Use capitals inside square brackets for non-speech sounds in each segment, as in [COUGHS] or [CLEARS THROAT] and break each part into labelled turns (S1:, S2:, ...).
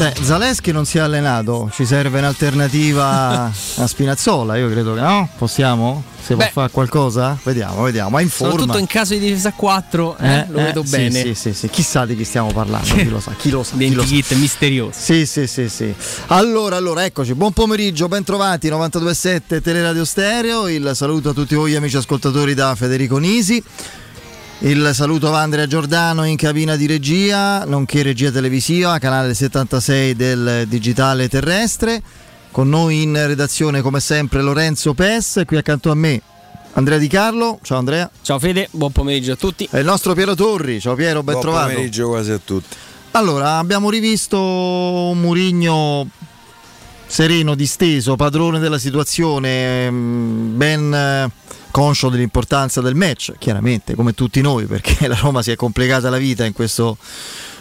S1: Beh, Zaleschi non si è allenato, ci serve un'alternativa a Spinazzola, io credo che no? Possiamo? Se può fare qualcosa? Vediamo, vediamo. Ma in forma.
S2: Soprattutto in caso di difesa a 4, eh, lo vedo
S1: sì,
S2: bene.
S1: Sì, sì, sì. Chissà di chi stiamo parlando, chi lo sa, chi lo sa. Chi lo sa.
S2: Misterioso.
S1: Sì, sì, sì, sì. Allora, allora, eccoci. Buon pomeriggio, ben trovati. 92.7 Teleradio Stereo. Il saluto a tutti voi amici ascoltatori da Federico Nisi. Il saluto va a Andrea Giordano in cabina di regia, nonché regia televisiva, canale 76 del digitale terrestre. Con noi in redazione, come sempre, Lorenzo Pes. Qui accanto a me Andrea Di Carlo. Ciao Andrea.
S2: Ciao Fede, buon pomeriggio a tutti.
S1: E il nostro Piero Torri. Ciao Piero, ben
S3: Buon
S1: trovato.
S3: pomeriggio quasi a tutti.
S1: Allora, abbiamo rivisto un Murigno sereno, disteso, padrone della situazione, ehm, ben eh, conscio dell'importanza del match, chiaramente, come tutti noi, perché [LAUGHS] la Roma si è complicata la vita in questo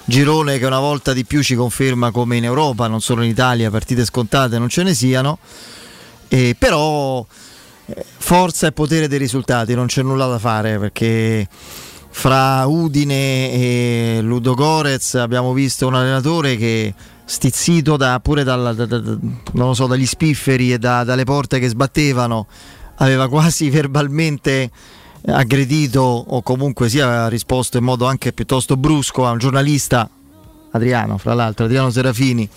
S1: girone che una volta di più ci conferma come in Europa, non solo in Italia, partite scontate non ce ne siano, e però eh, forza e potere dei risultati, non c'è nulla da fare perché fra Udine e Ludo Gorez abbiamo visto un allenatore che stizzito da, pure dalla- da- da- so, dagli spifferi e da- dalle porte che sbattevano aveva quasi [LAUGHS] verbalmente aggredito o comunque sia risposto in modo anche piuttosto brusco a un giornalista Adriano, fra l'altro Adriano Serafini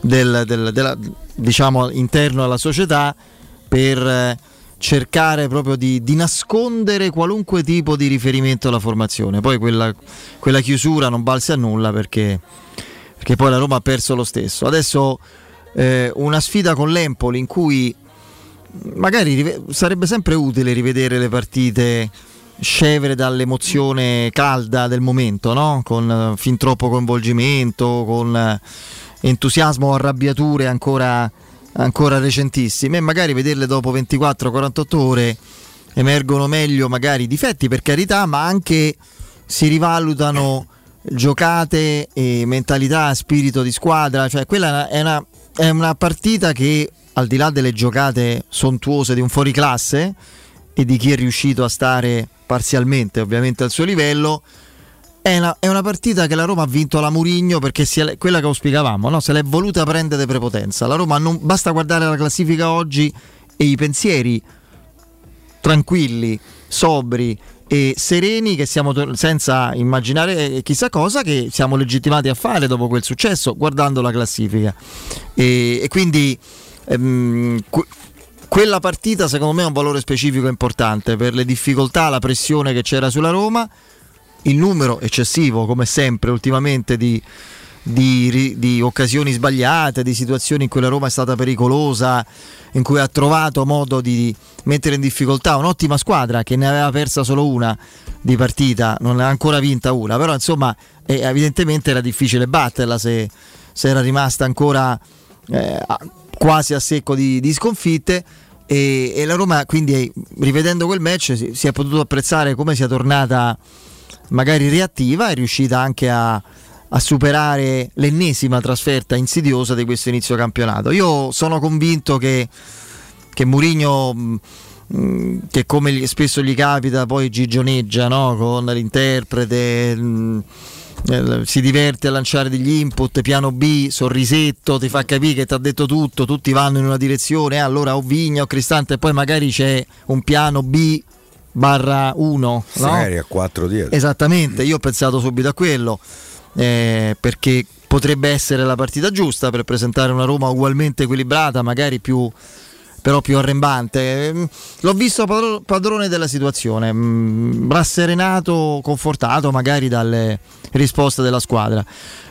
S1: del, del- della- diciamo interno alla società per eh, cercare proprio di, di nascondere qualunque tipo di riferimento alla formazione. Poi quella, quella chiusura non balza a nulla perché, perché poi la Roma ha perso lo stesso. Adesso eh, una sfida con l'Empoli in cui magari sarebbe sempre utile rivedere le partite scevere dall'emozione calda del momento, no? con eh, fin troppo coinvolgimento, con eh, entusiasmo o arrabbiature ancora, ancora recentissime e magari vederle dopo 24-48 ore emergono meglio magari i difetti per carità, ma anche si rivalutano giocate mentalità, spirito di squadra, cioè quella è una, è una partita che al di là delle giocate sontuose di un fuoriclasse e di chi è riuscito a stare parzialmente ovviamente al suo livello, è una, è una partita che la Roma ha vinto alla Murigno perché è, quella che auspicavamo, no? se l'è voluta prendere prepotenza. La Roma non basta guardare la classifica oggi e i pensieri tranquilli, sobri e sereni che siamo senza immaginare chissà cosa che siamo legittimati a fare dopo quel successo guardando la classifica. E, e quindi ehm, que- quella partita secondo me ha un valore specifico importante per le difficoltà, la pressione che c'era sulla Roma, il numero eccessivo come sempre ultimamente di, di di occasioni sbagliate, di situazioni in cui la Roma è stata pericolosa, in cui ha trovato modo di mettere in difficoltà un'ottima squadra che ne aveva persa solo una di partita, non ne ha ancora vinta una, però insomma eh, evidentemente era difficile batterla se, se era rimasta ancora eh, quasi a secco di, di sconfitte. E, e la Roma quindi rivedendo quel match si, si è potuto apprezzare come sia tornata magari reattiva è riuscita anche a, a superare l'ennesima trasferta insidiosa di questo inizio campionato. Io sono convinto che, che mh, che come spesso gli capita, poi gigioneggia no? con l'interprete. mh, eh, si diverte a lanciare degli input, piano B, sorrisetto, ti fa capire che ti ha detto tutto, tutti vanno in una direzione, eh, allora o Vigna o Cristante e poi magari c'è un piano B barra 1. No?
S3: Magari a 4 dietro.
S1: Esattamente, io ho pensato subito a quello, eh, perché potrebbe essere la partita giusta per presentare una Roma ugualmente equilibrata, magari più, però più arrembante. Mm, L'ho visto padro- padrone della situazione, mm, rasserenato, confortato magari dalle risposte della squadra.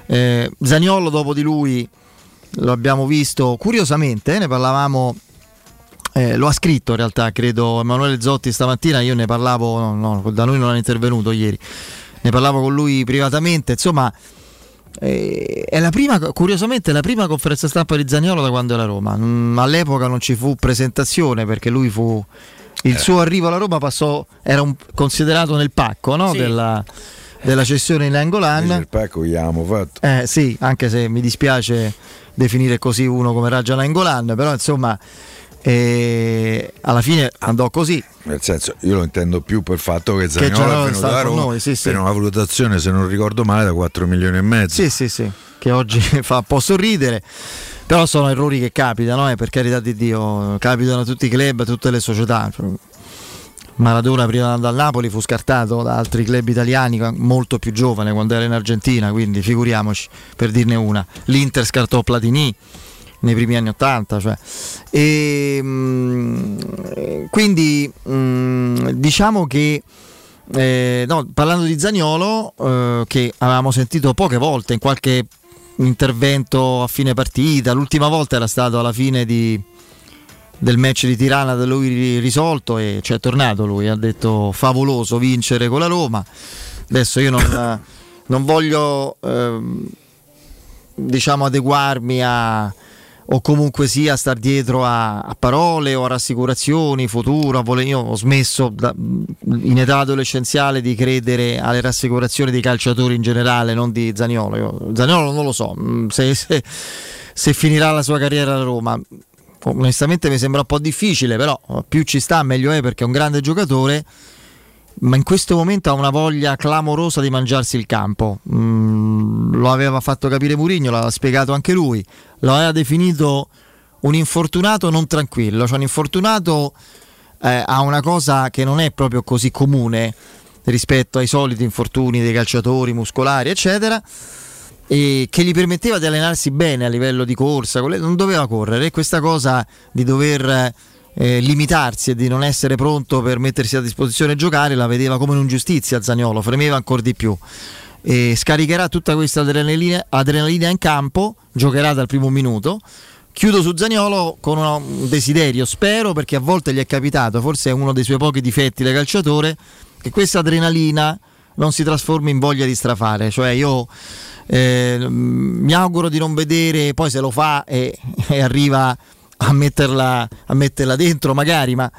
S1: Eh, Zaniolo dopo di lui lo abbiamo visto curiosamente, eh, ne parlavamo eh, lo ha scritto in realtà, credo Emanuele Zotti stamattina, io ne parlavo, no, no, da noi non è intervenuto ieri, ne parlavo con lui privatamente, insomma eh, è la prima, curiosamente è la prima conferenza stampa di Zaniolo da quando era a Roma, Mm, all'epoca non ci fu presentazione perché lui fu, il suo arrivo alla Roma passò, era un- considerato nel pacco no?
S2: Sì.
S1: della, della cessione in Angolan.
S3: il pacco gli avevamo fatto.
S1: Eh sì, anche se mi dispiace definire così uno come Raja Nangolan, però insomma E alla fine andò così.
S3: Nel senso, io lo intendo più per il fatto che Zagnolo è venuto da Roma
S1: noi, sì, sì.
S3: per una valutazione, se non ricordo male, da 4 milioni e mezzo.
S1: Sì, sì, sì, che oggi [LAUGHS] fa un po' sorridere. Però sono errori che capitano, eh, per carità di Dio, capitano a tutti i club, a tutte le società. Maradona prima di andare al Napoli fu scartato da altri club italiani molto più giovane quando era in Argentina, quindi figuriamoci per dirne una. L'Inter scartò Platini nei primi anni 80. Cioè. E, mh, quindi mh, diciamo che eh, no, parlando di Zagnolo, eh, che avevamo sentito poche volte in qualche intervento a fine partita, l'ultima volta era stato alla fine di, del match di Tirana da lui risolto e ci è tornato lui, ha detto favoloso vincere con la Roma. Adesso io non, [COUGHS] non voglio ehm, diciamo adeguarmi a, o comunque sia star dietro a, a, parole o a rassicurazioni, futuro, a vole- io ho smesso da, in età adolescenziale di credere alle rassicurazioni dei calciatori in generale, non di Zaniolo. Io, Zaniolo non lo so, mm, se, se, se finirà la sua carriera a Roma. Onestamente mi sembra un po' difficile, però più ci sta meglio è perché è un grande giocatore ma in questo momento ha una voglia clamorosa di mangiarsi il campo. Mm, lo aveva fatto capire Murigno, l'ha spiegato anche lui. Lo aveva definito un infortunato non tranquillo, cioè un infortunato eh, ha una cosa che non è proprio così comune rispetto ai soliti infortuni dei calciatori muscolari, eccetera, e che gli permetteva di allenarsi bene a livello di corsa, non doveva correre e questa cosa di dover eh, limitarsi e di non essere pronto per mettersi a disposizione e giocare la vedeva come un'ingiustizia Zagnolo, fremeva ancora di più. E scaricherà tutta questa adrenalina, adrenalina in campo, giocherà dal primo minuto. Chiudo su Zagnolo con un desiderio, spero perché a volte gli è capitato, forse è uno dei suoi pochi difetti da calciatore, che questa adrenalina non si trasformi in voglia di strafare. Cioè io eh, mi auguro di non vedere, poi se lo fa e, [LAUGHS] e arriva a metterla, a metterla dentro magari, ma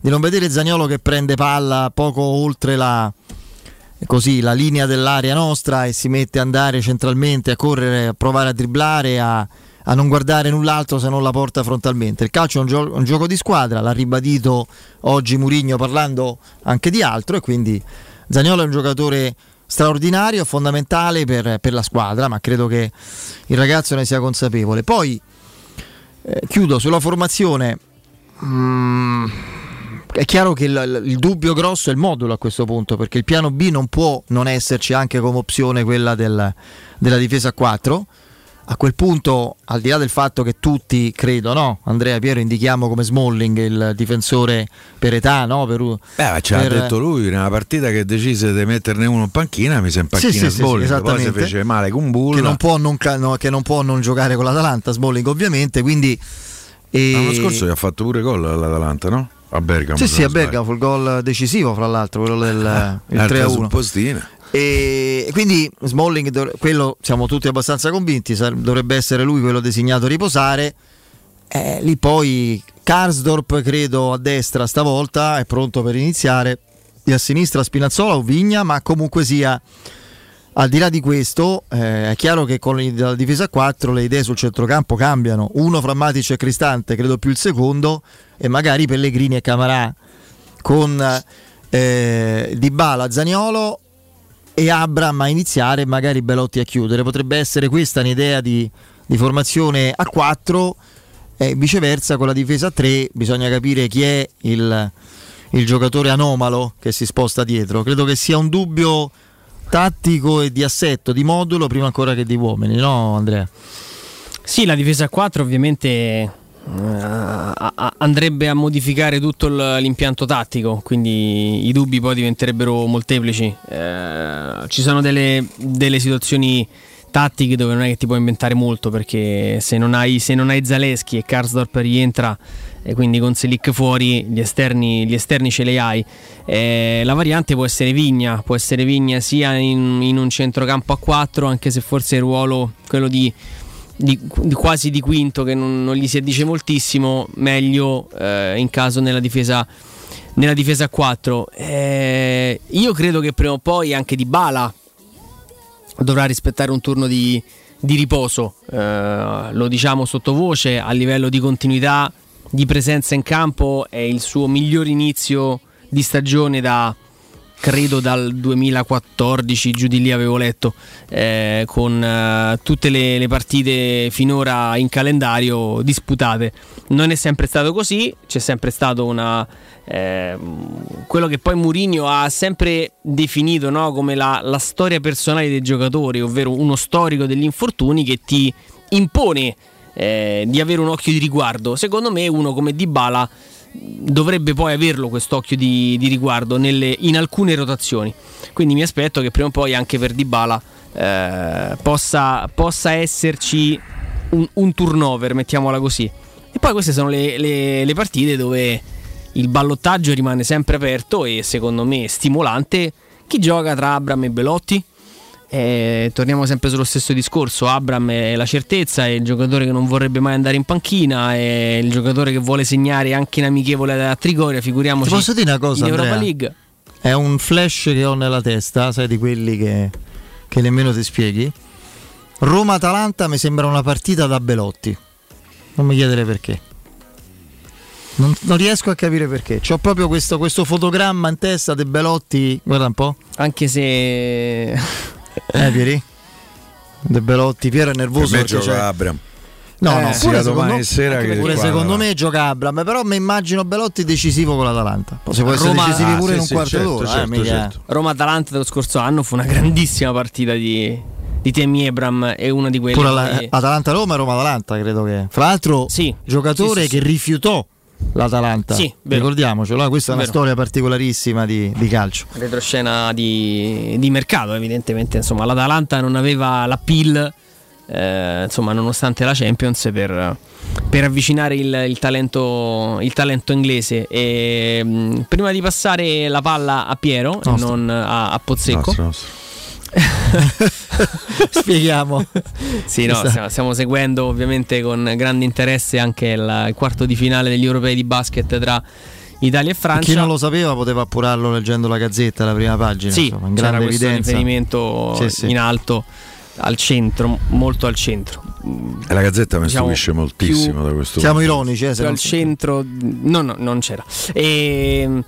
S1: di non vedere Zagnolo che prende palla poco oltre la, così, la linea dell'area nostra e si mette a andare centralmente, a correre, a provare a dribblare, a, a non guardare null'altro se non la porta frontalmente. Il calcio è un, gio- un gioco di squadra, l'ha ribadito oggi Murigno parlando anche di altro e quindi Zagnolo è un giocatore straordinario, fondamentale per, per la squadra, ma credo che il ragazzo ne sia consapevole. Poi eh, chiudo sulla formazione. Mm, è chiaro che il, il, dubbio grosso è il modulo a questo punto, perché il piano B non può non esserci anche come opzione quella del, della difesa a 4. A quel punto, al di là del fatto che tutti, credo, no? Andrea Piero indichiamo come Smalling il difensore per età, no? Per,
S3: Beh, ce l'ha detto lui nella partita che decise di metterne uno in panchina, mi sembra in panchina
S1: sì,
S3: Smalling,
S1: sì, sì,
S3: poi si fece male con Bull.
S1: Che non, può non, no, che non può non giocare con l'Atalanta, Smalling ovviamente, quindi...
S3: E... L'anno scorso gli ha fatto pure gol all'Atalanta, no? A Bergamo.
S1: Sì, sì, a Bergamo fu il gol decisivo, fra l'altro, quello del [LAUGHS] eh, 3-1. E quindi Smalling, quello siamo tutti abbastanza convinti, dovrebbe essere lui quello designato a riposare. Eh, lì poi Karsdorp, credo a destra stavolta, è pronto per iniziare. E a sinistra Spinazzola o Vigna, ma comunque sia. Al di là di questo, eh, è chiaro che con la difesa a 4 le idee sul centrocampo cambiano. Uno fra Matic e Cristante, credo più il secondo, e magari Pellegrini e Camarà con eh, Dybala, Zaniolo e Abram a iniziare e magari Belotti a chiudere. Potrebbe essere questa un'idea di, di formazione a 4 e viceversa con la difesa a 3 bisogna capire chi è il, il giocatore anomalo che si sposta dietro. Credo che sia un dubbio tattico e di assetto, di modulo prima ancora che di uomini, no Andrea?
S2: Sì, la difesa a 4 ovviamente andrebbe a modificare tutto l'impianto tattico, quindi i dubbi poi diventerebbero molteplici. Uh, ci sono delle, delle, situazioni tattiche dove non è che ti puoi inventare molto perché se non hai, se non hai Zaleschi e Karsdorp rientra e quindi con Selic fuori gli esterni, gli esterni ce li hai. Eh, la variante può essere Vigna, può essere Vigna sia in, in un centrocampo a 4 anche se forse il ruolo quello di di, di quasi di quinto che non, non, gli si addice moltissimo, meglio eh, in caso nella difesa, nella difesa a 4. Eh, io credo che prima o poi anche Di Bala dovrà rispettare un turno di, di riposo, eh, lo diciamo sottovoce, a livello di continuità di presenza in campo è il suo miglior inizio di stagione da credo dal 2014, giù di lì avevo letto, eh, con eh, tutte le, le, partite finora in calendario disputate. Non è sempre stato così, c'è sempre stato una... Eh, quello che poi Mourinho ha sempre definito no, come la, la storia personale dei giocatori, ovvero uno storico degli infortuni che ti impone eh, di avere un occhio di riguardo. Secondo me uno come Dybala dovrebbe poi averlo quest'occhio di, di riguardo nelle, in alcune rotazioni. Quindi mi aspetto che prima o poi anche per Dybala eh, possa, possa, esserci un, un, turnover, mettiamola così. E poi queste sono le, le, le partite dove il ballottaggio rimane sempre aperto e secondo me stimolante. Chi gioca tra Abram e Belotti? Eh, torniamo sempre sullo stesso discorso. Abram è la certezza, è il giocatore che non vorrebbe mai andare in panchina, è il giocatore che vuole segnare anche in amichevole a Trigoria. Figuriamoci
S1: Ti posso dire una cosa,
S2: in
S1: Andrea?
S2: Europa League.
S1: È un flash che ho nella testa, sai di quelli che, che nemmeno ti spieghi. Roma-Atalanta mi sembra una partita da Belotti. Non mi chiedere perché. Non, non, riesco a capire perché. Ho proprio questo, questo, fotogramma in testa di Belotti. Guarda un po'.
S2: Anche se
S1: eh, Pieri? De Belotti, Piero è nervoso.
S3: Per me gioca c'è... Abram.
S1: No, eh, no,
S3: pure secondo, sera
S1: che pure secondo me gioca Abram, però mi immagino Belotti decisivo con l'Atalanta. Si può essere Roma, decisivi pure ah, in un sì, quarto certo, d'ora. Certo, eh, certo.
S2: Roma-Atalanta dello scorso anno fu una [LAUGHS] grandissima partita di, di Temi Ebram e una di quelle.
S1: Pure la, che... Atalanta-Roma e Roma-Atalanta, credo che. Fra l'altro, sì, giocatore sì, sì, che rifiutò l'Atalanta.
S2: Sì,
S1: ricordiamocelo, questa è una vero. storia particolarissima di, di calcio.
S2: Retroscena di, di, mercato, evidentemente. Insomma, l'Atalanta non aveva la PIL, eh, insomma, nonostante la Champions, per, per avvicinare il, il, talento, il, talento, inglese. E, mh, prima di passare la palla a Piero, nostro. non a, a Pozzecco. Nostro, nostro. [LAUGHS]
S1: Spieghiamo.
S2: sì, no, stiamo, stiamo, seguendo ovviamente con grande interesse anche il, il quarto di finale degli europei di basket tra Italia e Francia.
S1: Chi non lo sapeva poteva appurarlo leggendo la gazzetta, la prima pagina.
S2: Sì,
S1: insomma, in
S2: c'era
S1: grande
S2: questo
S1: evidenza.
S2: riferimento sì, sì. in alto al centro, molto al centro.
S3: E la gazzetta mi diciamo, stupisce moltissimo più, da questo
S1: Siamo punto. ironici, eh,
S2: se al centro, no, no, non c'era. E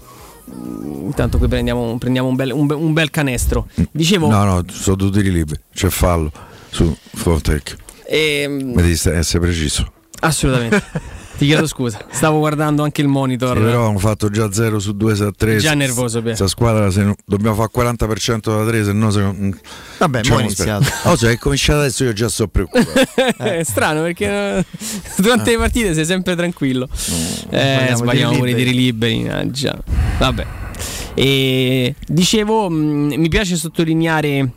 S2: Intanto qui prendiamo, prendiamo un, bel, un, un, bel, canestro. Dicevo.
S3: No, no, sono tutti liberi. C'è fallo su Fortec. E... Ma devi essere preciso.
S2: Assolutamente. [LAUGHS] Ti chiedo scusa, stavo guardando anche il monitor.
S3: Sì, però abbiamo fatto già 0 su 2 a 3.
S2: Già nervoso.
S3: Questa squadra se no, dobbiamo fare 40% da 3, se no se non,
S1: Vabbè, diciamo, mo iniziato.
S3: Oh, cioè, è cominciato adesso io già sto preoccupato. [LAUGHS]
S2: eh. è strano perché eh, durante le partite sei sempre tranquillo. No, eh, sbagliamo pure i tiri liberi. Ah, già. Vabbè. E dicevo, mh, mm, mi piace sottolineare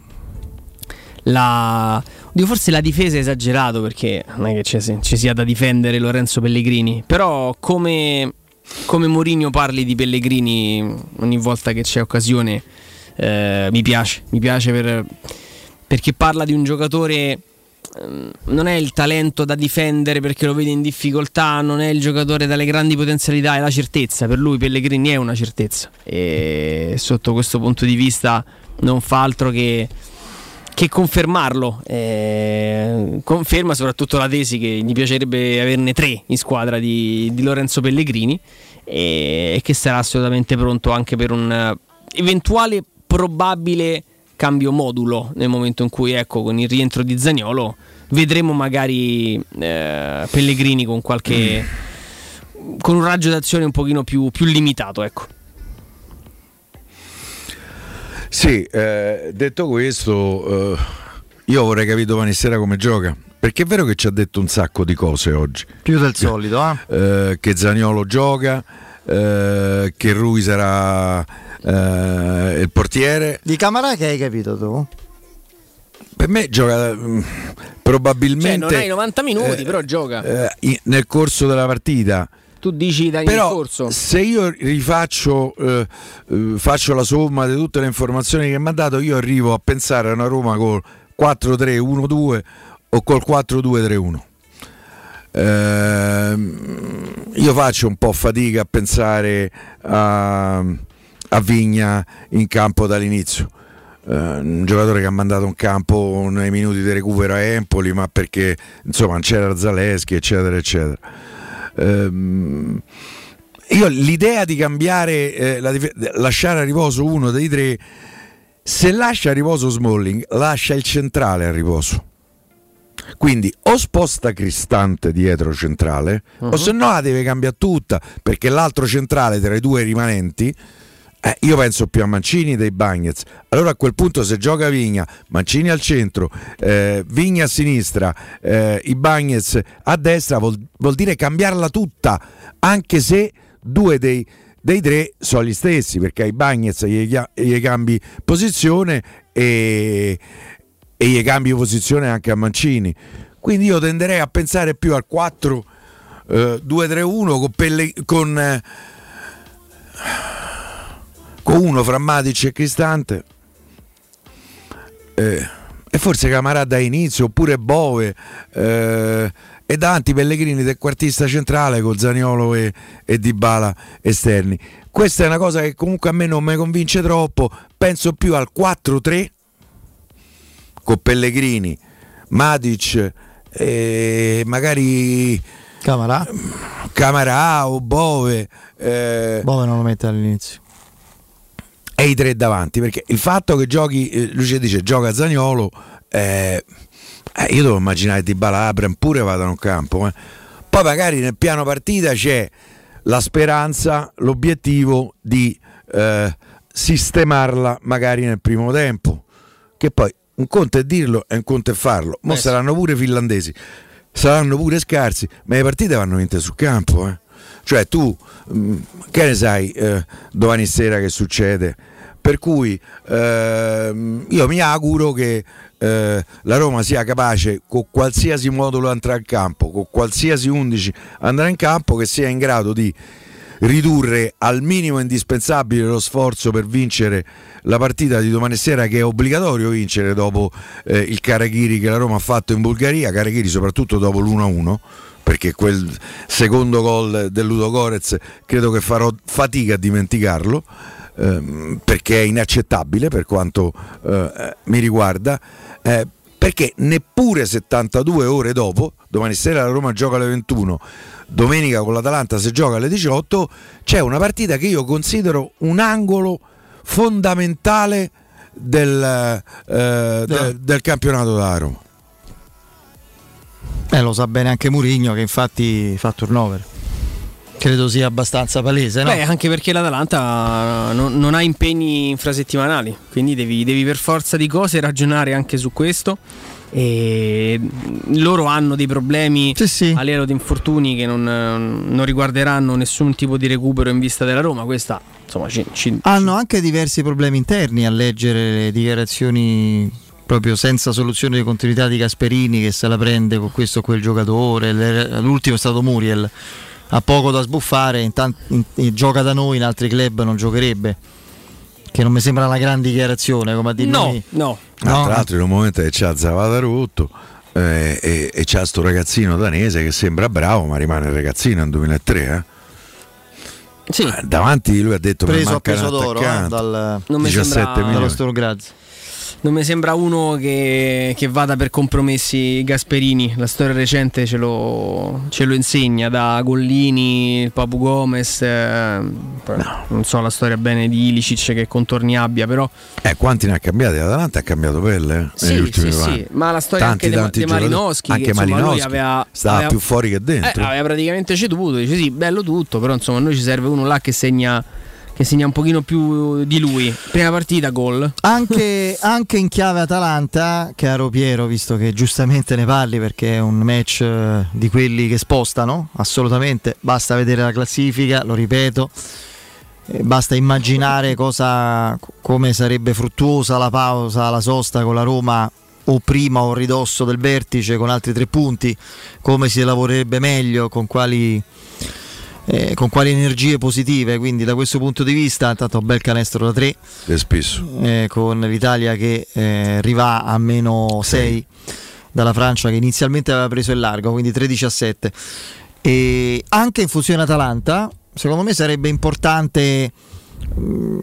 S2: la forse la difesa è esagerato perché non è che ci, ci sia da difendere Lorenzo Pellegrini, però come, come Mourinho parli di Pellegrini ogni volta che c'è occasione eh, mi piace, mi piace per, perché parla di un giocatore ehm, non è il talento da difendere perché lo vede in difficoltà, non è il giocatore dalle grandi potenzialità, è la certezza. Per lui Pellegrini è una certezza e sotto questo punto di vista non fa altro che che confermarlo. Eh, conferma soprattutto la tesi che gli piacerebbe averne tre in squadra di, di Lorenzo Pellegrini e, e, che sarà assolutamente pronto anche per un eventuale probabile cambio modulo nel momento in cui ecco con il rientro di Zagnolo vedremo magari eh, Pellegrini con qualche con un raggio d'azione un pochino più, più limitato ecco
S3: sì, eh, detto questo, eh, io vorrei capire domani sera come gioca. Perché è vero che ci ha detto un sacco di cose oggi.
S1: Più del solito, eh?
S3: eh che Zaniolo gioca, eh, che Rui sarà eh, il portiere.
S1: Di Camarà che hai capito tu?
S3: Per me gioca mm, probabilmente. Cioè, non
S2: hai 90 minuti, però gioca.
S3: nel corso della partita
S2: tu dici da
S3: Però,
S2: corso.
S3: Se io rifaccio, eh, eh, faccio la somma di tutte le informazioni che mi ha dato, io arrivo a pensare a una Roma col 4-3-1-2 o col 4-2-3-1. Eh, io faccio un po' fatica a pensare a, a Vigna in campo dall'inizio. Uh, un giocatore che ha mandato un campo nei minuti di recupero a Empoli, ma perché insomma c'era Zaleschi, eccetera, eccetera. Ehm, io l'idea di cambiare, eh, la, lasciare a riposo uno dei tre, se lascia a riposo Smalling, lascia il centrale a riposo. Quindi o sposta Cristante dietro centrale, uh-huh. o se no la deve cambiare tutta, perché l'altro centrale tra i due rimanenti eh, io penso più a Mancini dei Bagnets. Allora a quel punto se gioca Vigna, Mancini al centro, eh, Vigna a sinistra, eh, i Bagnets a destra, vuol, vuol, dire cambiarla tutta, anche se due dei, dei tre sono gli stessi, perché ai Bagnets gli, gli cambi posizione e, e gli cambi posizione anche a Mancini. Quindi io tenderei a pensare più al 4 2-3-1 con, Pelle, con eh, con uno fra Matic e Cristante eh, e forse Camarà da inizio oppure Bove eh, e davanti Pellegrini del quartista centrale con Zaniolo e, e Dybala esterni. Questa è una cosa che comunque a me non mi convince troppo penso più al 4-3 con Pellegrini Matic e magari
S1: Camarà?
S3: Camarà o Bove
S1: eh, Bove non lo mette all'inizio
S3: e i tre davanti perché il fatto che giochi eh, Lucia dice gioca Zagnolo eh, eh, io devo immaginare Di Bala Abram pure vadano in campo eh. poi magari nel piano partita c'è la speranza l'obiettivo di eh, sistemarla magari nel primo tempo che poi un conto è dirlo e un conto è farlo. Ma saranno pure finlandesi saranno pure scarsi ma le partite vanno vinte sul campo eh cioè tu, mm, che ne sai eh, domani sera che succede? Per cui eh, io mi auguro che eh, la Roma sia capace con qualsiasi modulo andrà in campo, con qualsiasi 11 andrà in campo, che sia in grado di ridurre al minimo indispensabile lo sforzo per vincere la partita di domani sera che è obbligatorio vincere dopo eh, il Karagiri che la Roma ha fatto in Bulgaria, Karagiri soprattutto dopo l'1-1 perché quel secondo gol del Ludo Gorez credo che farò fatica a dimenticarlo ehm, perché è inaccettabile per quanto eh, mi riguarda eh, perché neppure 72 ore dopo domani sera la Roma gioca alle 21 domenica con l'Atalanta si gioca alle 18 c'è una partita che io considero un angolo fondamentale del, eh, del, del campionato da Roma
S1: eh, lo sa bene anche Murigno che infatti fa turnover. Credo sia abbastanza palese, no?
S2: Beh, anche perché l'Atalanta non, non ha impegni infrasettimanali, quindi devi, devi per forza di cose ragionare anche su questo e loro hanno dei problemi
S1: sì, sì.
S2: a livello di infortuni che non, non, riguarderanno nessun tipo di recupero in vista della Roma. Questa insomma ci, ci,
S1: hanno anche diversi problemi interni a leggere le dichiarazioni proprio senza soluzione di continuità di Gasperini che se la prende con questo o quel giocatore. L'ultimo è stato Muriel, ha poco da sbuffare, intanto, in, in, gioca da noi, in altri club non giocherebbe. Che non mi sembra una grande dichiarazione, come a dire
S2: no, no, no.
S3: Tra l'altro, in un momento che c'ha Zavata rotto eh, e, e c'ha sto ragazzino danese che sembra bravo, ma rimane ragazzino nel 2003. Eh.
S2: Sì.
S3: Eh, davanti lui ha detto
S1: preso a peso d'oro eh, dal
S3: 17 milioni.
S2: Non mi sembra uno che, che, vada per compromessi Gasperini. La storia recente ce lo, ce lo insegna da Gollini, Papu Gomez. Eh, no. Non so la storia bene di Ilicic che contorni abbia, però.
S3: Eh, quanti ne ha cambiati? L'Atalanta ha cambiato pelle eh,
S2: sì, negli ultimi sì, sì. Ma la storia
S3: tanti,
S2: anche di Malinowski.
S3: Anche
S2: che,
S3: Malinowski aveva, stava aveva, più fuori che dentro.
S2: Eh, aveva praticamente ceduto. Dice sì, bello tutto, però insomma, a noi ci serve uno là che segna che segna un pochino più di lui. Prima partita, gol.
S1: Anche, [LAUGHS] anche, in chiave Atalanta, caro Piero, visto che giustamente ne parli perché è un match eh, di quelli che spostano, assolutamente, basta vedere la classifica, lo ripeto. Eh, basta immaginare cosa, come sarebbe fruttuosa la pausa, la sosta con la Roma o prima o ridosso del vertice con altri tre punti, come si lavorerebbe meglio, con quali eh, con quali energie positive, quindi da questo punto di vista intanto bel canestro da 3 eh, con l'Italia che eh, arriva a meno 6 dalla Francia che inizialmente aveva preso il largo, quindi 13 a 7. E anche in funzione Atalanta, secondo me sarebbe importante mh, mm,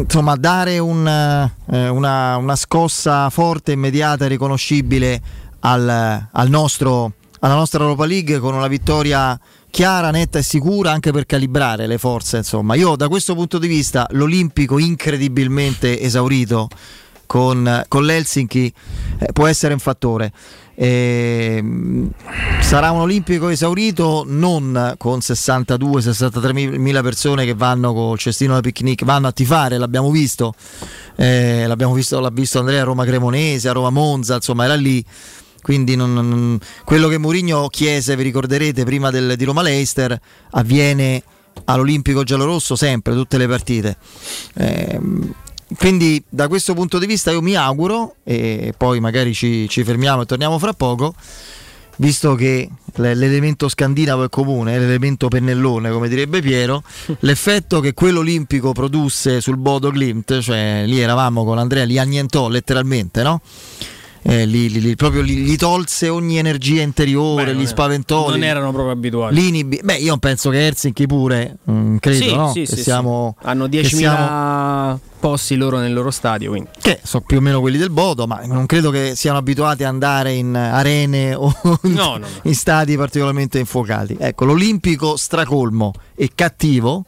S1: insomma, dare un, eh, una, una, scossa forte, immediata e riconoscibile al, al nostro alla nostra Europa League con una vittoria chiara, netta e sicura anche per calibrare le forze. Insomma, io da questo punto di vista l'Olimpico incredibilmente esaurito con, con l'Helsinki eh, può essere un fattore. Eh, sarà un olimpico esaurito non con 62-63 mila persone che vanno col cestino da picnic, vanno a tifare, l'abbiamo visto, eh, l'abbiamo visto, l'ha visto Andrea a Roma Cremonese, a Roma Monza, insomma era lì. Quindi non, non, quello che Mourinho chiese, vi ricorderete, prima del, di Roma Leicester, avviene all'Olimpico giallorosso sempre, tutte le partite. Eh, quindi da questo punto di vista io mi auguro, e poi magari ci, ci fermiamo e torniamo fra poco, visto che l'elemento scandinavo è comune, l'elemento pennellone, come direbbe Piero, [LAUGHS] l'effetto che quello olimpico produsse sul Bodo Glimt, cioè lì eravamo con Andrea, li annientò letteralmente, no? Eh, li, li, li, proprio li, tolse ogni energia interiore, Beh, li spaventò.
S2: Non erano proprio abituati.
S1: L'inib- Beh, io penso che Helsinki pure, mh, mm, credo,
S2: sì,
S1: no?
S2: sì, sì,
S1: siamo.
S2: Hanno 10.000 siamo... posti loro nel loro stadio. Quindi.
S1: Che sono più o meno quelli del Bodo, ma non credo che siano abituati ad andare in arene [LAUGHS] o in, no, no, no. in stadi particolarmente infuocati. Ecco, l'Olimpico stracolmo e cattivo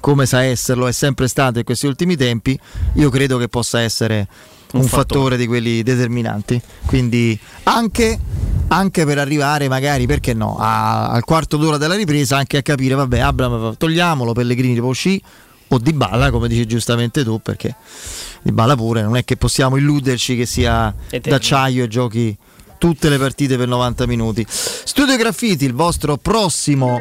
S1: come sa esserlo, è sempre stato in questi ultimi tempi, io credo che possa essere un, un fattore. fattore. di quelli determinanti. Quindi anche, anche, per arrivare magari, perché no, a, al quarto d'ora della ripresa, anche a capire, vabbè, Abram togliamolo, Pellegrini può uscire, o Di Balla, come dici giustamente tu, perché Di Balla pure, non è che possiamo illuderci che sia d'acciaio e giochi tutte le partite per 90 minuti. Studio Graffiti, il vostro prossimo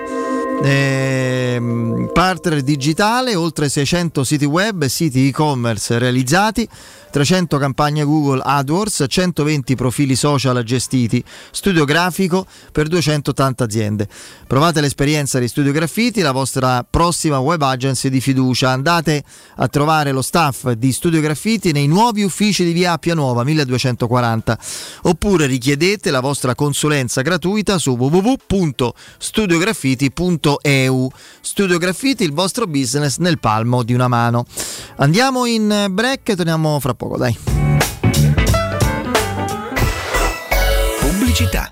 S1: eh, partner digitale, oltre 600 siti web e siti e-commerce realizzati 300 campagne Google AdWords, 120 profili social gestiti, studio grafico per 280 aziende. Provate l'esperienza di Studio Graffiti, la vostra prossima web agency di fiducia. Andate a trovare lo staff di Studio Graffiti nei nuovi uffici di Via Appia Nuova 1240 oppure richiedete la vostra consulenza gratuita su www.studiograffiti.eu. Studio Graffiti, il vostro business nel palmo di una mano. Andiamo in break torniamo fra poco, dai.
S4: Pubblicità.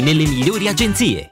S5: nelle migliori agenzie.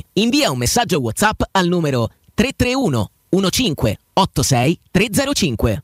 S6: Invia un messaggio WhatsApp al numero 331 15 86 305.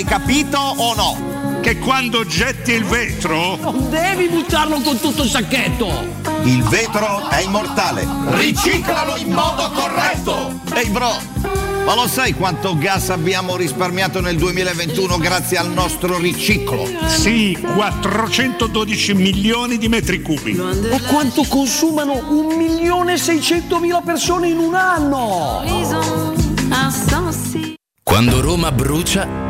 S7: Ma l'hai capito o no?
S8: Che quando getti il vetro.
S9: Non devi buttarlo con tutto il sacchetto!
S7: Il vetro è immortale. Riciclalo in modo corretto! Ehi bro, ma lo sai quanto gas abbiamo risparmiato nel 2021 grazie al nostro riciclo?
S8: Sì, 412 milioni di metri cubi.
S9: E quanto consumano 1 milione e 600 mila persone in un anno?
S10: Quando Roma brucia,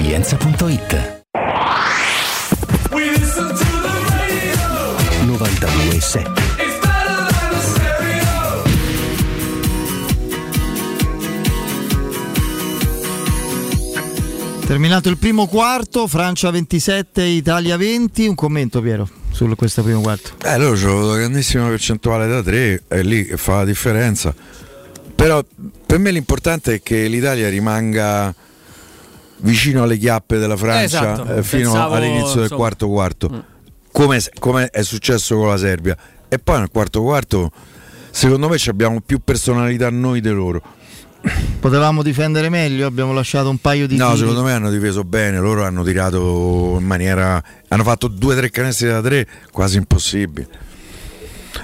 S10: resilienza.it
S11: 92.7
S1: Terminato il primo quarto, Francia 27, Italia 20. Un commento, Piero, su questo primo quarto.
S3: Eh, loro c'hanno una grandissima percentuale da 3, è lì che fa la differenza. Però per me l'importante è che l'Italia rimanga vicino alle chiappe della Francia
S2: esatto.
S3: eh, fino
S2: Pensavo,
S3: all'inizio del
S2: insomma.
S3: quarto quarto, come, come è successo con la Serbia. E poi nel quarto quarto, secondo me, ci abbiamo più personalità noi di loro.
S1: Potevamo difendere meglio, abbiamo lasciato un paio di
S3: No,
S1: tiri.
S3: secondo me hanno difeso bene, loro hanno tirato in maniera. hanno fatto due o tre canestri da tre quasi impossibili.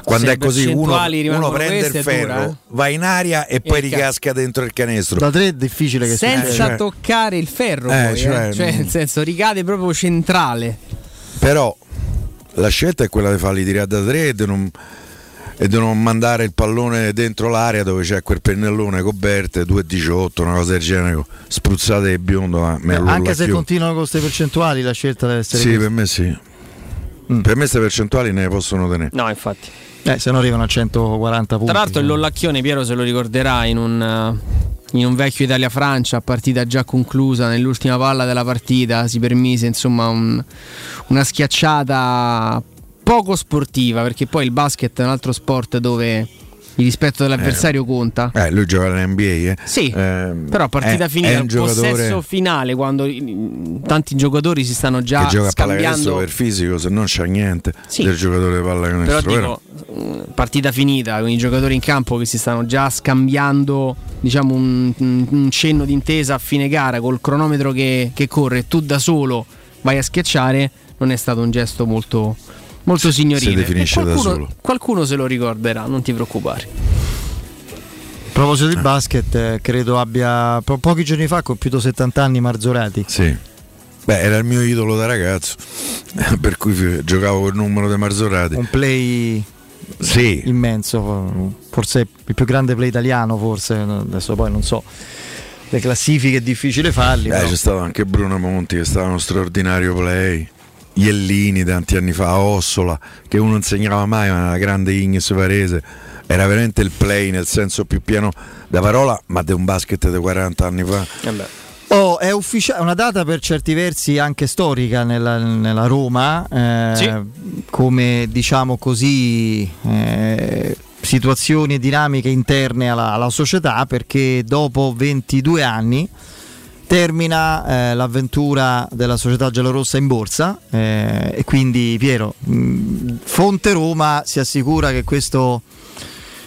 S3: Quando è così uno, uno prende il ferro,
S2: dura, eh?
S3: va in aria e poi
S2: ca-
S3: ricasca dentro il canestro.
S1: Da tre è difficile che
S2: Senza
S1: succeda.
S3: cioè-
S2: toccare il ferro,
S3: Eh,
S2: poi,
S3: cioè,
S2: eh. Cioè,
S3: mm.
S2: nel senso, ricade proprio centrale.
S3: Però la scelta è quella di farli tirare da tre e di non, e di non mandare il pallone dentro l'area dove c'è quel pennellone coperte 2,18, una cosa del genere, spruzzate e biondo. lo
S1: Anche se continuano con queste percentuali, la scelta deve essere
S3: Sì,
S1: questa.
S3: per me sì. Per me queste percentuali ne possono tenere.
S2: No, infatti.
S1: Eh, se no arrivano a 140 punti.
S2: Tra l'altro il Lollacchione, Piero se lo ricorderà, in un, eh, in un vecchio Italia-Francia, partita già conclusa, nell'ultima palla della partita si permise insomma un- una schiacciata poco sportiva, perché poi il basket è un altro sport dove il rispetto dell'avversario conta.
S3: Eh, lui gioca all'NBA, eh.
S2: Sì,
S3: Ehm,
S2: Però partita finita,
S3: giocatore
S2: possesso finale, quando tanti giocatori si stanno già
S3: che gioca
S2: scambiando
S3: per fisico, se non c'ha niente
S2: Sì.
S3: del giocatore
S2: Però
S3: pallacanestro. vero?
S2: dico, partita finita con i giocatori in campo che si stanno già scambiando diciamo, un, un- cenno d'intesa a fine gara col cronometro che, che corre tu da solo vai a schiacciare, non è stato un gesto molto, molto signorile.
S3: si definisce
S2: E
S3: da
S2: qualcuno,
S3: solo.
S2: qualcuno se lo ricorderà, non ti preoccupare.
S1: A proposito di basket, eh, credo abbia po- pochi giorni fa compiuto 70 anni Marzorati.
S3: Sì. Beh, era il mio idolo da ragazzo, [LAUGHS] per cui giocavo col numero dei Marzorati.
S1: Un play
S3: Sì.
S1: immenso, forse il più grande play italiano, forse adesso poi non so. Le classifiche è difficile farli.
S3: Beh,
S1: però.
S3: c'è stato anche Bruno Monti che stava uno straordinario play. Iellini tanti anni fa, Ossola, che uno non segnava mai, ma una grande Ignis Varese. Era veramente il play nel senso più pieno da parola, ma di un basket di 40 anni fa.
S1: Oh, è ufficiale, una data per certi versi anche storica nella, nella Roma, eh, come diciamo così eh, situazioni e dinamiche interne alla, alla società, perché dopo 22 anni termina eh, l'avventura della società giallorossa in borsa eh, e quindi Piero, mh, Fonte Roma si assicura che questo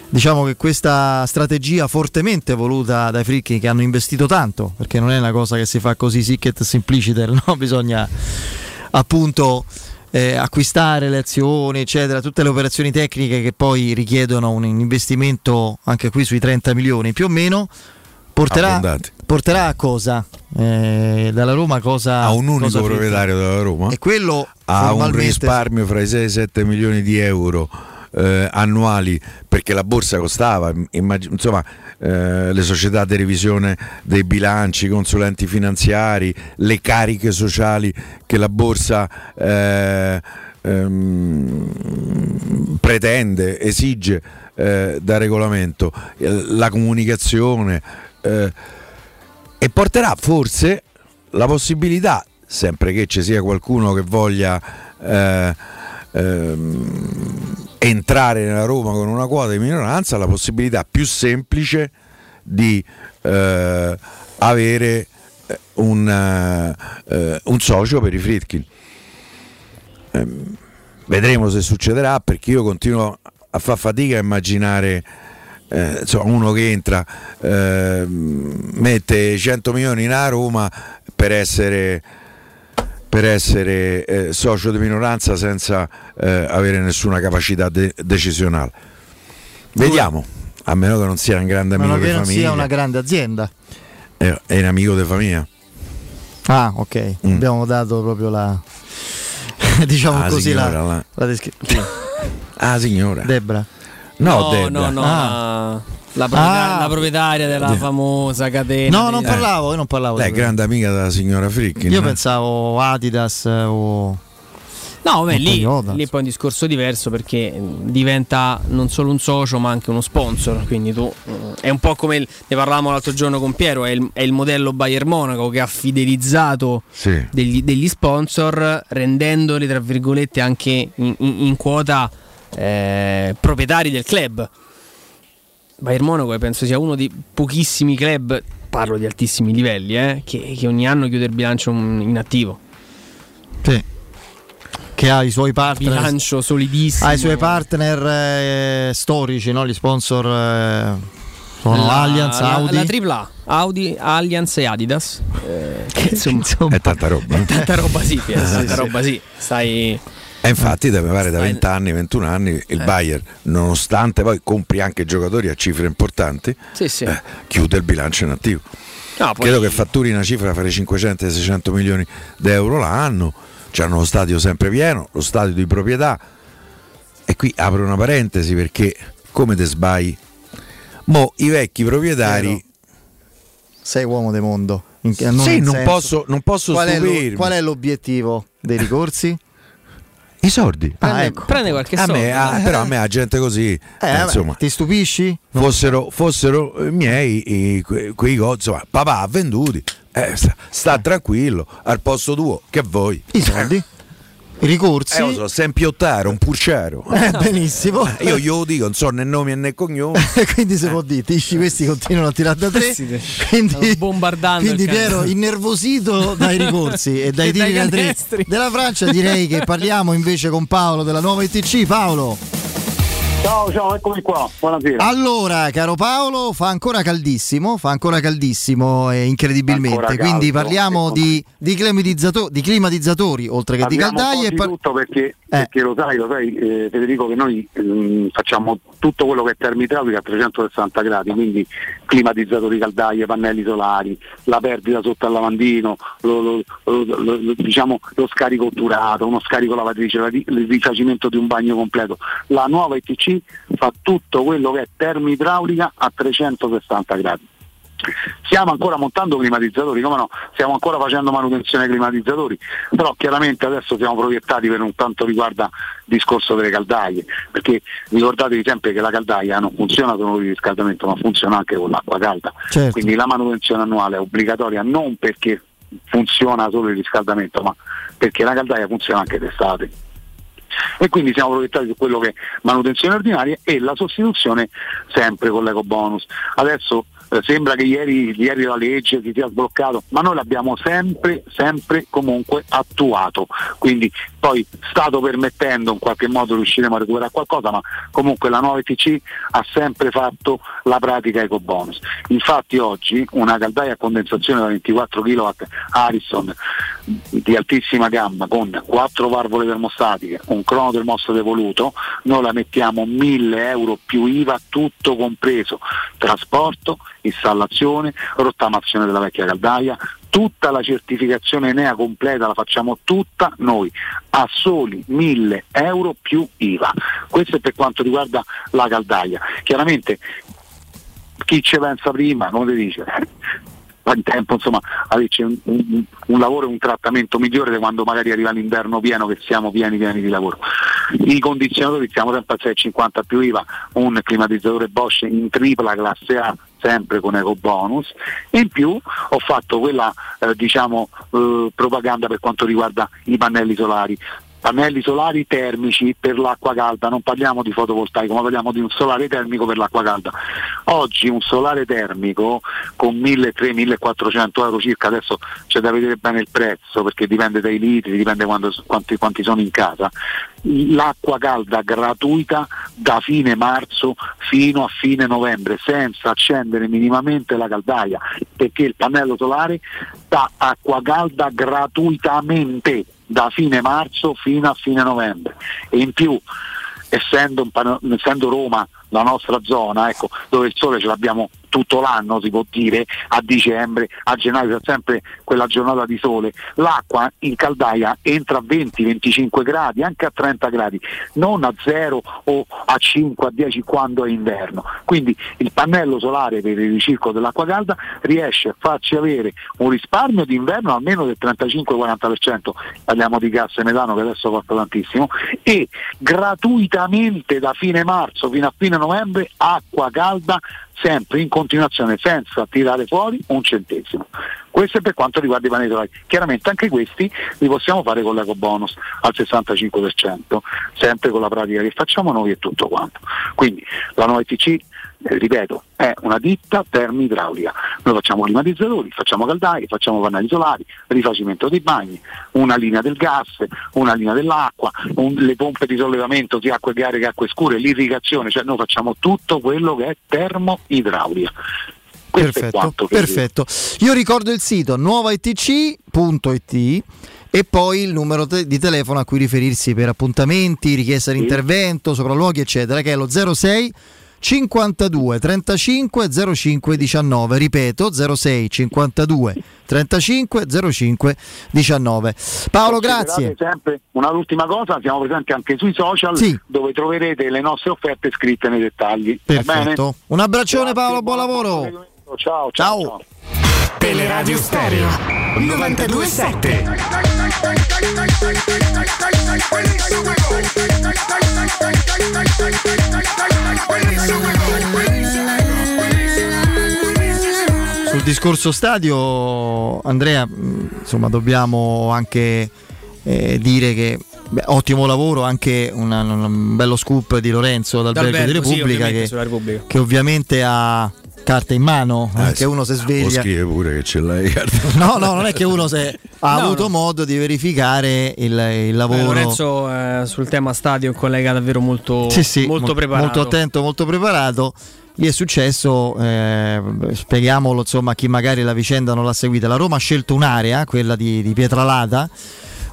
S1: diciamo che questa strategia fortemente voluta dai fricchi che hanno investito tanto, perché non è una cosa che si fa così sic et simpliciter, [LAUGHS] no? bisogna appunto eh, acquistare le azioni, eccetera, tutte le operazioni tecniche che poi richiedono un investimento anche qui sui 30 milioni più o meno. Porterà, porterà a cosa? Eh, dalla Roma cosa?
S3: A un unico proprietario della Roma.
S1: E quello
S3: ha un risparmio fra i 6 e i 7 milioni di euro eh, annuali perché la borsa costava immag- insomma eh, le società di revisione dei bilanci i consulenti finanziari le cariche sociali che la borsa eh, ehm, pretende esige eh, da regolamento eh, la comunicazione eh, e porterà forse la possibilità, sempre che ci sia qualcuno che voglia eh, ehm, entrare nella Roma con una quota di minoranza, la possibilità più semplice di eh, avere eh, un, eh, eh, un socio per i Fritkin. Ehm, vedremo se succederà perché io continuo a far fatica a immaginare eh, insomma, uno che entra eh, mette 100 milioni in a Roma per essere, per essere eh, socio di minoranza senza eh, avere nessuna capacità de- decisionale vediamo a meno che non sia un grande amico di
S1: che non
S3: famiglia
S1: sia una grande azienda.
S3: è, è un amico di famiglia
S1: Ah, ok.
S3: Mm.
S1: Abbiamo dato proprio la [LAUGHS] diciamo
S3: Ah,
S1: così la,
S3: signora, la-
S1: la descrizione.
S3: ah signora
S1: Debra.
S3: No,
S2: no, no, no,
S1: Ah.
S2: la, proprietaria,
S1: Ah.
S2: la proprietaria della
S3: De-
S2: famosa catena.
S1: No, non parlavo, io non parlavo.
S3: lei è grande amica della signora Frickin
S1: Io
S3: no?
S1: pensavo Adidas eh, o
S2: No, beh, lì,
S1: Toyota.
S2: lì poi è un discorso diverso perché mh, diventa non solo un socio ma anche uno sponsor. Quindi tu mh, è un po' come il- ne parlavamo l'altro giorno con Piero, è il, è il modello Bayern Monaco che ha fidelizzato
S3: Sì.
S2: degli, degli sponsor rendendoli tra virgolette anche in, in- in quota eh, proprietari del club. Bayern Monaco penso sia uno dei pochissimi club, parlo di altissimi livelli, eh, che, che ogni anno chiude il bilancio in attivo.
S1: Sì. che ha i suoi partner
S2: Bilancio solidissimo.
S1: ha i suoi partner eh, storici, no? gli sponsor eh, sono
S2: La-
S1: Allianz,
S2: la-
S1: Audi.
S2: La tripla A, Audi, Allianz e Adidas. eh, che [LAUGHS] insomma,
S3: è tanta roba eh?
S2: tanta roba sì, [LAUGHS]
S3: Sì,
S2: tanta
S3: sì.
S2: roba sì. Stai
S3: E infatti deve pare da
S2: Stai-
S3: 20 anni, 21 anni
S2: Eh.
S3: il Bayern, nonostante poi compri anche giocatori a cifre importanti,
S2: Sì, sì.
S3: eh, chiude il bilancio in attivo.
S2: No, poi-
S3: Credo che fatturi una cifra fra i 500 e i 600 milioni di euro l'anno, hanno lo stadio sempre pieno, lo stadio di proprietà. E qui apro una parentesi perché come te sbagli? Mo i vecchi proprietari
S1: Sei uomo del mondo. In-
S3: Sì, non
S1: senso-
S3: posso- non posso
S1: qual è, lo-
S3: stupirmi.
S1: qual è l'obiettivo dei ricorsi? [LAUGHS]
S3: I sordi.
S2: Prende,
S1: Ah, ecco.
S2: prende qualche
S3: A
S2: soldo.
S3: me, ah, però a me la gente così, eh,
S1: vabbè,
S3: insomma,
S1: ti stupisci?
S3: fossero, fossero eh, miei i- que- quei insomma, papà ha venduti, eh, sta, sta tranquillo, al posto tuo, che vuoi?
S1: I soldi? Ricorsi?
S3: Eh, lo so, sei un purciaro.
S1: Eh, benissimo.
S3: Eh, Io glielo dico, non so né nomi né cognomi. [LAUGHS]
S1: quindi si può dire, tisci questi continuano a tirare da tre. quindi,
S2: bombardando
S1: quindi Piero, innervosito dai [LAUGHS] ricorsi e dai
S2: E
S1: tiri da tre della Francia, direi che parliamo invece con Paolo della nuova ITC. Paolo.
S12: Ciao, ciao, eccomi qua. Buonasera.
S1: Allora, caro Paolo, fa ancora caldissimo, fa ancora caldissimo eh, incredibilmente.
S12: Ancora
S1: Quindi
S12: caldo,
S1: parliamo
S12: ecco.
S1: di, di climatizzato- di climatizzatori oltre che
S12: Parliamo
S1: di caldaie. e par-
S12: tutto perché, perché lo sai, lo sai eh, Federico che noi ehm, facciamo tutto quello che è termoidraulica a 360 gradi, quindi climatizzatori, caldaie, pannelli solari, la perdita sotto al lavandino, lo, lo- lo- diciamo, lo scarico otturato, uno scarico lavatrice, la ri- il rifacimento di un bagno completo. La nuova ITC fa tutto quello che è termoidraulica a 360 gradi. Stiamo ancora montando climatizzatori, come no? Stiamo ancora facendo manutenzione ai climatizzatori, però chiaramente adesso siamo proiettati per un tanto riguarda il discorso delle caldaie, perché ricordatevi sempre che la caldaia non funziona solo con il riscaldamento, ma funziona anche con l'acqua calda.
S1: Certo.
S12: Quindi la manutenzione annuale è obbligatoria non perché funziona solo il riscaldamento, ma perché la caldaia funziona anche d'estate e quindi siamo proiettati su quello che è manutenzione ordinaria e la sostituzione sempre con l'eco bonus. Adesso eh, sembra che ieri, ieri la legge si sia sbloccato, ma noi l'abbiamo sempre, sempre comunque attuato, quindi poi stato permettendo in qualche modo riusciremo a recuperare qualcosa, ma comunque la nuova ETC ha sempre fatto la pratica eco bonus. Infatti oggi una caldaia a condensazione da 24 kW Harrison di altissima gamma con quattro valvole termostatiche, un crono termostato evoluto, noi la mettiamo 1000 euro più IVA tutto compreso, trasporto, installazione, rottamazione della vecchia caldaia, tutta la certificazione Enea completa la facciamo tutta noi a soli 1000 euro più IVA. Questo è per quanto riguarda la caldaia. Chiaramente chi ci pensa prima, come ti dice, fa in tempo insomma averci un, un- un lavoro e un trattamento migliore di quando magari arriva l'inverno pieno che siamo pieni pieni di lavoro. I condizionatori siamo sempre a 6,50 più IVA, un climatizzatore Bosch in tripla classe A sempre con eco bonus. In più ho fatto quella eh, diciamo eh, propaganda per quanto riguarda i pannelli solari pannelli solari termici per l'acqua calda, non parliamo di fotovoltaico, ma parliamo di un solare termico per l'acqua calda. Oggi un solare termico con 1.300-1.400 euro circa, adesso c'è da vedere bene il prezzo perché dipende dai litri, dipende quando- quanti, quanti sono in casa, l'acqua calda gratuita da fine marzo fino a fine novembre senza accendere minimamente la caldaia perché il pannello solare dà acqua calda gratuitamente da fine marzo fino a fine novembre. E in più essendo, essendo Roma la nostra zona ecco, dove il sole ce l'abbiamo tutto l'anno si può dire a dicembre, a gennaio c'è sempre quella giornata di sole, l'acqua in caldaia entra a 20-25 gradi, anche a 30 gradi, non a 0 o a 5, a 10 quando è inverno. Quindi il pannello solare per il ricircolo dell'acqua calda riesce a farci avere un risparmio d'inverno almeno del 35-40%, parliamo di gas e metano che adesso costa tantissimo, e gratuitamente da fine marzo fino a fine novembre acqua calda sempre in continuazione senza tirare fuori un centesimo. Questo è per quanto riguarda i pannelli solari. Chiaramente anche questi li possiamo fare con l'eco bonus al 65%, sempre con la pratica che facciamo noi e tutto quanto. Quindi la nuova ETC, eh, ripeto, è una ditta termoidraulica. Noi facciamo climatizzatori, facciamo caldaie, facciamo pannelli solari, rifacimento dei bagni, una linea del gas, una linea dell'acqua, un- le pompe di sollevamento sia acque chiare che acque scure, l'irrigazione, cioè noi facciamo tutto quello che è termoidraulica. Questo
S1: Perfetto, perfetto. Io ricordo il sito nuovaitc.it e poi il numero te- di telefono a cui riferirsi per appuntamenti, richiesta di intervento, sopralluoghi, eccetera, che è lo 06 52 35 05 19. Ripeto, 06 52 35 05 19. Paolo, grazie.
S12: Sempre un'ultima cosa, siamo presenti anche sui social dove troverete le nostre offerte scritte nei dettagli.
S1: Perfetto. Un abbraccione Paolo, buon lavoro.
S12: Ciao, ciao. ciao.
S13: Teleradio Stereo 927
S1: Sul discorso stadio, Andrea, mh, insomma, dobbiamo anche eh, dire che beh, ottimo lavoro, anche una- un bello scoop di Lorenzo D'Albergo di
S2: D'Albergo, sì,
S1: Repubblica,
S2: ovviamente,
S1: che, che ovviamente ha carta in mano,
S3: Eh,
S1: uno si
S3: Può
S1: sveglia.
S3: scrivere pure che ce l'hai.
S1: No, no, non è che uno se [LAUGHS] ha
S2: No,
S1: avuto
S2: no.
S1: modo di verificare il, il lavoro.
S2: Lorenzo eh, sul tema stadio è un collega davvero molto,
S1: Sì, sì,
S2: molto
S1: mo-
S2: preparato.
S1: molto attento, molto preparato. Lì è successo, eh, spieghiamolo insomma a chi magari la vicenda non l'ha seguita. La Roma ha scelto un'area, quella di, di Pietralata,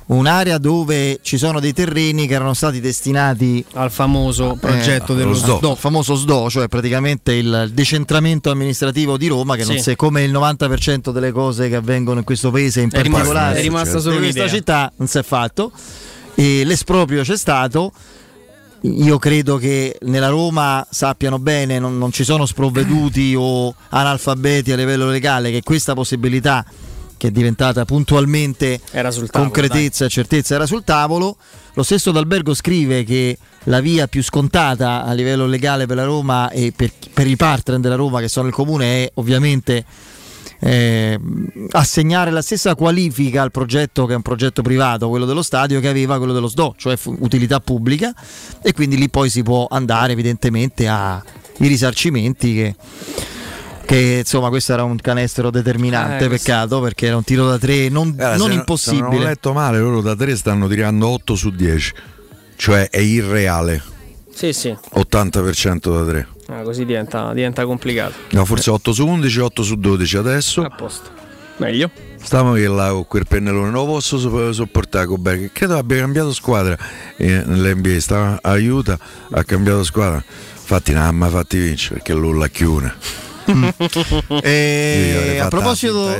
S1: un'area dove ci sono dei terreni che erano stati destinati
S2: al famoso progetto dello SDO.
S1: il famoso SDO, cioè praticamente il decentramento amministrativo di Roma, che non
S2: Sì.
S1: si come il 90% delle cose che avvengono in questo paese, in
S2: È rimasta-
S1: particolare
S2: è rimasta solo
S1: in questa città, non si è fatto. E l'esproprio c'è stato. Io credo che nella Roma sappiano bene, non, non ci sono sprovveduti o analfabeti a livello legale, che questa possibilità, che è diventata puntualmente concretezza e certezza, era sul tavolo. Lo stesso D'Albergo scrive che la via più scontata a livello legale per la Roma e per, per i partner della Roma, che sono il comune, è ovviamente eh, assegnare la stessa qualifica al progetto che è un progetto privato, quello dello stadio, che aveva quello dello SDO, cioè utilità pubblica, e quindi lì poi si può andare evidentemente ai risarcimenti che, che, insomma questo era un canestro determinante,
S3: Eh,
S1: peccato perché era un tiro da tre non,
S3: Guarda,
S1: non
S3: se Se non ho
S1: impossibile.
S3: letto male, loro da 3 stanno tirando 8 su 10. Cioè è irreale.
S2: Sì, sì.
S3: 80% da 3.
S2: Ah, così diventa, diventa complicato.
S3: No, forse 8 su 11, 8 su 12 adesso.
S2: A posto. Meglio.
S3: Stiamo che là con quel pennellone, non lo posso so- sopportare con Berg. Credo abbia cambiato squadra eh, nell'NBA. Sta, aiuta, ha cambiato squadra. Infatti, non ha mai fatti vincere perché lui la chiune.
S1: E a proposito.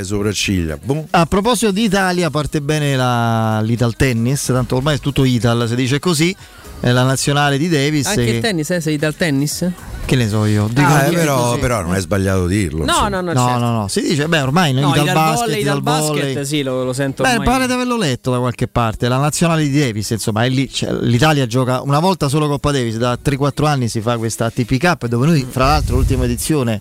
S3: Boom.
S1: a proposito di Italia, parte bene la- l'Ital Tennis, tanto ormai è tutto Ital, si dice così. È la nazionale di Davis.
S2: Anche
S1: che,
S2: il tennis, eh? sei dal tennis?
S1: che ne so io? Dico-
S3: Ah,
S1: dico
S3: però,
S1: così.
S3: però non è sbagliato dirlo.
S2: No, no, no,
S1: No,
S2: certo.
S1: no, no, si dice, beh, ormai
S2: No,
S1: Ital
S2: dal
S1: basket,
S2: volley,
S1: Ital
S2: basket, sì, lo, lo sento
S1: Beh,
S2: ormai.
S1: pare di averlo letto da qualche parte. La nazionale di Davis, insomma, è lì. cioè, L'Italia gioca una volta solo Coppa Davis, da 3-4 anni si fa questa ATP Cup, dove noi, fra l'altro, l'ultima edizione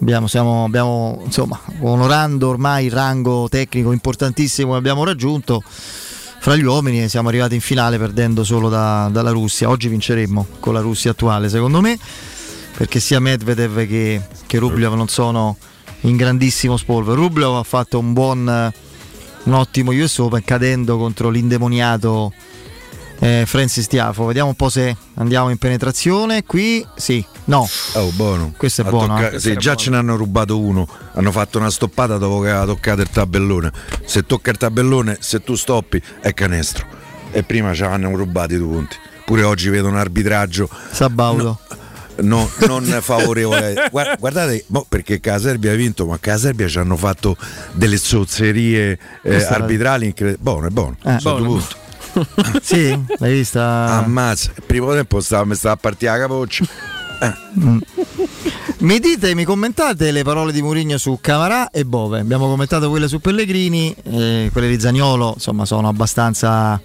S1: abbiamo, siamo, abbiamo insomma, onorando ormai il rango tecnico importantissimo che abbiamo raggiunto. Fra gli uomini siamo arrivati in finale perdendo solo da- dalla Russia. Oggi vinceremmo con la Russia attuale, secondo me, perché sia Medvedev che, che Rublev non sono in grandissimo spolvero. Rublev ha fatto un buon, un ottimo US Open cadendo contro l'indemoniato eh, Francis Tiafo. Vediamo un po' se andiamo in penetrazione. Qui sì, no.
S3: Oh, buono.
S1: Questo è
S3: A
S1: buono.
S3: tocca-
S1: eh.
S3: sì, già ce ne hanno rubato uno. Hanno fatto una stoppata dopo che aveva toccato il tabellone. Se tocca il tabellone, se tu stoppi, è canestro. E prima ci hanno rubati due punti. Pure oggi vedo un arbitraggio.
S1: Sabaudo.
S3: No, non [LAUGHS] favorevole. Guarda- Guardate, mo perché che la Serbia ha vinto, ma che la Serbia ci hanno fatto delle zozzerie eh, arbitrali incredibili. Buono, è buono.
S1: Eh.
S3: Sono due
S1: Buono. [LAUGHS] sì, l'hai vista?
S3: Ammazza, il primo tempo stava, mi stava a partire la capoccia.
S1: Mm. Mi dite, mi commentate le parole di Mourinho su Camarà e Bove. Abbiamo commentato quelle su Pellegrini, eh, quelle di Zagnolo, insomma, sono abbastanza.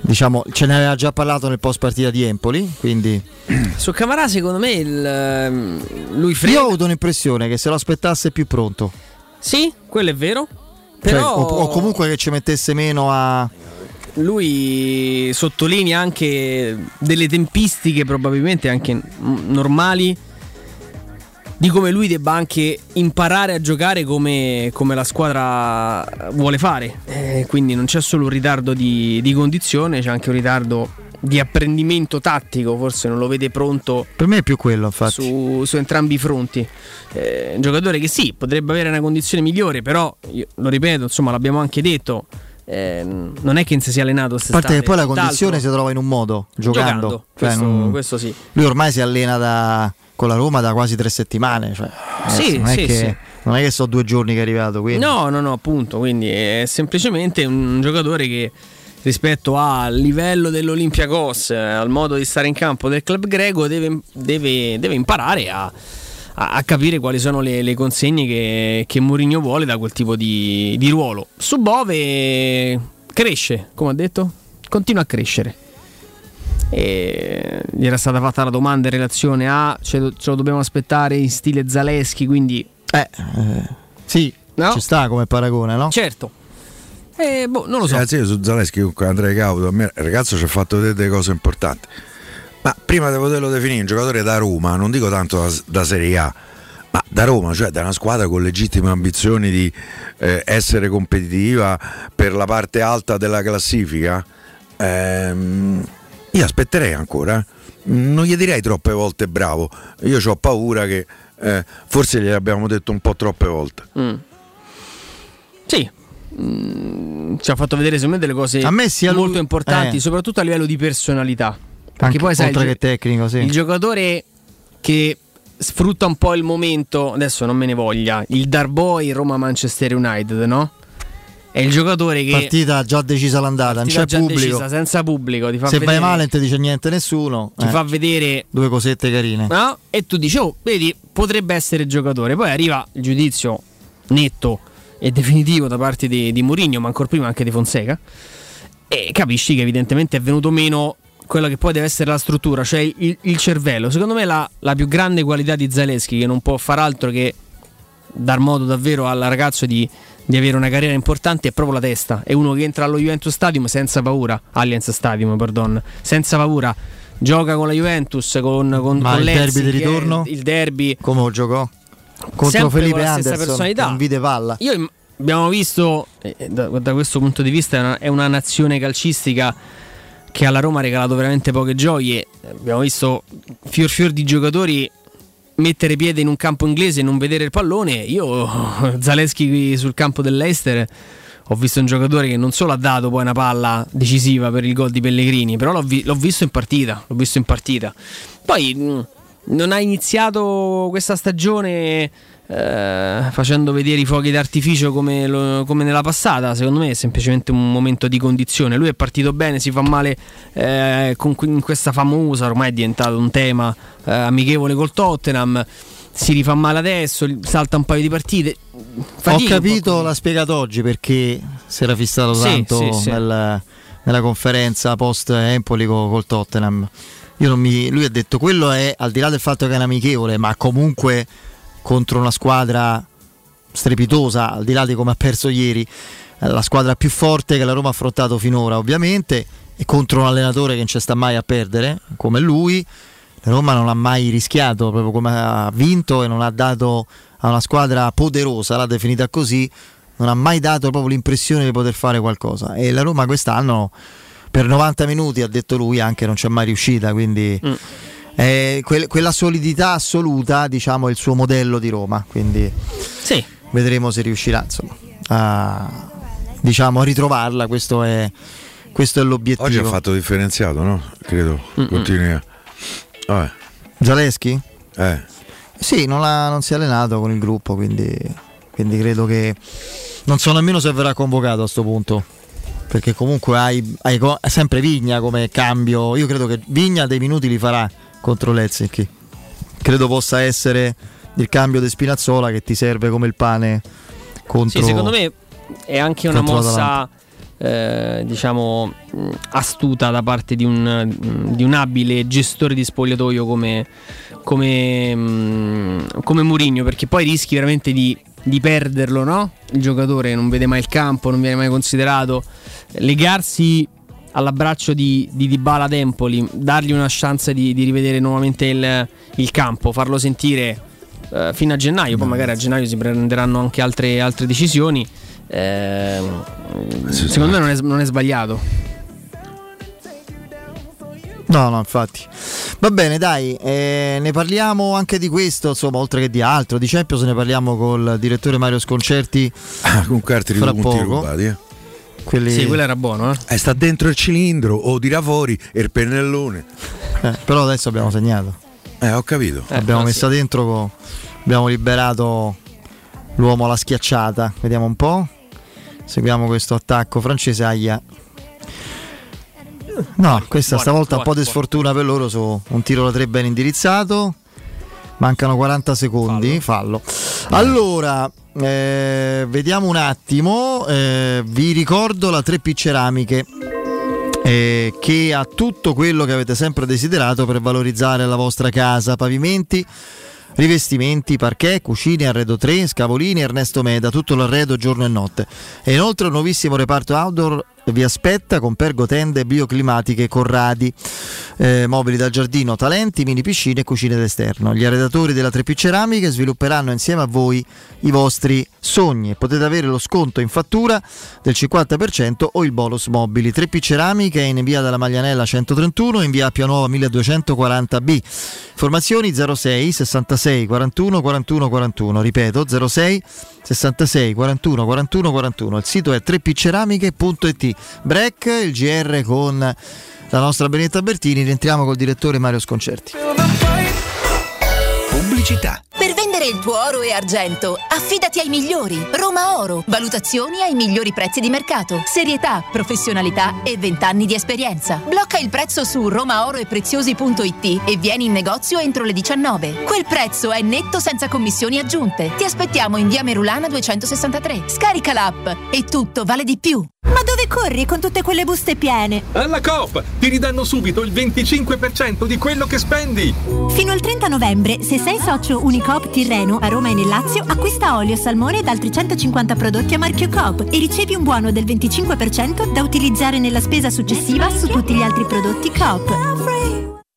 S1: Diciamo, ce ne aveva già parlato nel post partita di Empoli, quindi [CLEARS THROAT]
S2: Su Camarà, secondo me, il, ehm, lui frega.
S1: io ho avuto un'impressione che se lo aspettasse più pronto.
S2: Sì, quello è vero.
S1: Cioè,
S2: Però
S1: o, o comunque che ci mettesse meno a.
S2: lui sottolinea anche delle tempistiche probabilmente anche normali di come lui debba anche imparare a giocare come, come la squadra vuole fare. Eh, quindi non c'è solo un ritardo di, di condizione, c'è anche un ritardo di apprendimento tattico, forse non lo vede pronto
S1: Per me è più quello, infatti.
S2: su, su entrambi i fronti. Eh, un giocatore che sì, potrebbe avere una condizione migliore, però lo ripeto, insomma, l'abbiamo anche detto. Eh, non è che non si sia allenato
S1: A parte che poi la condizione si trova in un modo, giocando.
S2: Giocando,
S1: Cioè,
S2: questo-
S1: non-
S2: questo sì.
S1: Lui ormai si allena da- con la Roma da quasi tre settimane. Cioè,
S2: Sì,
S1: adesso non, è
S2: sì,
S1: che,
S2: sì.
S1: non è che sono due giorni che è arrivato. Quindi.
S2: No, no, no, appunto. Quindi è semplicemente un giocatore che rispetto al livello dell'Olympiacos, eh, al modo di stare in campo del club greco, deve, deve- deve imparare a, a- a capire quali sono le, le consegne che, che Mourinho vuole da quel tipo di, di ruolo. Su Bove cresce, come ha detto, continua a crescere. E gli era stata fatta la domanda in relazione a ce lo, ce lo dobbiamo aspettare in stile Zaleschi, quindi
S1: Eh, eh, sì,
S2: No?
S1: ci sta come paragone, no?
S2: certo. Eh, boh, non lo so.
S3: Ragazzi, io su Zaleschi comunque andrei cauto. A me, il ragazzo ci ha fatto vedere delle cose importanti. Ma prima di poterlo definire un giocatore da Roma, non dico tanto da, da Serie A, ma da Roma, cioè da una squadra con legittime ambizioni di eh, essere competitiva per la parte alta della classifica, ehm, io aspetterei ancora. eh. Non gli direi troppe volte bravo. Io ho paura che eh, forse gliel'abbiamo detto un po' troppe volte.
S2: Mm. Sì. Mm, ci ha fatto vedere secondo me delle cose
S1: A me sia
S2: molto
S1: lui-
S2: importanti,
S1: eh.
S2: soprattutto a livello di personalità. Perché
S1: Anche-
S2: poi sai, il,
S1: oltre
S2: gio-
S1: che tecnico, sì.
S2: il giocatore che sfrutta un po' il momento, adesso non me ne voglia, il Darboy Roma-Manchester United, no? È il giocatore che
S1: Partita già decisa l'andata, non c'è pubblico.
S2: decisa, senza pubblico,
S1: Se
S2: vedere,
S1: vai male non ti dice niente nessuno.
S2: ti
S1: eh,
S2: fa vedere
S1: due cosette carine.
S2: no? E tu dici, oh, vedi, potrebbe essere giocatore. Poi arriva il giudizio netto e definitivo da parte di, di Mourinho, ma ancora prima anche di Fonseca. E capisci che evidentemente è venuto meno quella che poi deve essere la struttura, cioè il, il cervello. Secondo me la, la più grande qualità di Zaleschi, che non può far altro che dar modo davvero al ragazzo di, di avere una carriera importante, è proprio la testa. È uno che entra allo Juventus Stadium senza paura, Allianz Stadium, pardon, senza paura. Gioca con la Juventus, con, con,
S1: Ma
S2: con
S1: il
S2: Lenzi,
S1: derby di ritorno?
S2: Il derby.
S1: Come lo giocò? Contro
S2: Sempre
S1: Felipe
S2: con
S1: Anderson,
S2: personalità.
S1: non vide palla.
S2: Io abbiamo visto, eh, da, da questo punto di vista, è una, è una nazione calcistica che alla Roma ha regalato veramente poche gioie. Abbiamo visto fior fior di giocatori mettere piede in un campo inglese e non vedere il pallone. Io, [LAUGHS] Zaleschi qui sul campo dell'Eister, ho visto un giocatore che non solo ha dato poi una palla decisiva per il gol di Pellegrini, però l'ho, vi- l'ho visto in partita. L'ho visto in partita. Poi non ha iniziato questa stagione eh, facendo vedere i fuochi d'artificio come, lo- come nella passata. Secondo me è semplicemente un momento di condizione. Lui è partito bene, si fa male eh, con- in questa famosa, ormai è diventato un tema eh, amichevole col Tottenham. Si rifà male adesso, salta un paio di partite.
S1: Ho
S2: Fatica po'
S1: capito, l'ha spiegato oggi perché si era fissato
S2: Sì,
S1: tanto
S2: sì, sì.
S1: nel- nella conferenza post Empoli co- col Tottenham. Io non mi- lui ha detto quello è al di là del fatto che è un amichevole, ma comunque contro una squadra strepitosa, al di là di come ha perso ieri, eh, la squadra più forte che la Roma ha affrontato finora, ovviamente, e contro un allenatore che non ci sta mai a perdere, come lui. La Roma non ha mai rischiato, proprio come ha vinto e non ha dato a una squadra poderosa, l'ha definita così, non ha mai dato proprio l'impressione di poter fare qualcosa. E la Roma quest'anno per 90 minuti, ha detto lui, anche non c'è mai riuscita, quindi
S2: Mm.
S1: È quel- quella solidità assoluta, diciamo, è il suo modello di Roma, quindi
S2: Sì.
S1: vedremo se riuscirà insomma, a, diciamo, a ritrovarla, questo è, questo è l'obiettivo.
S3: Oggi ha fatto differenziato, no? Credo.
S1: Mm-mm.
S3: Continui a. Vabbè.
S1: Zaleschi?
S3: Eh.
S1: Sì, non, ha- non si è allenato con il gruppo, quindi, quindi credo che non so nemmeno se verrà convocato a sto punto. Perché comunque hai, hai sempre Vigna come cambio. Io credo che Vigna dei minuti li farà contro Lezzinchi. Credo possa essere il cambio di Spinazzola che ti serve come il pane contro.
S2: Sì, secondo me è anche una mossa eh, diciamo astuta da parte di un, di un abile gestore di spogliatoio come, come, come Mourinho perché poi rischi veramente di, di perderlo no? il giocatore non vede mai il campo non viene mai considerato legarsi all'abbraccio di, di Dybala ad Empoli dargli una chance di, di rivedere nuovamente il, il campo farlo sentire eh, fino a gennaio, poi magari a gennaio si prenderanno anche altre, altre decisioni. Ehm, secondo me non è, non è sbagliato.
S1: No, no, infatti. Va bene, dai, eh, ne parliamo anche di questo, insomma, oltre che di altro. Di Champions ne parliamo col direttore Mario Sconcerti.
S3: Ah, con carte di
S1: fra
S3: punti
S1: poco.
S3: rubati, eh.
S1: Quelli-
S2: Sì, quello era buono, eh?
S3: Eh, sta dentro il cilindro o tira fuori e il pennellone.
S1: Eh, però adesso abbiamo segnato.
S3: Eh, ho capito.
S1: abbiamo messa dentro, co- abbiamo liberato l'uomo alla schiacciata. Vediamo un po'. Seguiamo questo attacco francese. Aia. No, questa
S2: buona,
S1: stavolta un po' di sfortuna per loro su un tiro da tre ben indirizzato. Mancano 40 secondi, fallo. Allora, eh, vediamo un attimo, eh, vi ricordo la 3P Ceramiche. eh, che ha tutto quello che avete sempre desiderato per valorizzare la vostra casa, pavimenti, rivestimenti, parquet, cucine, arredo 3, scavolini, Ernesto Meda, tutto l'arredo giorno e notte. E inoltre un nuovissimo reparto outdoor vi aspetta con pergotende bioclimatiche Corradi, eh, mobili da giardino, talenti, mini piscine e cucine d'esterno. Gli arredatori della 3P Ceramiche svilupperanno insieme a voi i vostri sogni potete avere lo sconto in fattura del 50% o il bonus mobili. 3P Ceramiche in via della Maglianella 131 in via Appia Nuova 1240B. Informazioni 06 66 41 41 41, ripeto 06 66 41 41 41. Il sito è 3pceramiche.it. Break, il GR con la nostra Benetta Bertini. Rientriamo col direttore Mario Sconcerti.
S14: Pubblicità. Vendere il tuo oro e argento, affidati ai migliori. Roma Oro. Valutazioni ai migliori prezzi di mercato. Serietà, professionalità e 20 anni di esperienza. Blocca il prezzo su romaoroepreziosi.it e vieni in negozio entro le 19. Quel prezzo è netto senza commissioni aggiunte. Ti aspettiamo in via Merulana 263. Scarica l'app e tutto vale di più.
S15: Ma dove corri con tutte quelle buste piene?
S16: Alla Coop ti ridanno subito il 25% di quello che spendi.
S15: Fino al 30 novembre, se sei socio Unicoop Tirreno a Roma e nel Lazio, acquista olio, salmone ed altri 150 prodotti a marchio Coop e ricevi un buono del 25% da utilizzare nella spesa successiva su tutti gli altri prodotti Coop.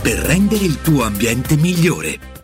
S4: per rendere il tuo ambiente migliore.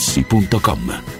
S17: artigianamaterassi.com.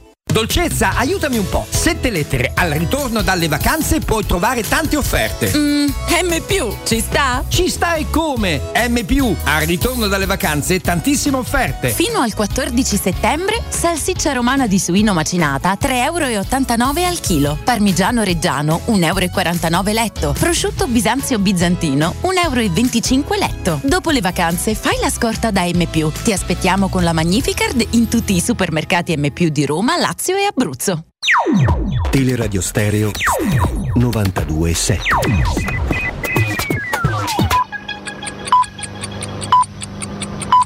S9: Dolcezza, aiutami un po'. Sette lettere. Al ritorno dalle vacanze puoi trovare tante offerte.
S18: Mm, M, ci sta?
S9: Ci sta e come? M, al ritorno dalle vacanze tantissime offerte.
S18: Fino al 14 settembre, salsiccia romana di suino macinata 3,89 euro al chilo. Parmigiano reggiano 1,49 euro letto. Prosciutto bisanzio bizantino 1,25 euro letto. Dopo le vacanze fai la scorta da M. Ti aspettiamo con la Magnificard in tutti i supermercati M di Roma, Lazio e Abruzzo.
S19: Teleradio Stereo 92.7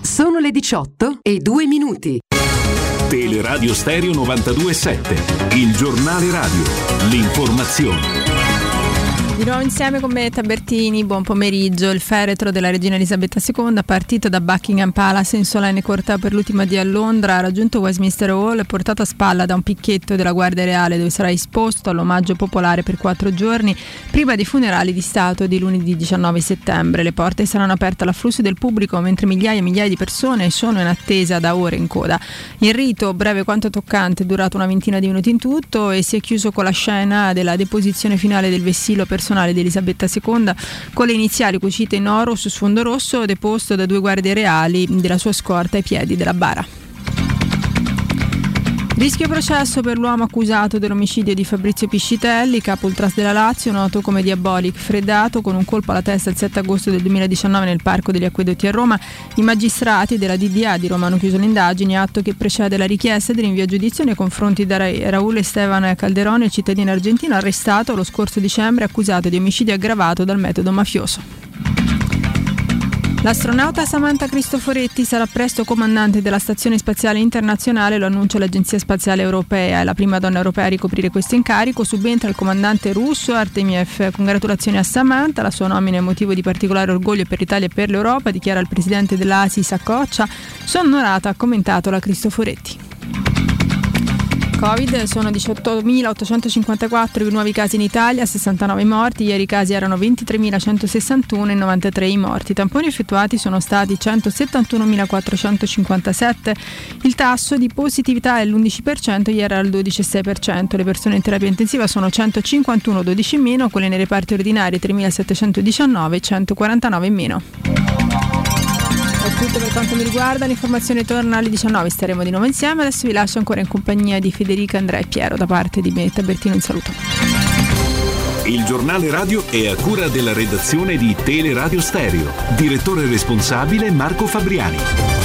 S20: Sono le 18 e 2 minuti.
S11: Teleradio Stereo 92.7, il giornale radio, l'informazione.
S21: Di nuovo insieme con me Tabertini, buon pomeriggio. Il feretro della regina Elisabetta II, partito da Buckingham Palace in solenne corteo per l'ultima di a Londra, ha raggiunto Westminster Hall portato a spalla da un picchetto della Guardia Reale dove sarà esposto all'omaggio popolare per quattro giorni prima dei funerali di Stato di lunedì 19 settembre. Le porte saranno aperte all'afflusso del pubblico mentre migliaia e migliaia di persone sono in attesa da ore in coda. Il rito, breve quanto toccante, è durato una ventina di minuti in tutto e si è chiuso con la scena della deposizione finale del vessillo personale di Elisabetta II con le iniziali cucite in oro su sfondo rosso deposto da due guardie reali della sua scorta ai piedi della bara. Rischio processo per l'uomo accusato dell'omicidio di Fabrizio Piscitelli, capo ultras della Lazio, noto come Diabolic, freddato con un colpo alla testa il 7 agosto del 2019 nel Parco degli Acquedotti a Roma. I magistrati della DDA di Roma hanno chiuso le indagini, atto che precede la richiesta di rinvio a giudizio nei confronti da Raul Esteban Calderone, cittadino argentino arrestato lo scorso dicembre accusato di omicidio aggravato dal metodo mafioso. L'astronauta Samantha Cristoforetti sarà presto comandante della Stazione Spaziale Internazionale, lo annuncia l'Agenzia Spaziale Europea. È la prima donna europea a ricoprire questo incarico. Subentra il comandante russo Artemiev. Congratulazioni a Samantha, la sua nomina è motivo di particolare orgoglio per l'Italia e per l'Europa, dichiara il presidente dell'ASI Saccoccia. Sono onorata, ha commentato la Cristoforetti. Covid sono 18.854 i nuovi casi in Italia, 69 morti, ieri i casi erano 23.161 e 93 i morti. I tamponi effettuati sono stati 171.457, il tasso di positività è l'11%, ieri era il 12,6%, le persone in terapia intensiva sono 151, 12 in meno, quelle nei reparti ordinari 3.719 149 in meno. Tutto per quanto mi riguarda, l'informazione torna alle 19, staremo di nuovo insieme, adesso vi lascio ancora in compagnia di Federica, Andrea e Piero da parte di me, Tabertino, un saluto.
S11: Il giornale radio è a cura della redazione di Teleradio Stereo, direttore responsabile Marco Fabriani.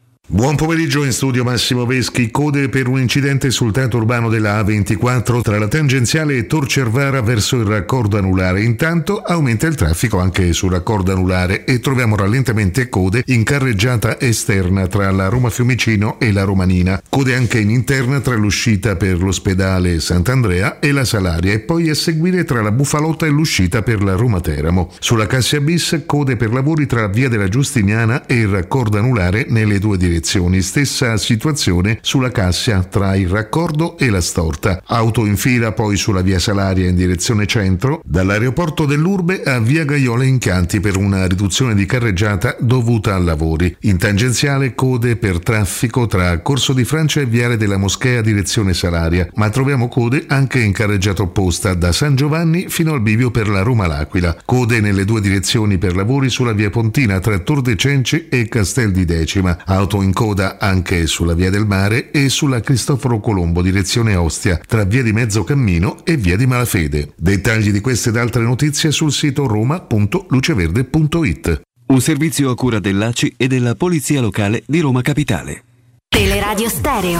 S22: Buon pomeriggio in studio Massimo Veschi, code per un incidente sul tratto urbano della A24 tra la tangenziale e Tor Cervara verso il raccordo anulare. Intanto aumenta il traffico anche sul raccordo anulare e troviamo rallentamenti e code in carreggiata esterna tra la Roma Fiumicino e la Romanina. Code anche in interna tra l'uscita per l'ospedale Sant'Andrea e la Salaria e poi a seguire tra la Bufalotta e l'uscita per la Roma Teramo. Sulla Cassia Bis code per lavori tra via della Giustiniana e il raccordo anulare nelle due direzioni. Stessa situazione sulla Cassia tra il raccordo e la storta. Auto in fila poi sulla via Salaria in direzione centro, dall'aeroporto dell'Urbe a via Gaiola in Chianti per una riduzione di carreggiata dovuta a lavori. In tangenziale code per traffico tra Corso di Francia e Viale della Moschea direzione Salaria, ma troviamo code anche in carreggiata opposta da San Giovanni fino al bivio per la Roma L'Aquila. Code nelle due direzioni per lavori sulla via Pontina tra Tor de Cenci e Castel di Decima. Auto in coda anche sulla via del mare e sulla Cristoforo Colombo direzione Ostia tra via di Mezzocammino e via di Malafede. Dettagli di queste ed altre notizie sul sito roma.luceverde.it.
S11: Un servizio a cura dell'ACI e della Polizia Locale di Roma Capitale.
S18: Teleradio Stereo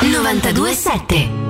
S18: 927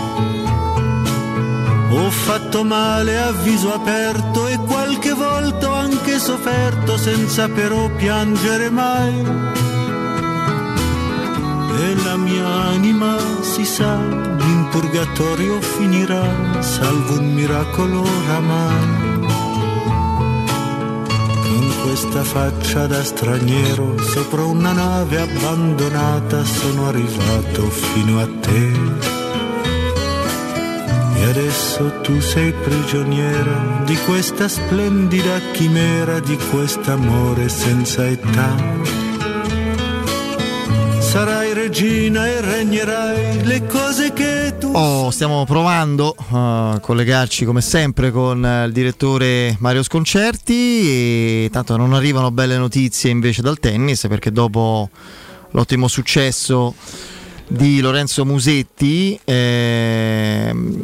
S23: Ho fatto male a viso aperto e qualche volta ho anche sofferto senza però piangere mai. E la mia anima si sa, in purgatorio finirà, salvo un miracolo oramai. Questa faccia da straniero, sopra una nave abbandonata, sono arrivato fino a te. E adesso tu sei prigioniera di questa splendida chimera, di quest'amore senza età. Sarai regina e regnerai le cose che tu
S1: Oh, stiamo provando a collegarci come sempre con eh, il direttore Mario Sconcerti e tanto non arrivano belle notizie invece dal tennis perché dopo l'ottimo successo di Lorenzo Musetti ehm,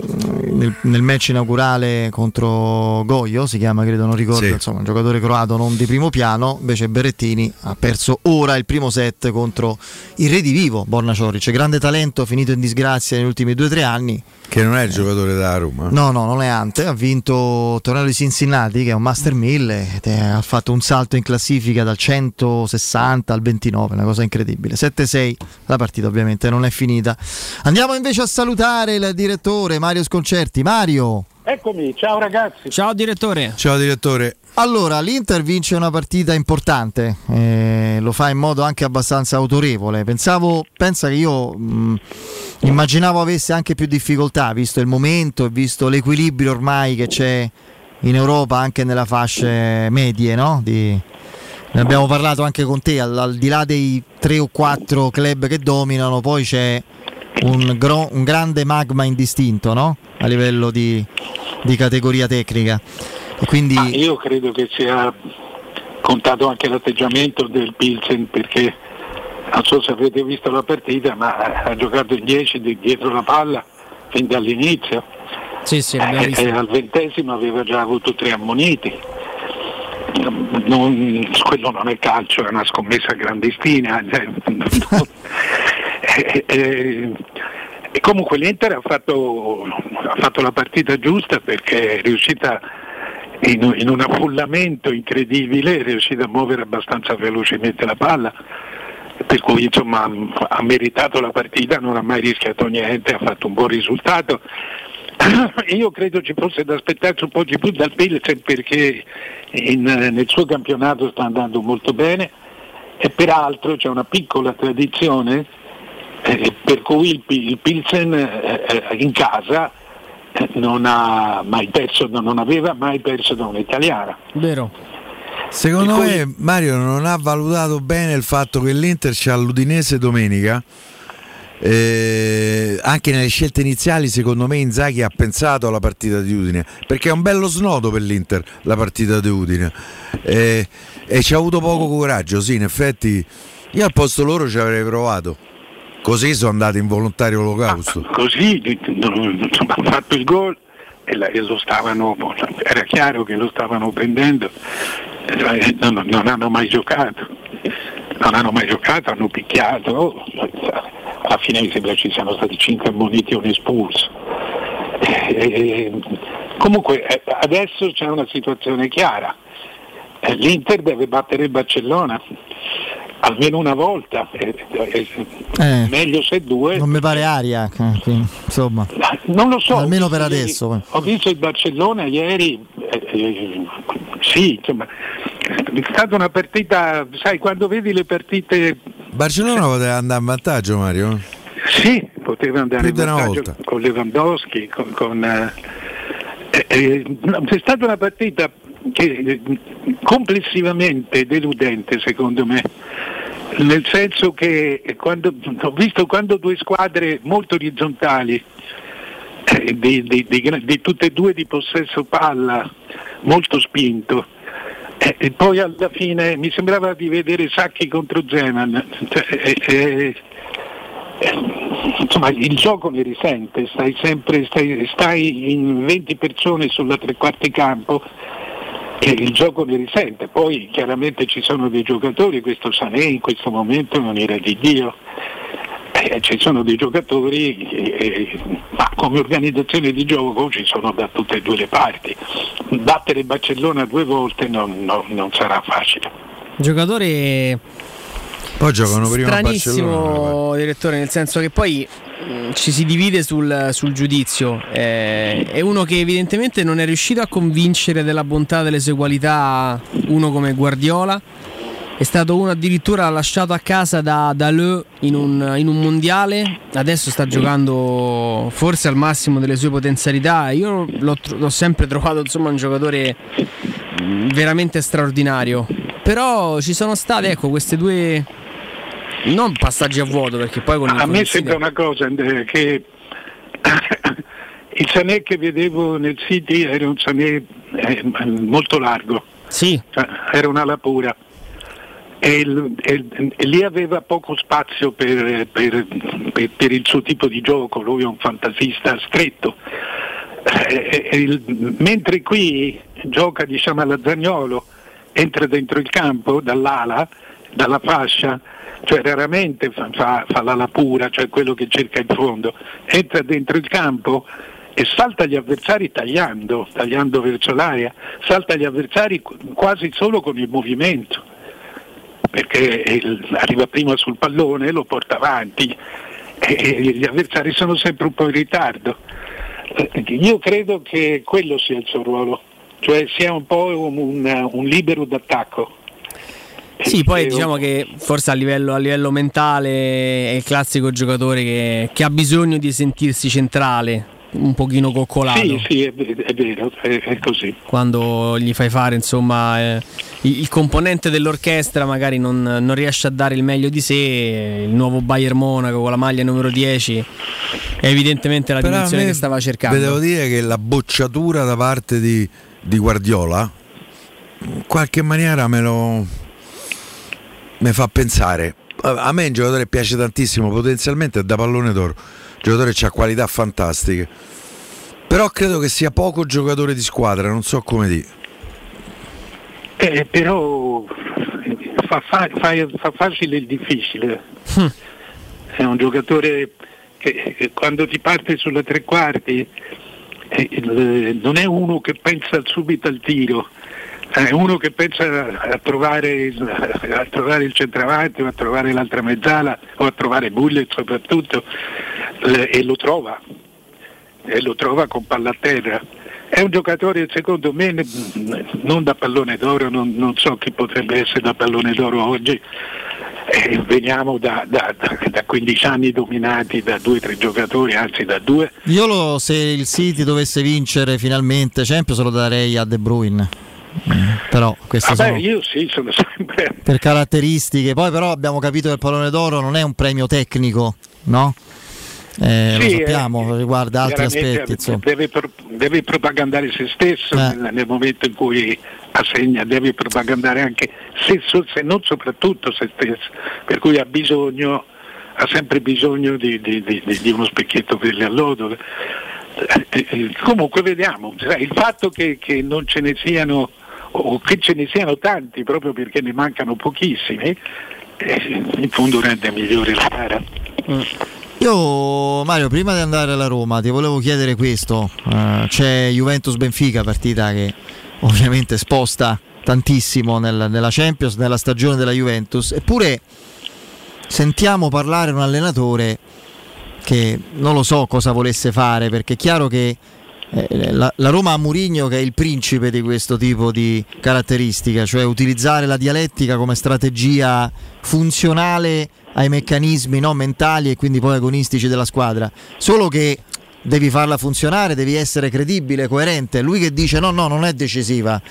S1: nel, nel, match inaugurale contro Goio, si chiama credo, non ricordo, sì. insomma un giocatore croato non di primo piano, invece Berrettini ha perso ora il primo set contro il re di vivo, Borna Cioric, grande talento, finito in disgrazia negli ultimi due o tre anni.
S3: Che non è il giocatore da Roma?
S1: No, no, non è Ante, ha vinto il torneo di Cincinnati che è un Master 1000, ha fatto un salto in classifica dal 160 al 29, una cosa incredibile. 7-6, la partita ovviamente non è finita. Andiamo invece a salutare il direttore Mario Sconcerti. Mario.
S24: Eccomi, ciao ragazzi.
S2: Ciao direttore.
S3: Ciao direttore.
S1: Allora, l'Inter vince una partita importante, eh, lo fa in modo anche abbastanza autorevole. Pensavo, pensa che io mh, immaginavo avesse anche più difficoltà, visto il momento e visto l'equilibrio ormai che c'è in Europa anche nella fasce medie, no? Di, ne abbiamo parlato anche con te, al, al, di là dei tre o quattro club che dominano, poi c'è un, gro, un grande magma indistinto no? a livello di, di categoria tecnica. E quindi...
S24: Ah, io credo che sia contato anche l'atteggiamento del Pilsen perché non so se avete visto la partita, ma ha giocato in 10 dietro la palla fin dall'inizio.
S2: Sì, sì,
S24: eh, e al ventesimo aveva già avuto tre ammoniti non, quello non è calcio, è una scommessa grandistina. [LAUGHS] E, e, E comunque l'Inter ha fatto, ha fatto la partita giusta perché è riuscita in, in un affollamento incredibile, è riuscita a muovere abbastanza velocemente la palla, per cui insomma ha meritato la partita, non ha mai rischiato niente, ha fatto un buon risultato. [CLEARS THROAT] Io credo ci fosse da aspettarsi un po' di più dal Pilsen perché in- nel suo campionato sta andando molto bene e peraltro c'è una piccola tradizione eh, per cui il, il Pilsen eh, eh, in casa eh, non, ha mai perso, non aveva mai perso da un'italiana.
S2: Vero.
S3: Secondo me Mario non ha valutato bene il fatto che l'Inter c'ha l'Udinese domenica. Eh, anche nelle scelte iniziali, secondo me, Inzaghi ha pensato alla partita di Udine perché è un bello snodo per l'Inter la partita di Udine Eh, e ci ha avuto poco coraggio. Sì, in effetti, io al posto loro ci avrei provato. Così sono andati in volontario olocausto.
S24: Così insomma, hanno fatto il gol e, e lo stavano, era chiaro che lo stavano prendendo, eh, non, non hanno mai giocato, non hanno mai giocato, hanno picchiato, alla fine mi sembra ci siano stati 5 ammoniti e un espulso. Eh, comunque eh, adesso c'è una situazione chiara, Eh, l'Inter deve battere il Barcellona almeno una volta, eh, eh,
S1: Eh.
S24: meglio se due.
S1: Non mi pare aria, eh, quindi, insomma.
S24: Non lo so.
S1: Almeno per
S24: Ieri-
S1: adesso.
S24: Ho visto il Barcellona ieri, eh, eh, sì, insomma, è stata una partita, sai, quando vedi le partite,
S3: Barcellona poteva andare in vantaggio, Mario.
S24: sì, poteva andare
S3: una
S24: vantaggio
S3: volta.
S24: con Lewandowski, con... con, eh, eh, è stata una partita che eh, complessivamente deludente secondo me, nel senso che quando, ho visto quando due squadre molto orizzontali eh, di, di- di di tutte e due di possesso palla molto spinto eh, e poi alla fine mi sembrava di vedere Sacchi contro Zeman. Cioè, eh, eh, eh, insomma il gioco ne risente stai sempre stai, stai in 20 persone sulla tre quarti campo e il gioco ne risente poi chiaramente ci sono dei giocatori questo Sané in questo momento non era di Dio eh, ci sono dei giocatori, eh, eh, ma come organizzazione di gioco ci sono da tutte e due le parti. Battere Barcellona due volte non, non- non sarà facile.
S2: Giocatore
S3: Poi giocano prima
S2: stranissimo, direttore, nel senso che poi mh, ci si divide sul, sul giudizio. Eh, è uno che evidentemente non è riuscito a convincere della bontà delle sue qualità uno come Guardiola. È stato uno addirittura lasciato a casa da, da Le in un, in un mondiale. Adesso sta giocando forse al massimo delle sue potenzialità. Io l'ho, l'ho sempre trovato insomma un giocatore mh, veramente straordinario. Però ci sono state ecco queste due non passaggi a vuoto perché poi con
S24: A me sembra una cosa eh, che [COUGHS] il Sané che vedevo nel City era un Sané eh, molto largo,
S2: sì.
S24: era un'ala pura. E, il- e- e lì aveva poco spazio per, per- per- per il suo tipo di gioco, lui è un fantasista stretto. Eh, e il- mentre qui gioca diciamo alla Zagnolo, entra dentro il campo dall'ala, dalla fascia, cioè raramente fa, fa- fa l'ala pura, cioè quello che cerca in fondo, entra dentro il campo e salta gli avversari tagliando, tagliando verso l'aria, salta gli avversari qu- quasi solo con il movimento, perché arriva prima sul pallone, lo porta avanti e, e gli avversari sono sempre un po' in ritardo. Io credo che quello sia il suo ruolo, cioè sia un po' un- un libero d'attacco.
S2: Sì, poi diciamo che forse a livello, a livello mentale è il classico giocatore che, che ha bisogno di sentirsi centrale, un pochino coccolato.
S24: Sì, sì, è, ve- è vero, è, è così.
S2: Quando gli fai fare insomma eh, il, il componente dell'orchestra magari non, non riesce a dare il meglio di sé, il nuovo Bayern Monaco con la maglia numero 10 è evidentemente la
S3: Però
S2: dimensione
S3: me
S2: che stava cercando.
S3: Devo dire che la bocciatura da parte di, di Guardiola in qualche maniera me lo mi fa pensare. A me un giocatore piace tantissimo, potenzialmente è da pallone d'oro. Un giocatore che ha qualità fantastiche. Però credo che sia poco giocatore di squadra, non so come dire.
S24: Eh, però fa, fa- fa- fa facile il difficile. È un giocatore che quando ti parte sulla tre quarti eh, non è uno che pensa subito al tiro, è uno che pensa a trovare il, a trovare il centravanti o a trovare l'altra mezzala o a trovare Bullet soprattutto eh, e lo trova e lo trova con palla a terra. È un giocatore secondo me non da pallone d'oro, non, non so chi potrebbe essere da pallone d'oro oggi. Eh, veniamo da, da- da- da 15 anni dominati da due o tre giocatori, anzi da due.
S1: Io lo, se il City dovesse vincere finalmente Champions lo darei a De Bruyne. Però queste
S24: Vabbè,
S1: sono
S24: io sì, sono sempre
S1: per caratteristiche. Poi però abbiamo capito che il pallone d'oro non è un premio tecnico, no? Eh,
S24: Sì,
S1: lo sappiamo,
S24: eh,
S1: riguarda altri aspetti.
S24: Deve, deve propagandare se stesso
S1: Eh.
S24: nel, nel momento in cui assegna, deve propagandare anche se, se non soprattutto se stesso, per cui ha bisogno, ha sempre bisogno di, di- di- di- uno specchietto per le allodole. Eh, eh, comunque vediamo, il fatto che, che non ce ne siano o che ce ne siano tanti proprio perché ne mancano pochissimi, eh, in fondo rende migliore la gara.
S1: Io Mario, prima di andare alla Roma, ti volevo chiedere questo. Eh, c'è Juventus-Benfica, partita che ovviamente sposta tantissimo nel- nella Champions, nella stagione della Juventus. Eppure sentiamo parlare un allenatore che non lo so cosa volesse fare, perché è chiaro che la, la Roma ha Murigno che è il principe di questo tipo di caratteristica, cioè utilizzare la dialettica come strategia funzionale ai meccanismi no, mentali e quindi poi agonistici della squadra. Solo che devi farla funzionare, devi essere credibile, coerente. Lui che dice no, no, non è decisiva.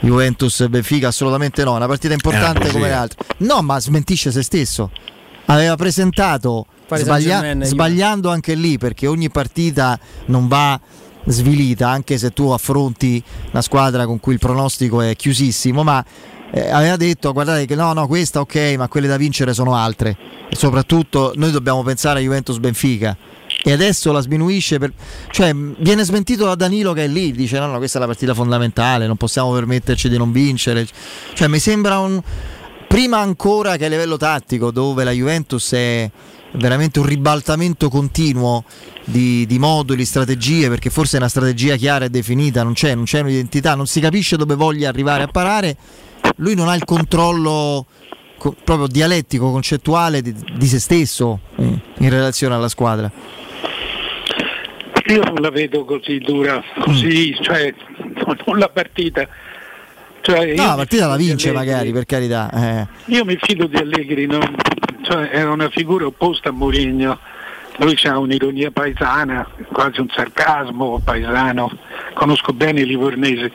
S1: Juventus Benfica assolutamente no, è una partita importante come le altre. No, ma smentisce se stesso. Aveva presentato sbaglia- sbagliando anche lì perché ogni partita non va svilita, anche se tu affronti una squadra con cui il pronostico è chiusissimo, ma eh, aveva detto guardate che no, no, questa ok, ma quelle da vincere sono altre. E soprattutto noi dobbiamo pensare a Juventus Benfica. E adesso la sminuisce per... cioè viene smentito da Danilo che è lì, dice no, no, questa è la partita fondamentale, non possiamo permetterci di non vincere. Cioè mi sembra un prima ancora che a livello tattico, dove la Juventus è veramente un ribaltamento continuo di, di moduli, strategie, perché forse una strategia chiara e definita non c'è, non c'è un'identità, non si capisce dove voglia arrivare a parare. Lui non ha il controllo co- proprio dialettico, concettuale di, di se stesso eh, in relazione alla squadra.
S24: Io non la vedo così dura, così, cioè non la partita. Cioè, io
S1: No, la partita la vince magari, per carità. eh.
S24: Io mi fido di Allegri, non- cioè, è una figura opposta a Mourinho. Lui ha un'ironia paesana, quasi un sarcasmo paesano. Conosco bene i livornesi.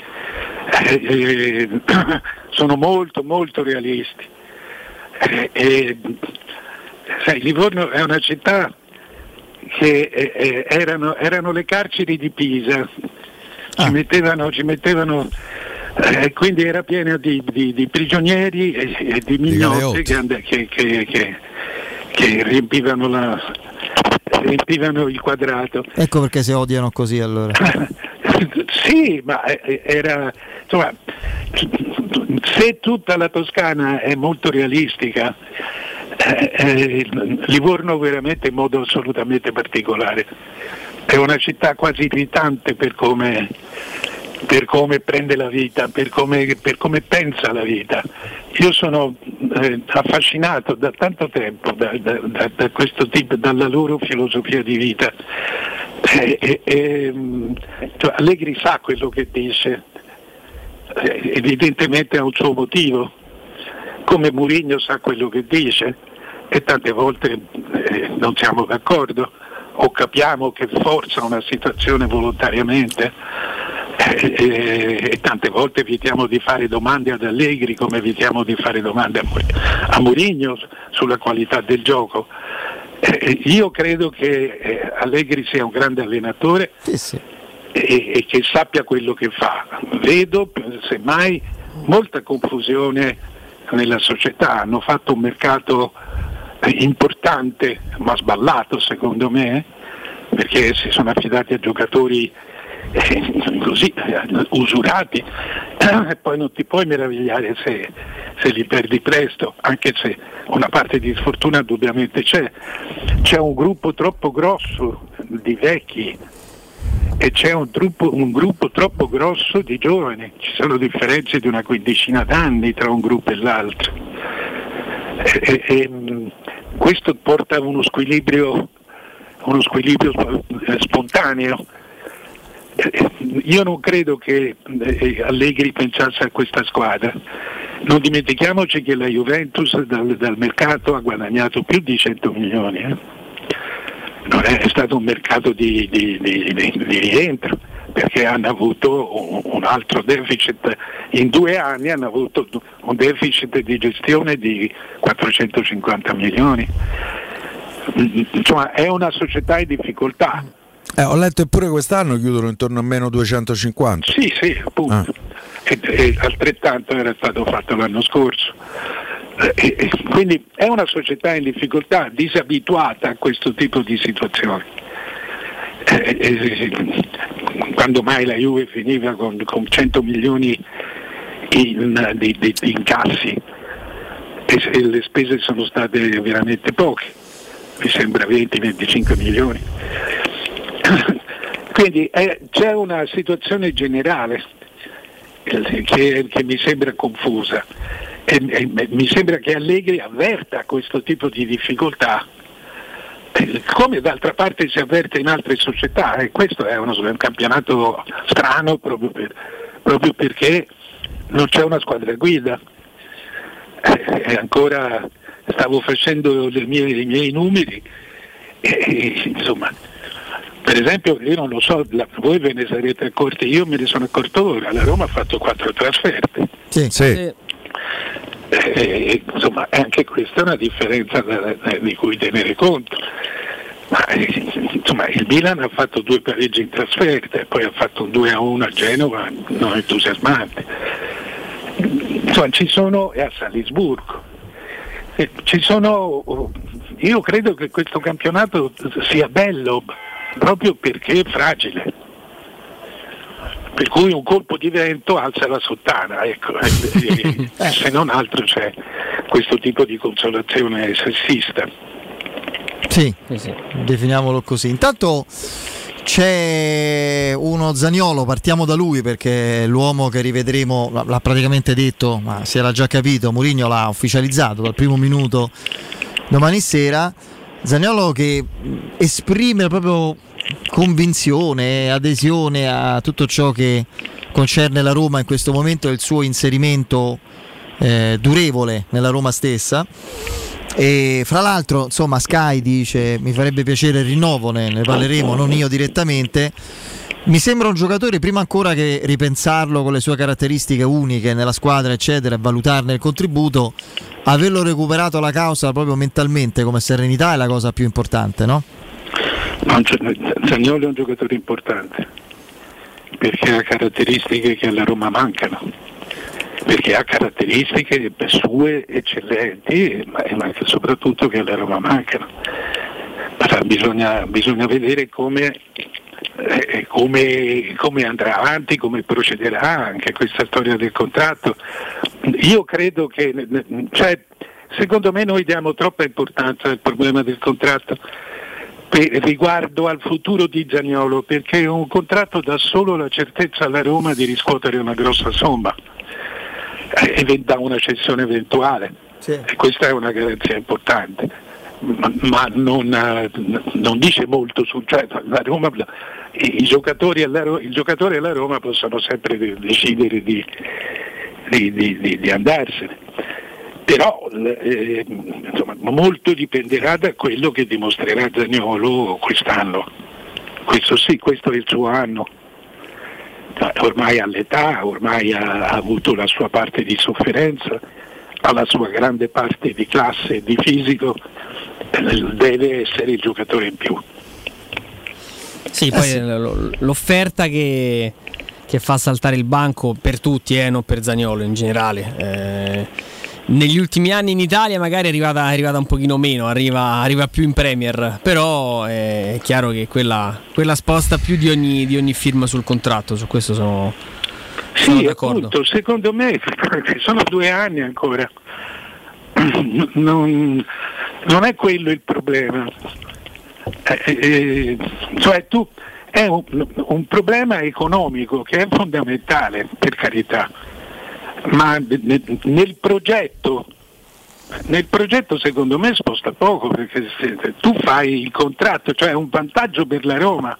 S24: Eh, eh, [CLEARS THROAT] sono molto molto realisti. Eh, sai, Livorno è una città che eh, eh, erano, erano le carceri di Pisa, ci mettevano, ci mettevano eh, quindi era piena di, di- di prigionieri e, e di mignotti che, che- che- che- che riempivano, la- riempivano il quadrato.
S1: Ecco perché si odiano così allora. [LAUGHS]
S24: Sì, ma eh, era insomma, se tutta la Toscana è molto realistica, eh, eh, Livorno veramente in modo assolutamente particolare. È una città quasi irritante per come, per come prende la vita, per come, per come pensa la vita. Io sono eh, affascinato da tanto tempo da, da- da- da questo tipo, dalla loro filosofia di vita. Eh, eh, eh, cioè, Allegri sa quello che dice, eh, evidentemente ha un suo motivo, come Mourinho sa quello che dice e tante volte eh, non siamo d'accordo o capiamo che forza una situazione volontariamente eh, eh, e tante volte evitiamo di fare domande ad Allegri come evitiamo di fare domande a, Mourinho- a Mourinho sulla qualità del gioco. Eh, io credo che eh, Allegri sia un grande allenatore e, e che sappia quello che fa. Vedo semmai molta confusione nella società, hanno fatto un mercato eh, importante ma sballato secondo me perché si sono affidati a giocatori eh, [LAUGHS] così usurati e poi non ti puoi meravigliare se, se li perdi presto, anche se una parte di sfortuna indubbiamente c'è. C'è un gruppo troppo grosso di vecchi e c'è un gruppo, un gruppo troppo grosso di giovani, ci sono differenze di una quindicina d'anni tra un gruppo e l'altro. E, e- mh, questo porta a uno squilibrio, uno squilibrio eh, spontaneo. Io non credo che eh, Allegri pensasse a questa squadra. Non dimentichiamoci che la Juventus dal, dal mercato ha guadagnato più di 100 milioni. eh. Non è, stato un mercato di, di- di- di- rientro perché hanno avuto un, altro deficit. In due anni hanno avuto un deficit di gestione di 450 milioni. Mm, Insomma, è una società in difficoltà.
S3: Eh, ho letto eppure quest'anno chiudono intorno a meno 250.
S24: Sì, sì, appunto. E, e altrettanto era stato fatto l'anno scorso. Eh, e- e quindi è una società in difficoltà, disabituata a questo tipo di situazioni. Eh, eh, quando mai la Juve finiva con, con 100 milioni in, di, di- di incassi e, se le spese sono state veramente poche, mi sembra 20-25 milioni. [LAUGHS] Quindi eh, c'è una situazione generale che, che mi sembra confusa e, e mi sembra che Allegri avverta questo tipo di difficoltà eh, come d'altra parte si avverte in altre società e questo è uno, un campionato strano proprio, per- proprio perché non c'è una squadra guida. Eh, ancora stavo facendo mie- i miei numeri e, insomma per esempio io non lo so, la- voi ve ne sarete accorti, io me ne sono accorto ora, la Roma ha fatto quattro trasferte.
S3: Sì.
S24: Eh, insomma, anche questa è una differenza da- da- di cui tenere conto. Ma, eh, insomma, il Milan ha fatto due pareggi in trasferta e poi ha fatto un 2 a 1 a Genova non entusiasmante. Insomma, ci sono e a Salisburgo. Eh, ci sono, io credo che questo campionato sia bello proprio perché è fragile. Per cui un colpo di vento alza la sottana, ecco. E- [LAUGHS] e- se non altro c'è questo tipo di consolazione sessista.
S1: Sì, definiamolo così. Intanto c'è uno Zaniolo, partiamo da lui perché è l'uomo che rivedremo, l'ha- l'ha praticamente detto, ma si era già capito, Mourinho l'ha ufficializzato dal primo minuto domani sera. Zaniolo che esprime proprio convinzione, adesione a tutto ciò che concerne la Roma in questo momento e il suo inserimento eh, durevole nella Roma stessa. E fra l'altro, insomma, Sky dice: Mi farebbe piacere il rinnovo, ne, ne parleremo, non io direttamente. Mi sembra un giocatore, prima ancora che ripensarlo con le sue caratteristiche uniche nella squadra, eccetera, e valutarne il contributo, averlo recuperato la causa proprio mentalmente come serenità è la cosa più importante, no?
S24: No, Zagnolo è un giocatore importante perché ha caratteristiche che alla Roma mancano, perché ha caratteristiche sue eccellenti, ma ma soprattutto che alla Roma mancano. Ma bisogna, bisogna vedere come, eh, come- come andrà avanti, come procederà anche questa storia del contratto. Io credo che, cioè, secondo me noi diamo troppa importanza al problema del contratto per- riguardo al futuro di Zagnolo perché un contratto dà solo la certezza alla Roma di riscuotere una grossa somma eh, e da una cessione eventuale. E questa è una garanzia importante ma, non, eh, non dice molto su cioè, Roma, i, giocatori alla, il giocatore e la Roma possono sempre de- decidere di, di- di- di- andarsene però eh, insomma, molto dipenderà da quello che dimostrerà Zagnolo quest'anno. Questo sì, questo è il suo anno. Ormai ha l'età, ormai ha, ha avuto la sua parte di sofferenza, ha la sua grande parte di classe e di fisico, deve essere il giocatore in più.
S2: Sì, poi l- l'offerta che, che fa saltare il banco per tutti, eh, non per Zagnolo in generale. eh, negli ultimi anni in Italia magari è arrivata, è arrivata un pochino meno, arriva, arriva più in Premier, però eh, è chiaro che quella, quella sposta più di ogni, di ogni firma sul contratto, su questo sono, Sono
S24: Sì,
S2: d'accordo.
S24: appunto, secondo me sono due anni ancora. [CLEARS THROAT] Non, non è quello il problema. Eh, eh, cioè tu è un, un problema economico che è fondamentale, per carità, ma ne- nel progetto, nel progetto secondo me sposta poco perché se tu fai il contratto, cioè è un vantaggio per la Roma,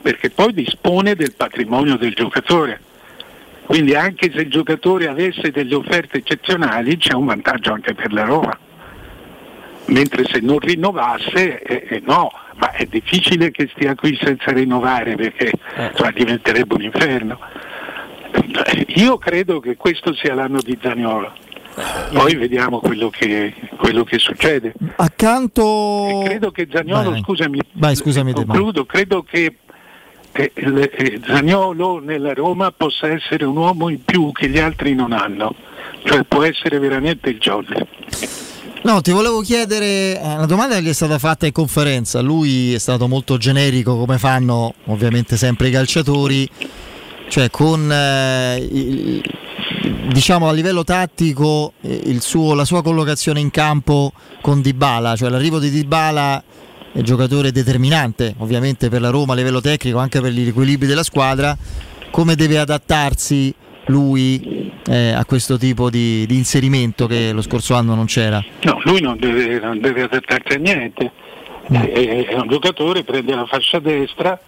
S24: perché poi dispone del patrimonio del giocatore. Quindi anche se il giocatore avesse delle offerte eccezionali c'è un vantaggio anche per la Roma. Mentre se non rinnovasse, eh, eh, no, ma è difficile che stia qui senza rinnovare perché cioè, diventerebbe un inferno. Eh, Io credo che questo sia l'anno di Zaniolo. Poi vediamo quello che, quello che succede.
S1: Accanto.
S24: Credo che Zaniolo,
S1: Vai.
S24: scusami,
S1: Vai, scusami te,
S24: concludo, credo che eh, eh, Zaniolo nella Roma possa essere un uomo in più che gli altri non hanno, cioè può essere veramente il Johnny.
S1: No, ti volevo chiedere, eh, una domanda che gli è stata fatta in conferenza, lui è stato molto generico come fanno ovviamente sempre i calciatori, cioè con eh, il- diciamo a livello tattico eh, suo- la sua collocazione in campo con Dybala, cioè l'arrivo di Dybala è giocatore determinante ovviamente per la Roma a livello tecnico, anche per gli equilibri della squadra, come deve adattarsi lui eh, a questo tipo di, di inserimento che lo scorso anno non c'era?
S24: No, lui non deve, non deve adattarsi a niente, è, è un giocatore, prende la fascia destra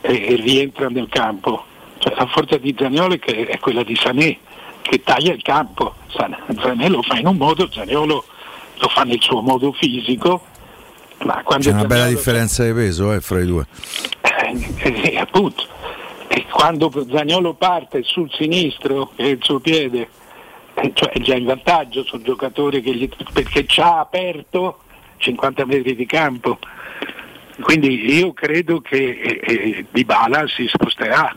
S24: e, e rientra nel campo. Cioè, la forza di Zaniolo è, quella di Sané, che taglia il campo. Sané lo fa in un modo, Zaniolo lo fa nel suo modo fisico, ma
S3: C'è una bella differenza di peso eh, fra i due.
S24: eh, eh, appunto. E quando Zagnolo parte sul sinistro, è il suo piede, eh, cioè è già in vantaggio sul giocatore gli- perché ci ha aperto 50 metri di campo. Quindi io credo che eh, eh, Dybala si sposterà,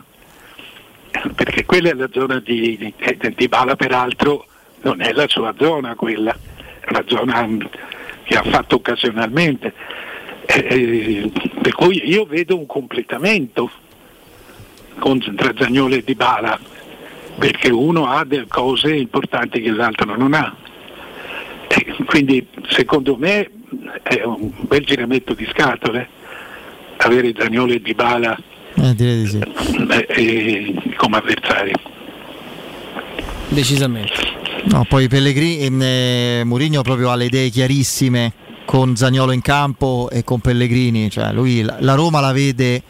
S24: perché quella è la zona di, di eh, Dybala peraltro non è la sua zona quella, è la zona che ha fatto occasionalmente. Eh, eh, per cui io vedo un completamento tra Zagnolo e Dybala perché uno ha delle cose importanti che l'altro non ha. E quindi secondo me è un bel giramento di scatole avere Zagnolo e Dybala
S1: Eh, direi di sì.
S24: eh, eh, come avversari.
S2: Decisamente.
S1: No, poi Pellegrini, eh, Mourinho proprio ha le idee chiarissime con Zagnolo in campo e con Pellegrini, cioè lui la Roma la vede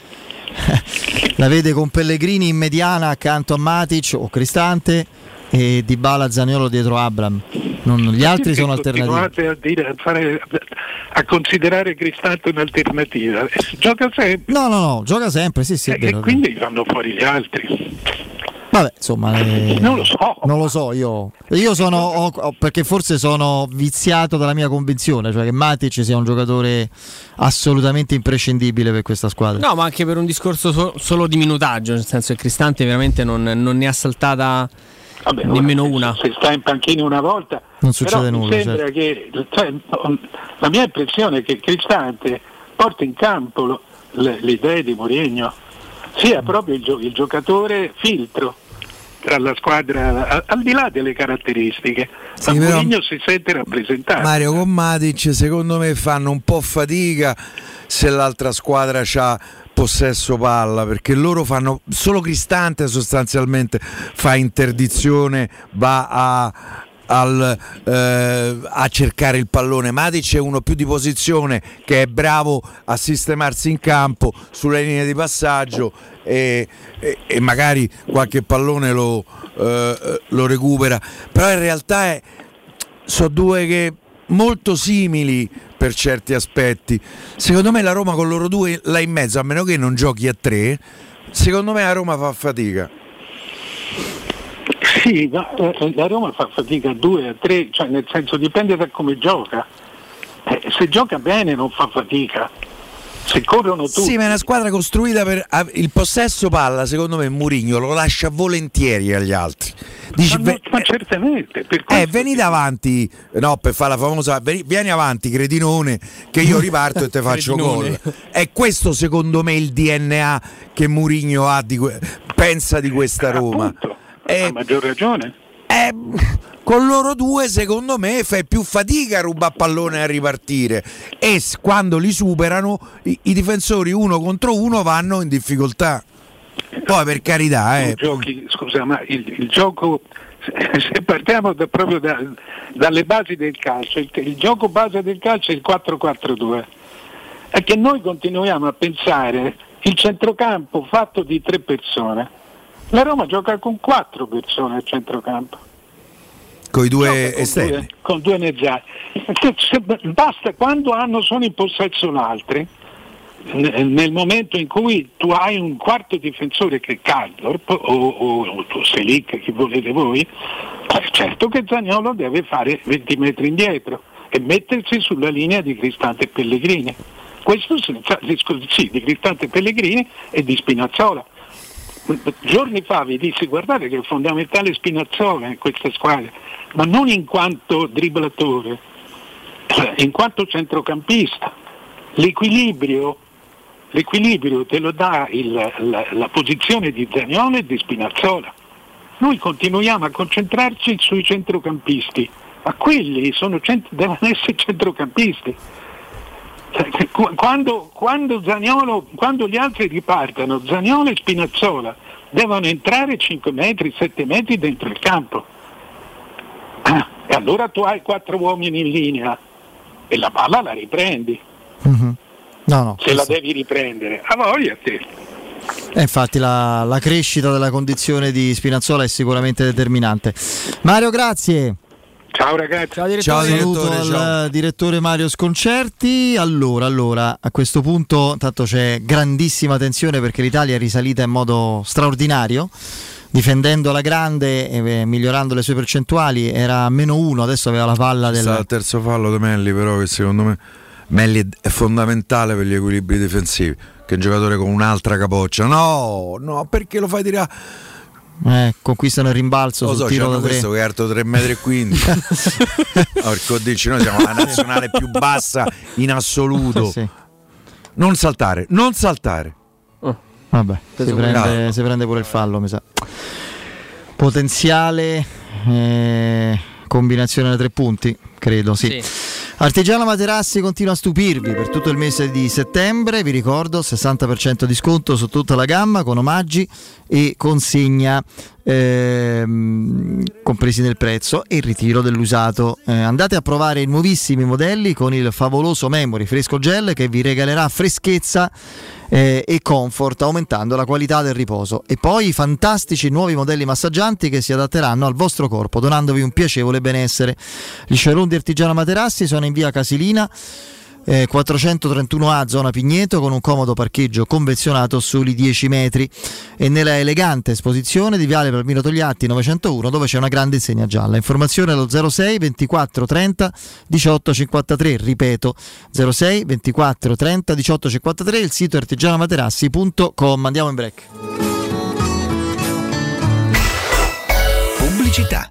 S1: la vede con Pellegrini in mediana accanto a Matic o Cristante e Dybala Zaniolo dietro Abram. Non- gli altri sono alternativi.
S24: A, dire, a, fare- a considerare Cristante un'alternativa. Gioca sempre.
S1: No, no, no, gioca sempre, sì, sì,
S24: e
S1: vero.
S24: quindi vanno fuori gli altri.
S1: Vabbè, insomma, eh,
S24: Non lo so.
S1: Non lo so, io, io sono ho- ho- perché forse sono viziato dalla mia convinzione, cioè che Matic sia un giocatore assolutamente imprescindibile per questa squadra.
S2: No, ma anche per un discorso so- solo di minutaggio, nel senso che Cristante veramente non, non ne ha saltata nemmeno una.
S24: Se sta in panchina una volta,
S1: Non succede nulla,
S24: Mi sembra
S1: certo.
S24: che cioè, la mia impressione è che Cristante porta in campo idee di Mourinho, sia proprio il, gio- il giocatore filtro tra la squadra, al di là delle caratteristiche.
S3: Sì,
S24: ma Mourinho si sente rappresentato.
S3: Mario con Matic secondo me fanno un po' fatica se l'altra squadra ha possesso palla perché loro fanno solo Cristante sostanzialmente fa interdizione va a, al, eh, a cercare il pallone Matic è uno più di posizione che è bravo a sistemarsi in campo sulle linee di passaggio e, e- e magari qualche pallone lo, eh, lo recupera però in realtà è, sono due che molto simili per certi aspetti. Secondo me la Roma con loro due là in mezzo, a meno che non giochi a tre, secondo me la Roma fa fatica.
S24: Sì, ma eh, la Roma fa fatica a due, a tre, cioè nel senso dipende da come gioca. Eh, se gioca bene non fa fatica. Se corrono tutti.
S3: Sì, ma è una squadra costruita per il possesso palla, secondo me Murigno lo lascia volentieri agli altri. Dici,
S24: ma, no, ma certamente. Per
S3: Eh, venite avanti, no, per fare la famosa, vieni avanti, cretinone, che io riparto e te faccio gol. È questo secondo me il DNA che Murigno ha di pensa di questa Roma.
S24: A maggior ragione.
S3: Eh, con loro due, secondo me, fai più fatica a rubare pallone a ripartire. E quando li superano, i, i difensori uno contro uno vanno in difficoltà. Poi, per carità, eh.
S24: giochi, scusa, ma il, il gioco, se se partiamo da- proprio da- dalle basi del calcio, il, il gioco base del calcio è il 4-4-2. È che noi continuiamo a pensare il centrocampo fatto di tre persone. La Roma gioca con quattro persone al centrocampo.
S3: con i due
S24: Gioca con
S3: esterni.
S24: due- con due mezzali. Se- basta quando hanno sono in possesso altri, n- nel momento in cui tu hai un quarto difensore che è Caldorp o, o, o Selic, chi volete voi, eh, certo che Zagnolo deve fare 20 metri indietro e mettersi sulla linea di Cristante e Pellegrini. Questo senza, sì, di Cristante e Pellegrini e di Spinazzola. Giorni fa vi dissi guardate che è fondamentale Spinazzola in questa squadra, ma non in quanto dribblatore, in quanto centrocampista. L'equilibrio, l'equilibrio te lo dà il- la, la posizione di Zagnolo e di Spinazzola. Noi continuiamo a concentrarci sui centrocampisti, ma quelli sono devono essere centrocampisti. Cioè, qu- Quando, quando Zaniolo- quando gli altri ripartano, Zagnolo e Spinazzola devono entrare 5 metri, 7 metri dentro il campo. Ah, e allora tu hai quattro uomini in linea e la palla la riprendi,
S1: Mhm. No, no.
S24: se la devi riprendere. A voglia te.
S1: Eh, infatti la, la crescita della condizione di Spinazzola è sicuramente determinante. Mario, grazie.
S24: Ciao ragazzi.
S2: Ciao direttore.
S1: Ciao, saluto
S3: direttore,
S1: al
S3: ciao.
S1: direttore Mario Sconcerti. Allora, allora, a questo punto tanto c'è grandissima tensione perché l'Italia è risalita in modo straordinario. Difendendo la grande e eh, migliorando le sue percentuali era a meno uno, adesso aveva la palla del,
S3: Sta il terzo fallo di Melli, però, che secondo me Melli è- è fondamentale per gli equilibri difensivi. Che è un giocatore con un'altra capoccia. No, no, perché lo fai tirare?
S1: Eh, conquistano il rimbalzo
S3: Lo
S1: sul
S3: so,
S1: tiro da tre.
S3: questo che è alto 3,15 m. Porco dici, noi siamo la nazionale più bassa in assoluto.
S1: Sì.
S3: Non saltare, non saltare.
S1: Vabbè, si prende, si prende pure il fallo, mi sa. Potenziale eh, combinazione da tre punti, credo, sì. Artigiano Materassi continua a stupirvi per tutto il mese di settembre, vi ricordo 60% di sconto su tutta la gamma con omaggi e consegna ehm, compresi nel prezzo e il ritiro dell'usato. Eh, andate a provare i nuovissimi modelli con il favoloso Memory Fresco Gel che vi regalerà freschezza eh, e comfort aumentando la qualità del riposo e poi i fantastici nuovi modelli massaggianti che si adatteranno al vostro corpo donandovi un piacevole benessere. Gli showroom di Artigiano Materassi sono in via Casilina eh, 431A zona Pigneto con un comodo parcheggio convenzionato soli 10 metri e nella elegante esposizione di Viale Palmiro Togliatti 901 dove c'è una grande insegna gialla. Informazione allo 06 24 30 18 53, ripeto 06 24 30 18 53, il sito è artigianomaterassi.com. Andiamo in break.
S25: Pubblicità.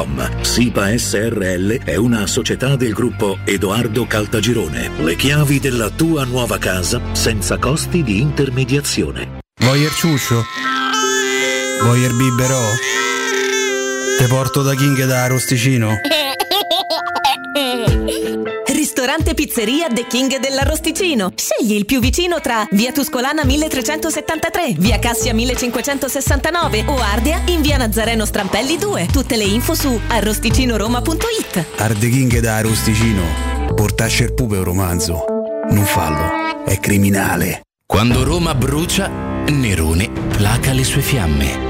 S25: www.kcult.com. SIPA SRL è una società del gruppo Edoardo Caltagirone. Le chiavi della tua nuova casa senza costi di intermediazione.
S26: Voyer ciuscio? Voyer biberò? Te porto da King da Arosticino? [LAUGHS]
S18: Ristorante Pizzeria The King dell'Arrosticino. Scegli il più vicino tra Via Tuscolana 1373, Via Cassia 1569 o Ardea in Via Nazareno Strampelli 2. Tutte le info su arrosticinoroma.it.
S26: Arde King da Arosticino. Portasce il pupe un romanzo. Non fallo, è criminale.
S27: Quando Roma brucia, Nerone placa le sue fiamme.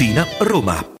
S4: Tiburtina, Roma.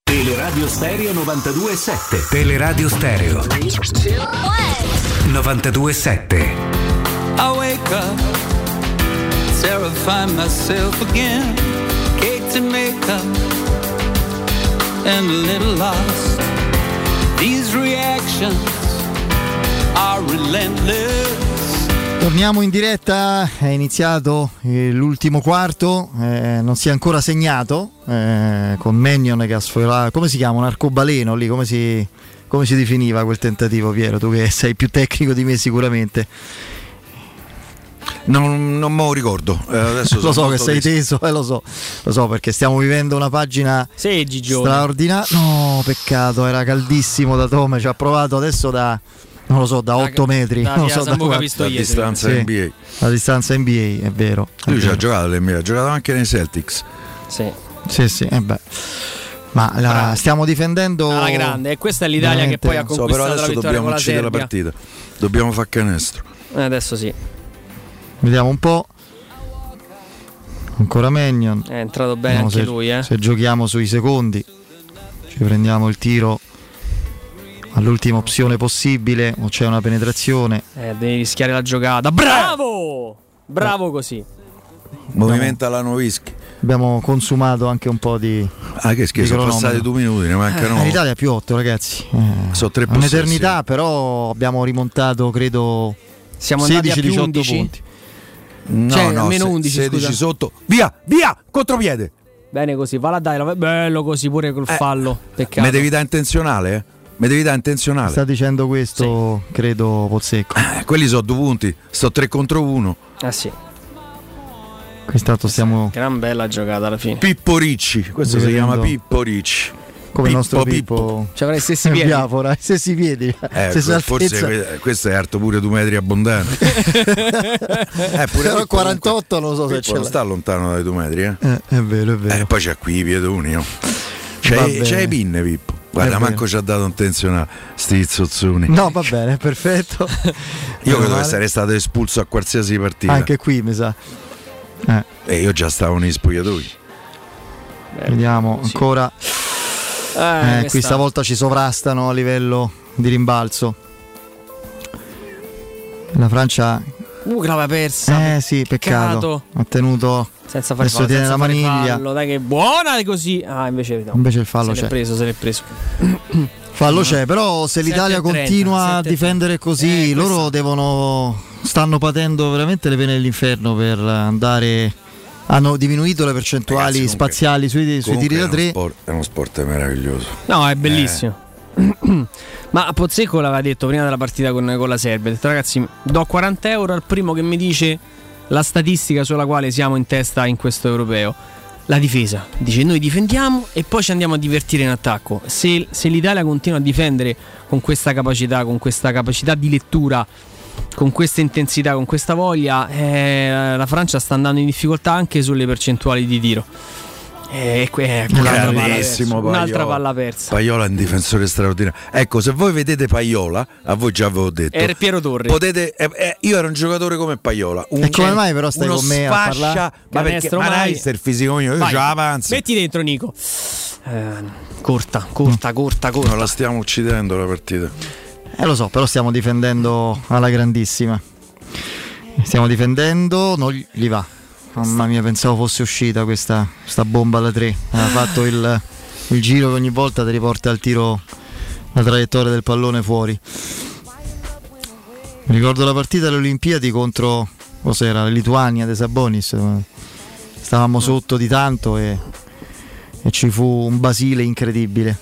S4: Teleradio Stereo 92.7
S11: Teleradio Stereo 92.7
S16: I wake up, terrify myself again. Cake to make up, and a little lost. These reactions are relentless.
S1: Torniamo in diretta, è iniziato eh, l'ultimo quarto, eh, non si è ancora segnato, eh, con Mennion che ha sforato, come si chiama, un arcobaleno lì, come si, come si definiva quel tentativo Piero, tu che sei più tecnico di me sicuramente.
S3: Non, non me lo ricordo. Eh, [LAUGHS]
S1: lo so che sei teso, eh, lo so, lo so perché stiamo vivendo una pagina straordinaria. No, peccato, era caldissimo da Tome, ci ha provato adesso da non lo so, da 8 metri,
S2: da [LAUGHS]
S1: non lo so,
S2: Sambuca
S1: quanto.
S2: Pistoiese.
S3: A distanza
S1: Sì.
S3: NBA.
S1: La distanza NBA, è vero. è
S3: Lui ci ha giocato l'NBA, ha giocato anche nei Celtics.
S2: Sì.
S1: Sì, sì, eh beh. Ma la stiamo difendendo
S2: Alla grande, e questa è l'Italia che
S1: veramente-
S2: poi ha
S3: So, però
S2: conquistato la
S3: adesso dobbiamo
S2: con la
S3: uccidere la partita. Dobbiamo far canestro.
S2: Eh, adesso sì.
S1: Vediamo un po'. Ancora Mennion.
S2: È entrato bene
S1: Vediamo
S2: anche
S1: se,
S2: lui, eh.
S1: se giochiamo sui secondi. Ci prendiamo il tiro all'ultima opzione possibile o c'è una penetrazione.
S2: Eh, devi rischiare la giocata. Bravo! Bravo così.
S3: Movimento alla Novischi.
S1: Abbiamo consumato anche un po' di.
S3: Ah, che schifo,
S1: di
S3: sono passati due minuti, ne mancano.
S1: Eh, in Italia più 8, ragazzi. Eh,
S3: Sono tre
S1: Un'eternità, però abbiamo rimontato, credo,
S2: Siamo andati a più
S1: 16-18
S2: 11?
S1: punti.
S3: No,
S2: Cioè,
S3: no,
S2: almeno
S3: se-
S2: 11,
S3: 16
S2: scusa.
S3: sotto. Via, via, contropiede.
S2: Bene così, va là dai, la- bello così pure col fallo. Peccato.
S3: Me devi dare intenzionale, eh? Me devi dare intenzionale.
S1: Sta dicendo questo, credo, Pozzecco.
S3: Eh, quelli sono due punti, sto 3 contro 1.
S2: Ah sì,
S1: Quest'anno stiamo
S2: gran bella giocata alla fine.
S3: Pippo Ricci, questo si
S1: Vedendo.
S3: chiama Pippo Ricci.
S1: come il nostro
S3: Pippo,
S1: Pippo.
S2: Ci avrà i stessi piedi. [LAUGHS]
S1: Biafora, i stessi piedi.
S3: Eh,
S1: stessa
S3: forse questo è alto pure due metri abbondanti. [LAUGHS] eh, pure
S1: Però
S3: Pippo
S1: 48 non so se
S3: Pippo
S1: ce
S3: non sta lontano dai due metri, eh.
S1: Eh, è vero, è vero.
S3: Eh, poi c'ha qui i piedoni.
S1: Va
S3: C'è, c'è i pinne, Pippo. Guarda, manco ci ha dato intenzionale. Sti zozzoni.
S1: No, va bene, perfetto. [LAUGHS]
S3: Io credo che sarei stato espulso a qualsiasi partita.
S1: Anche qui mi sa. Eh,
S3: E io già stavo nei spogliatoi.
S1: vediamo ancora.
S2: Eh,
S1: Eh, qui stavolta ci sovrastano a livello di rimbalzo. La Francia.
S2: Uh, che l'aveva persa.
S1: Eh sì, peccato. Ha tenuto.
S2: Senza fare fallo,
S1: tiene
S2: senza
S1: la
S2: fare
S1: maniglia.
S2: fallo, dai che buona è così. Ah, invece no.
S1: Invece il fallo
S2: se l'è
S1: c'è.
S2: preso, se l'è preso. [COUGHS]
S1: Fallo c'è, però se
S2: 7
S1: l'Italia
S2: e 30,
S1: continua a
S2: 7 e
S1: difendere così,
S2: Eh,
S1: loro devono. stanno patendo veramente le pene dell'inferno per andare. Hanno diminuito le percentuali
S3: Ragazzi, comunque-
S1: spaziali sui, sui tiri da
S3: è uno
S1: tre.
S3: sport- È uno sport meraviglioso.
S2: No, è bellissimo. [COUGHS] Ma Pozzecco l'aveva detto prima della partita con, con la Serbia. Ha detto ragazzi, do 40 euro al primo che mi dice la statistica sulla quale siamo in testa in questo europeo. La difesa. Dice noi difendiamo e poi ci andiamo a divertire in attacco. Se, se l'Italia continua a difendere con questa capacità, con questa capacità di lettura, con questa intensità, con questa voglia, eh, la Francia sta andando in difficoltà anche sulle percentuali di tiro. Eh, que- eh, un'altra palla Un'altra
S3: Paiola.
S2: palla persa.
S3: Paiola è un difensore straordinario. Ecco, se voi vedete Paiola, a voi già avevo detto.
S2: Era Piero Torri.
S3: Potete, eh, eh, io ero un giocatore come Paiola. Un,
S1: E come mai però stai con me a parlare?
S3: Ma perché ma fisico mio, io
S2: Vai,
S3: ce l'avanzo.
S2: Metti dentro Nico. Eh, corta, corta, corta, corta.
S3: Non la stiamo uccidendo la partita.
S1: Eh lo so, però stiamo difendendo alla grandissima. Stiamo difendendo, non gli va. Mamma mia, pensavo fosse uscita questa, questa bomba da tre. Ha fatto il, il giro che ogni volta ti riporta al tiro la traiettoria del pallone fuori. Mi ricordo la partita alle Olimpiadi contro cos'era, la Lituania de Sabonis. Stavamo sotto di tanto e, e ci fu un Basile incredibile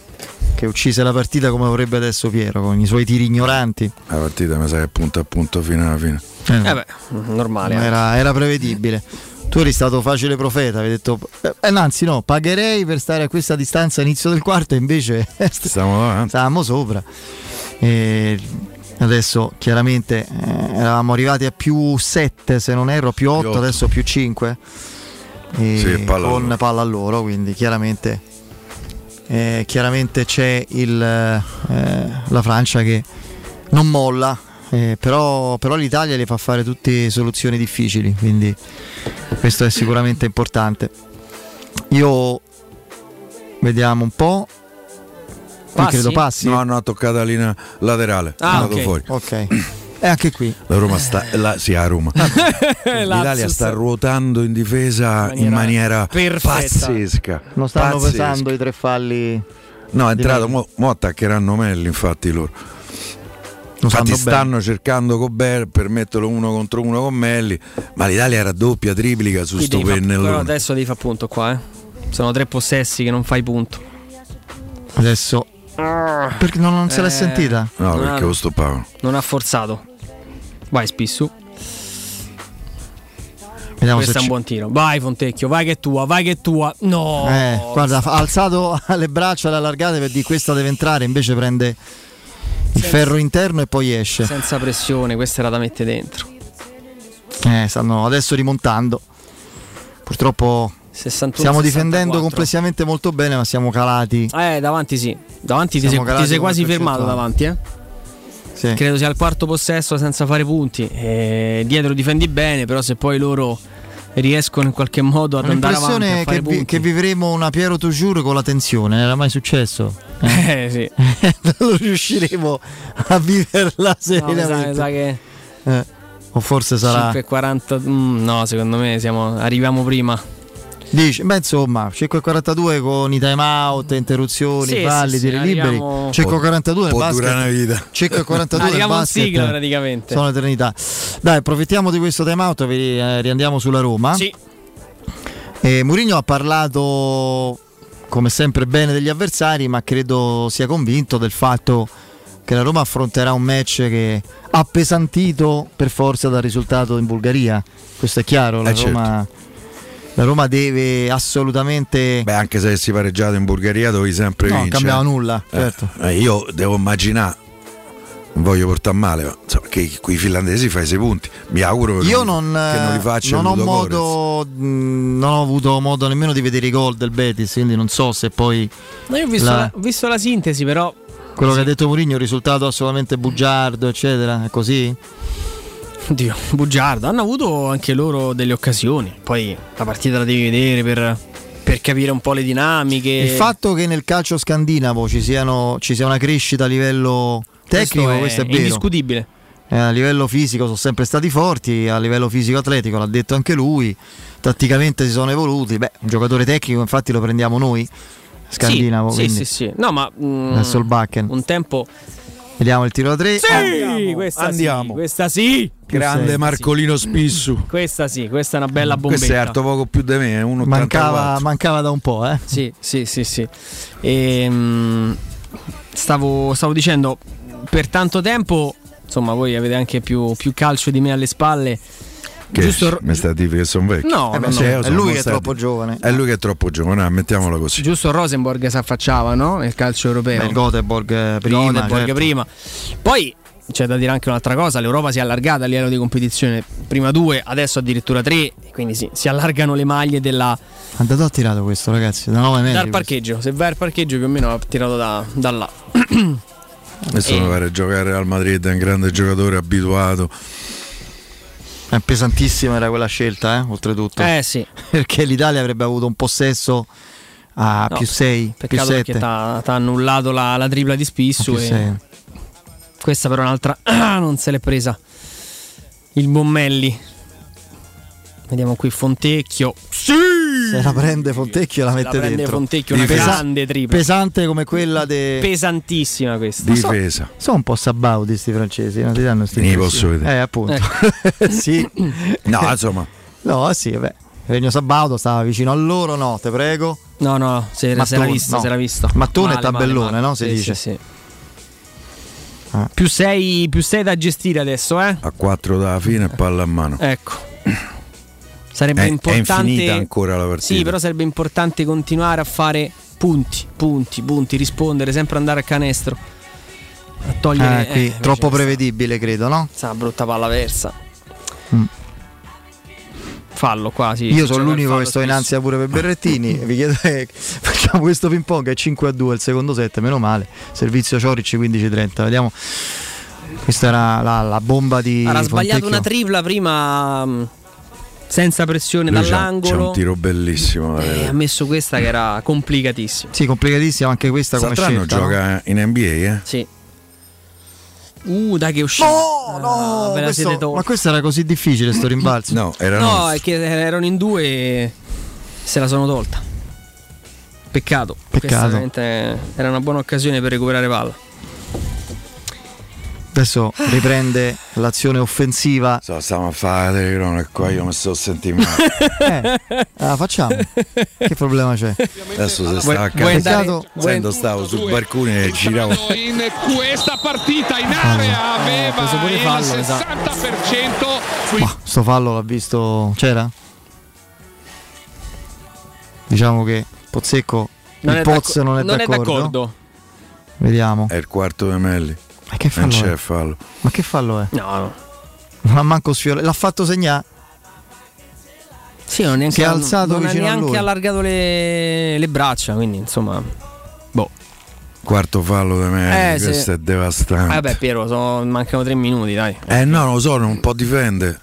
S1: che uccise la partita come vorrebbe adesso Piero con i suoi tiri ignoranti.
S3: La partita mi sa che è punto a punto fino alla fine.
S1: Eh,
S2: Eh beh, normale. eh.
S1: era, era prevedibile. Tu eri stato facile profeta, avevi detto, eh, anzi no, pagherei per stare a questa distanza all'inizio del quarto, e invece [LAUGHS]
S3: davanti.
S1: stavamo sopra. E adesso chiaramente eh, eravamo arrivati a più 7 se non erro, più 8,
S3: otto.
S1: adesso più 5.
S3: Sì, palla
S1: con
S3: loro.
S1: palla a loro, quindi chiaramente, eh, chiaramente c'è il, eh, la Francia che non molla, eh, però, però l'Italia le fa fare tutte soluzioni difficili, quindi questo è sicuramente importante. Io vediamo un po'. Qui
S2: Passi?
S1: credo passi.
S3: No, no, ha toccato la linea laterale.
S2: Ah,
S3: andato
S2: ok.
S3: fuori.
S1: Ok. [CLEARS THROAT] E anche qui.
S3: La Roma sta. La, sì, a Roma. [LAUGHS] L'Italia sta ruotando in difesa in maniera
S2: perfetta.
S3: pazzesca.
S1: Non stanno
S3: Pazzesca.
S1: pesando i tre falli.
S3: No, è entrato. Mo, mo attaccheranno Melli, infatti loro. Infatti stanno cercando Gobert per metterlo uno contro uno con Melli, ma l'Italia raddoppia, triplica su
S2: Qui
S3: sto
S2: fa- però adesso devi fare punto qua, eh. Sono tre possessi che non fai punto.
S1: Adesso. Perché non, non se l'è
S2: Eh,
S1: sentita?
S3: No,
S2: non
S3: perché
S2: ha-
S3: lo stoppavano.
S2: Non ha forzato. Vai Spissu.
S1: Vediamo
S2: Questo
S1: se
S2: è un
S1: ci-
S2: buon tiro. Vai Fontecchio, vai che è tua, vai che è tua. No.
S1: Eh, guarda, ha alzato [LAUGHS] le braccia, le allargate per dire questa deve entrare, invece prende il ferro interno e poi esce.
S2: Senza pressione, questa era da mettere dentro.
S1: Eh, stanno adesso rimontando. Purtroppo
S2: 61,
S1: stiamo
S2: 64.
S1: difendendo complessivamente molto bene, ma siamo calati.
S2: Eh, davanti sì. Davanti ti sei, ti sei quasi fermato davanti, eh.
S1: Sì.
S2: Credo sia il quarto possesso senza fare punti. Eh, dietro difendi bene, però se poi loro riescono in qualche modo ad andare avanti a
S1: l'impressione
S2: fare
S1: che, vi- che vivremo una Piero Toujours con la tensione, non era mai successo. [LAUGHS]
S2: Eh, sì. [LAUGHS]
S1: non riusciremo a viverla
S2: No, mi sa, mi sa che
S1: Eh, O forse sarà
S2: 5.40 mm, no, secondo me siamo, arriviamo prima.
S1: Dici, beh insomma 5.42 con i time out, interruzioni,
S2: Sì,
S1: falli,
S2: sì, sì,
S1: tiri liberi
S2: arriviamo-
S1: 5.42 nel
S3: Può durare una vita.
S1: 5.42 nel
S2: Arriviamo in sigla praticamente.
S1: sono eternità dai approfittiamo di questo time out e vi- eh, riandiamo sulla Roma
S2: Sì.
S1: e Mourinho ha parlato come sempre bene degli avversari ma credo sia convinto del fatto che la Roma affronterà un match che appesantito per forza dal risultato in Bulgaria questo è chiaro la
S3: Eh, certo.
S1: Roma la Roma deve assolutamente
S3: Beh, anche se avessi pareggiato in Bulgaria dovevi sempre
S1: No, non
S3: vincere.
S1: cambiava nulla,
S3: Eh,
S1: certo.
S3: eh, io devo immaginare, non voglio portare male, ma insomma, che con i finlandesi fai sei punti. Mi auguro che,
S1: Io
S3: non,
S1: non,
S3: che non li faccia
S1: non
S3: il
S1: ho modo, mh, non ho avuto modo nemmeno di vedere i gol del Betis, quindi non so se poi
S2: No, io ho visto
S1: La-
S2: la, ho visto la sintesi, però
S1: quello che ha detto Mourinho risultato assolutamente bugiardo, eccetera, è così?
S2: Oddio, bugiardo. Hanno avuto anche loro delle occasioni. Poi la partita la devi vedere per, per capire un po' le dinamiche.
S1: Il fatto che nel calcio scandinavo ci, siano, ci sia una crescita a livello tecnico, questo è, vero.
S2: indiscutibile.
S1: Eh, a livello fisico sono sempre stati forti, a livello fisico-atletico l'ha detto anche lui, tatticamente si sono evoluti. Beh, un giocatore tecnico infatti lo prendiamo noi, scandinavo.
S2: Sì, sì, sì, sì. No, ma mm,
S1: Adesso il Bakken.
S2: un tempo.
S1: Vediamo il tiro da tre.
S2: Sì, questa
S3: andiamo.
S2: sì, questa sì.
S3: Grande
S1: sei?
S3: Marcolino Spissu. [LAUGHS]
S2: Questa sì, questa è una bella bombetta.
S3: Questo è alto poco più di me, è 1,84.
S1: Mancava, mancava da un po', eh.
S2: Sì, sì, sì, sì. Ehm, stavo, stavo dicendo, per tanto tempo, insomma, voi avete anche più, più calcio di me alle spalle.
S3: Che
S2: Giusto-
S3: mi sta a dire che sono vecchio.
S2: No,
S3: Eh beh,
S2: no,
S3: sì,
S2: no.
S3: io
S1: È
S3: sono
S1: lui che è troppo giovane.
S3: È lui che è troppo giovane, ah, mettiamola così.
S2: Giusto Rosenborg si affacciava, no? Nel calcio europeo.
S1: Beh, il Göteborg eh, prima.
S2: Göteborg
S1: certo.
S2: prima. Poi c'è da dire anche un'altra cosa: l'Europa si è allargata a livello di competizione. Prima due, adesso addirittura tre. Quindi sì, si allargano le maglie della,
S1: Ha dato ha tirato questo, ragazzi? Da 9 metri.
S2: dal parcheggio. Se vai al parcheggio, più o meno ha tirato da, da là. [CLEARS THROAT]
S3: Adesso
S2: Eh.
S3: mi pare giocare al Madrid, è un grande giocatore abituato.
S1: È pesantissima era quella scelta, eh, oltretutto.
S2: Eh sì. [LAUGHS]
S1: Perché l'Italia avrebbe avuto un possesso a
S2: No,
S1: più 6, più
S2: Peccato perché
S1: 7.
S2: ti ha annullato la, la tripla di Spissu.
S1: più
S2: questa però un'altra. Ah, [CLEARS THROAT] non se l'è presa. Il Bommelli. Vediamo qui Fontecchio. Sì!
S1: Se la prende Fontecchio la mette
S2: la prende
S1: dentro.
S2: Fontecchio, una
S1: Pesa-
S2: grande tripla.
S1: Pesante come quella de...
S2: Pesantissima questa.
S3: Difesa.
S1: Sono un po' sabauti sti francesi, non ti danno sti
S3: Ne posso vedere.
S1: Eh, appunto. [LAUGHS] sì.
S3: No, insomma,
S1: No, sì, vabbè. Regno Sabaudo stava vicino a loro, no, te prego.
S2: No, no, se, se l'ha visto,
S1: no.
S2: se l'ha visto.
S1: Mattone
S2: Male,
S1: e tabellone,
S2: male, male.
S1: no? Si
S2: Sì,
S1: dice.
S2: sì, sì.
S1: Ah.
S2: Più 6 più sei da gestire adesso, eh?
S3: a 4 dalla fine e palla a mano.
S2: Ecco. Sarebbe
S3: È- è
S2: importante.
S3: infinita ancora la partita.
S2: Sì, però sarebbe importante continuare a fare punti, punti, punti, rispondere, sempre andare a canestro. A togliere.
S1: Ah, qui,
S2: eh,
S1: troppo prevedibile, credo, no?
S2: Sta brutta palla versa.
S1: Mm.
S2: Fallo qua, sì.
S1: Io sono l'unico che sto in ansia pure per Berrettini. [LAUGHS] Vi chiedo, eh, facciamo questo ping pong è 5 a 2 il secondo set, meno male. Servizio Cioric 15-30. Vediamo. Questa era la, la bomba di.
S2: Era sbagliato
S1: Fontecchio.
S2: una tripla prima. Senza pressione
S3: Lui c'ha- C'è
S2: dall'angolo.
S3: un tiro bellissimo.
S2: E
S3: vedere.
S2: ha messo questa che era complicatissima.
S1: Sì, complicatissima anche questa come
S3: Satrano
S1: scelta. no?
S3: gioca in NBA, eh?
S2: Sì. Uh, dai che è uscito.
S1: No, no,
S2: Ah,
S1: questo- ma questo era così difficile sto rimbalzo.
S3: No, era
S2: No, è che erano in due e se la sono tolta. Peccato.
S1: Peccato.
S2: era una buona occasione per recuperare palla.
S1: Adesso riprende l'azione offensiva.
S3: So, stiamo a fare la telecronaca qua, io mi sto sentendo male.
S1: Eh, la facciamo. che problema c'è?
S3: Adesso si
S2: Vuoi-
S3: sta a
S2: vuoi andare-
S3: casa.
S2: vuoi-
S3: Sento, stavo sul barcone e giravo.
S28: in questa partita in area aveva
S2: pure
S28: il
S2: fallo, mi sa.
S28: 60%
S1: Ma sto fallo l'ha visto. C'era? Diciamo che Pozzecco.
S2: Non
S1: il
S2: è
S1: Poz
S2: d'acco-
S1: non è
S2: non è
S1: d'accordo.
S2: d'accordo.
S1: Vediamo.
S3: È il quarto di Melli.
S1: Ma che
S3: Non
S1: fallo
S3: c'è
S1: è?
S3: fallo.
S1: Ma che fallo è?
S2: No, no.
S1: Non ha manco sfiorato. L'ha fatto segnare.
S2: Sì, non, neanche
S1: Si è alzato
S2: non ha
S1: vicino a
S2: neanche
S1: lui.
S2: allargato le, le braccia, quindi insomma. Boh.
S3: Quarto fallo di Melli,
S2: Eh,
S3: questo è devastante.
S2: Vabbè, Piero, so- mancano tre minuti, dai.
S3: Eh no, non lo so, non può difendere.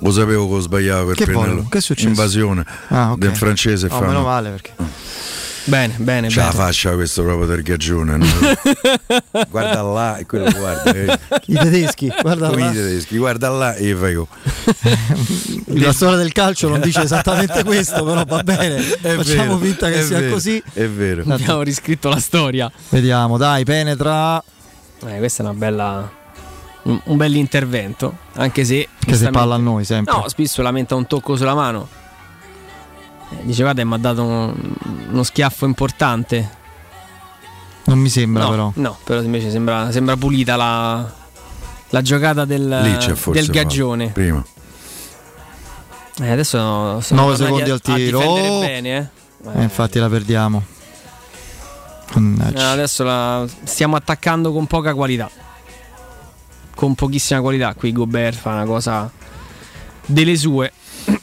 S3: Lo sapevo che ho sbagliato per
S1: Che? Che è successo?
S3: Invasione
S1: Ah, ok.
S3: del francese
S1: No,
S3: fanno.
S1: meno male perché.
S2: Bene, bene,
S3: C'ha la
S2: bene.
S3: faccia questo proprio del gaggione. no? [LAUGHS] guarda là e quello guarda. eh.
S1: I tedeschi, guarda
S3: Come
S1: là.
S3: i tedeschi, guarda là e io fai co-
S1: La storia del calcio non dice esattamente questo, però va bene. [LAUGHS]
S3: È
S1: Facciamo
S3: vero,
S1: finta che sia
S3: vero,
S1: così.
S3: È vero.
S2: Abbiamo riscritto la storia.
S1: Vediamo, dai, penetra.
S2: Eh, questa è una bella. Un, un bell'intervento. Anche se.
S1: Che si palla a noi sempre.
S2: No, Spisso lamenta un tocco sulla mano. Eh, dice, guarda, mi ha dato un- uno schiaffo importante.
S1: Non mi sembra
S2: no,
S1: però.
S2: No, però invece sembra, sembra pulita la, la giocata del, del gaggione.
S3: Prima.
S2: Eh, adesso sono
S1: 9
S2: tornati
S1: secondi
S2: a-
S1: al tiro. Oh.
S2: bene, eh.
S1: Eh, infatti la perdiamo.
S2: Eh, adesso la stiamo attaccando con poca qualità. Con pochissima qualità. Qui Gobert fa una cosa delle sue.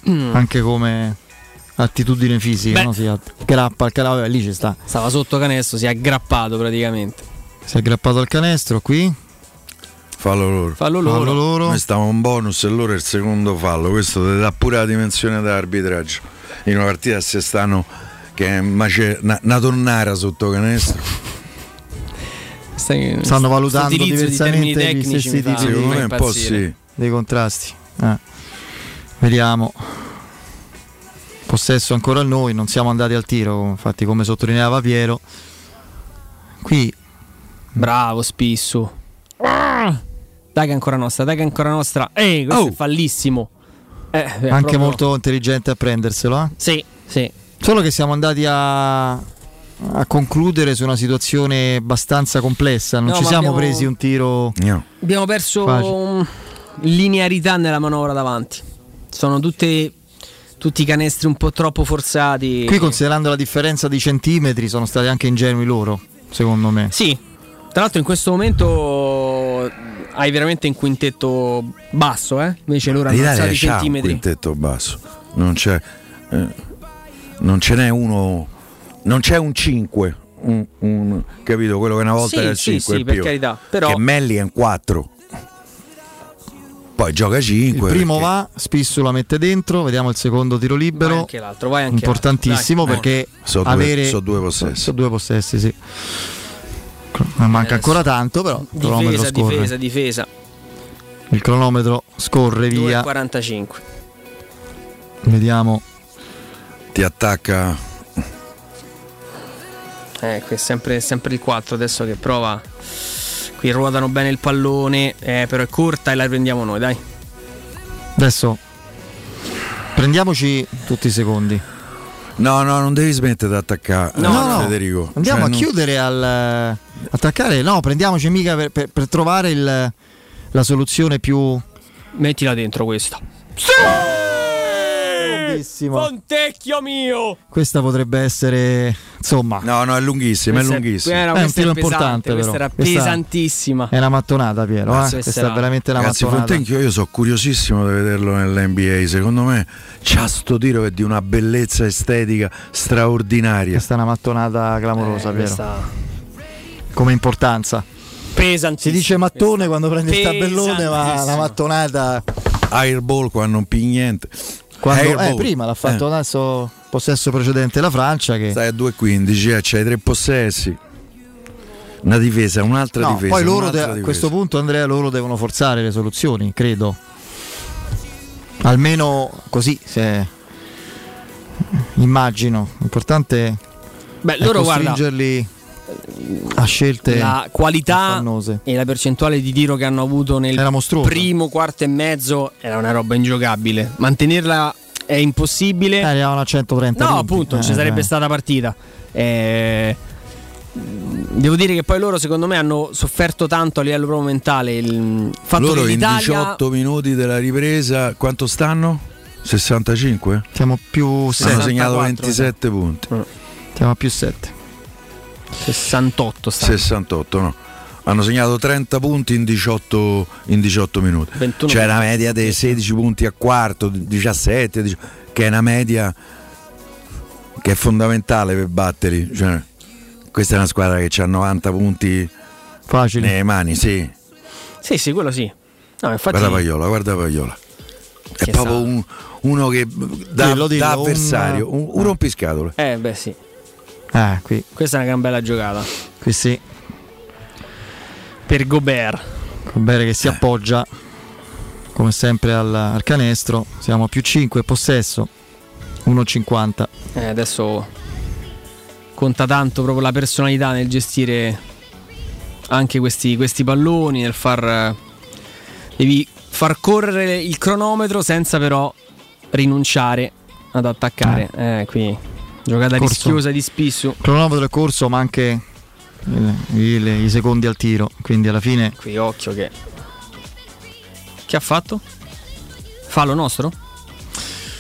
S1: Anche come attitudine fisica,
S2: Beh.
S1: no? si aggrappa al canestro, lì ci sta.
S2: Stava sotto canestro, si è aggrappato praticamente.
S1: Si è aggrappato al canestro qui.
S3: Fallo loro.
S2: Fallo loro.
S1: Fallo loro.
S3: Noi stavamo un bonus e loro è il secondo fallo. Questo ti dà pure la dimensione dell'arbitraggio. In una partita se stanno che è mace- una, una tonnara sotto canestro.
S2: Stai-
S1: Stanno valutando
S2: utilizzo di
S1: diversamente gli stessi tipi
S3: me un po' sì.
S1: dei contrasti. Eh. Vediamo. Possesso ancora a noi, non siamo andati al tiro, infatti come sottolineava Piero. Qui
S2: Bravo Spissu. Ah! Dai che è ancora nostra, dai che è ancora nostra. Ehi, questo
S3: Oh.
S2: è fallissimo. Eh, è
S1: anche
S2: proprio-
S1: molto intelligente a prenderselo. eh.
S2: Sì, sì.
S1: Solo che siamo andati a, a concludere su una situazione abbastanza complessa. Non
S2: No,
S1: ci siamo
S2: abbiamo-
S1: presi un tiro.
S3: No.
S2: Abbiamo perso
S1: Facile.
S2: linearità nella manovra davanti. Sono tutte, tutti canestri un po' troppo forzati.
S1: Qui, considerando la differenza di centimetri, sono stati anche ingenui loro, secondo me.
S2: Sì, tra l'altro in questo momento hai veramente un quintetto basso, eh? Invece loro hanno alzato i
S3: c'ha un
S2: centimetri.
S3: quintetto basso. Non c'è eh, non ce n'è uno non c'è un 5 un, un- capito quello che una volta
S2: Sì,
S3: era il
S2: sì,
S3: 5
S2: sì, per carità, però-
S3: che Melli è un 4 poi gioca
S1: Il
S3: 5
S1: primo va, Spissu la mette dentro, vediamo il secondo tiro
S2: Vai
S1: libero.
S2: anche l'altro, vai anche
S1: Importantissimo.
S2: Dai.
S1: perché
S3: due-
S1: avere
S3: sono due possessi.
S1: Sono due possessi, sì. Ma manca ancora tanto, però il cronometro
S2: Difesa,
S1: scorre.
S2: difesa, difesa.
S1: Il cronometro scorre via.
S2: 2,45.
S1: Vediamo.
S3: ti attacca
S2: Ecco, è sempre, sempre il 4 adesso che prova. Qui ruotano bene il pallone, eh, però è corta e la prendiamo noi, dai.
S1: Adesso prendiamoci tutti i secondi.
S3: no no non devi smettere di attaccare
S1: No,
S3: eh,
S1: no.
S3: Federico
S1: Andiamo
S3: Cioè,
S1: a
S3: non-
S1: chiudere al attaccare. No, prendiamoci mica per, per- per trovare il- la soluzione più
S2: Mettila dentro questa.
S1: Bellissimo.
S2: Fontecchio mio!
S1: Questa potrebbe essere, insomma,
S3: no no è lunghissima è
S2: Questa
S3: lunghissima
S2: era-
S1: È un
S2: questa pesante,
S1: importante,
S2: Questa
S1: però.
S2: era
S1: Questa-
S2: pesantissima.
S1: è una mattonata, Piero. eh?
S2: Questa
S1: Questa è veramente una
S3: Ragazzi,
S1: mattonata.
S3: Fontecchio io sono curiosissimo di vederlo nell'NBA. Secondo me c'ha sto tiro che è di una bellezza estetica straordinaria.
S1: Questa è una mattonata clamorosa,
S2: Eh,
S1: Piero.
S2: questa
S1: Come importanza.
S2: pesantissima.
S1: Si dice mattone quando prende il tabellone, ma la mattonata.
S3: Airball qua non pi niente.
S1: Quando,
S3: Airball.
S1: eh, prima l'ha fatto
S3: Eh.
S1: adesso possesso precedente la Francia che
S3: Stai a 2-15, eh, c'hai tre possessi. Una difesa, un'altra
S1: No,
S3: difesa.
S1: poi loro de- a questo punto Andrea loro devono forzare le soluzioni, credo. Almeno così se immagino. L'importante
S2: Beh,
S1: è
S2: loro guarda,
S1: costringerli a scelte
S2: la qualità
S1: affannose.
S2: e la percentuale di tiro che hanno avuto nel primo quarto e mezzo era una roba ingiocabile. Mantenerla è impossibile.
S1: Eh, arrivavano a 130
S2: No,
S1: punti.
S2: appunto, non ci
S1: Eh,
S2: sarebbe
S1: eh.
S2: stata partita. Eh, devo dire che poi loro, secondo me, hanno sofferto tanto a livello proprio mentale. Il fatto
S3: Loro
S2: che
S3: in
S2: l'Italia
S3: 18 minuti della ripresa, quanto stanno? 65?
S1: Siamo più
S3: Hanno
S1: 7.
S3: segnato 27 punti.
S1: Siamo a più 7.
S2: 68 stanno.
S3: 68, no. Hanno segnato 30 punti in 18, in 18 minuti.
S2: 21
S3: C'è una media dei 16 punti a quarto, 17, 18, che è una media che è fondamentale per batterli. Cioè, questa è una squadra che ha 90 punti
S1: Facili.
S3: nelle mani, sì.
S2: Sì, sì, quello sì. No, infatti,
S3: Guarda Paiola, guarda Paiola. È
S2: Che
S3: proprio un- uno che da,
S1: Dillo, dillo,
S3: da
S1: un-
S3: avversario, un, un rompiscatole.
S2: Eh, beh, sì.
S1: Ah, qui,
S2: Questa è una gran bella giocata.
S1: qui sì.
S2: Per Gobert.
S1: Gobert che si appoggia come sempre al, al canestro. Siamo a più 5 possesso. 1,50.
S2: Eh, adesso conta tanto proprio la personalità nel gestire anche questi, questi palloni, nel far. eh, Devi far correre il cronometro senza però rinunciare ad attaccare. Eh, qui giocata
S1: Corso.
S2: rischiosa di Spissu.
S1: Cronometro è corso, ma anche il- il- i secondi al tiro. Quindi alla fine
S2: Qui occhio che. Che ha fatto? Fallo nostro?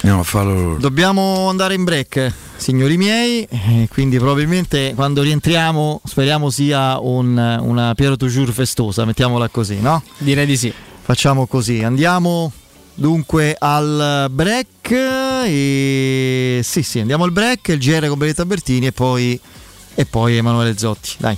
S3: No, fallo.
S1: Dobbiamo andare in break, signori miei. e quindi probabilmente quando rientriamo speriamo sia un- una Piero Toujours festosa, mettiamola così, no?
S2: Direi di sì.
S1: Facciamo così, andiamo dunque al break e sì sì andiamo al break, il GR con Benedetta Bertini e poi, e poi Emanuele Zotti, dai.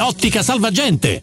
S16: Ottica Salvagente!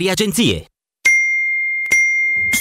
S5: agenzie.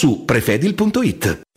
S4: su prefedil.it.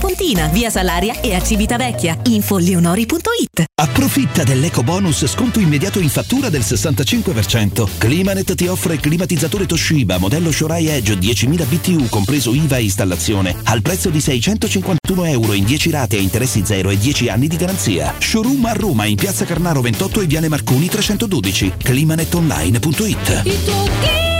S18: Pontina, via Salaria e a Civitavecchia. Info leonori.it.
S29: Approfitta dell'eco bonus sconto immediato in fattura del 65%. Climanet ti offre climatizzatore Toshiba modello Shorai Edge 10.000 BTU compreso IVA e installazione al prezzo di 651 euro in 10 rate a interessi zero e 10 anni di garanzia. Showroom a Roma in piazza Carnaro 28 e Viale Marconi 312. climanetonline.it.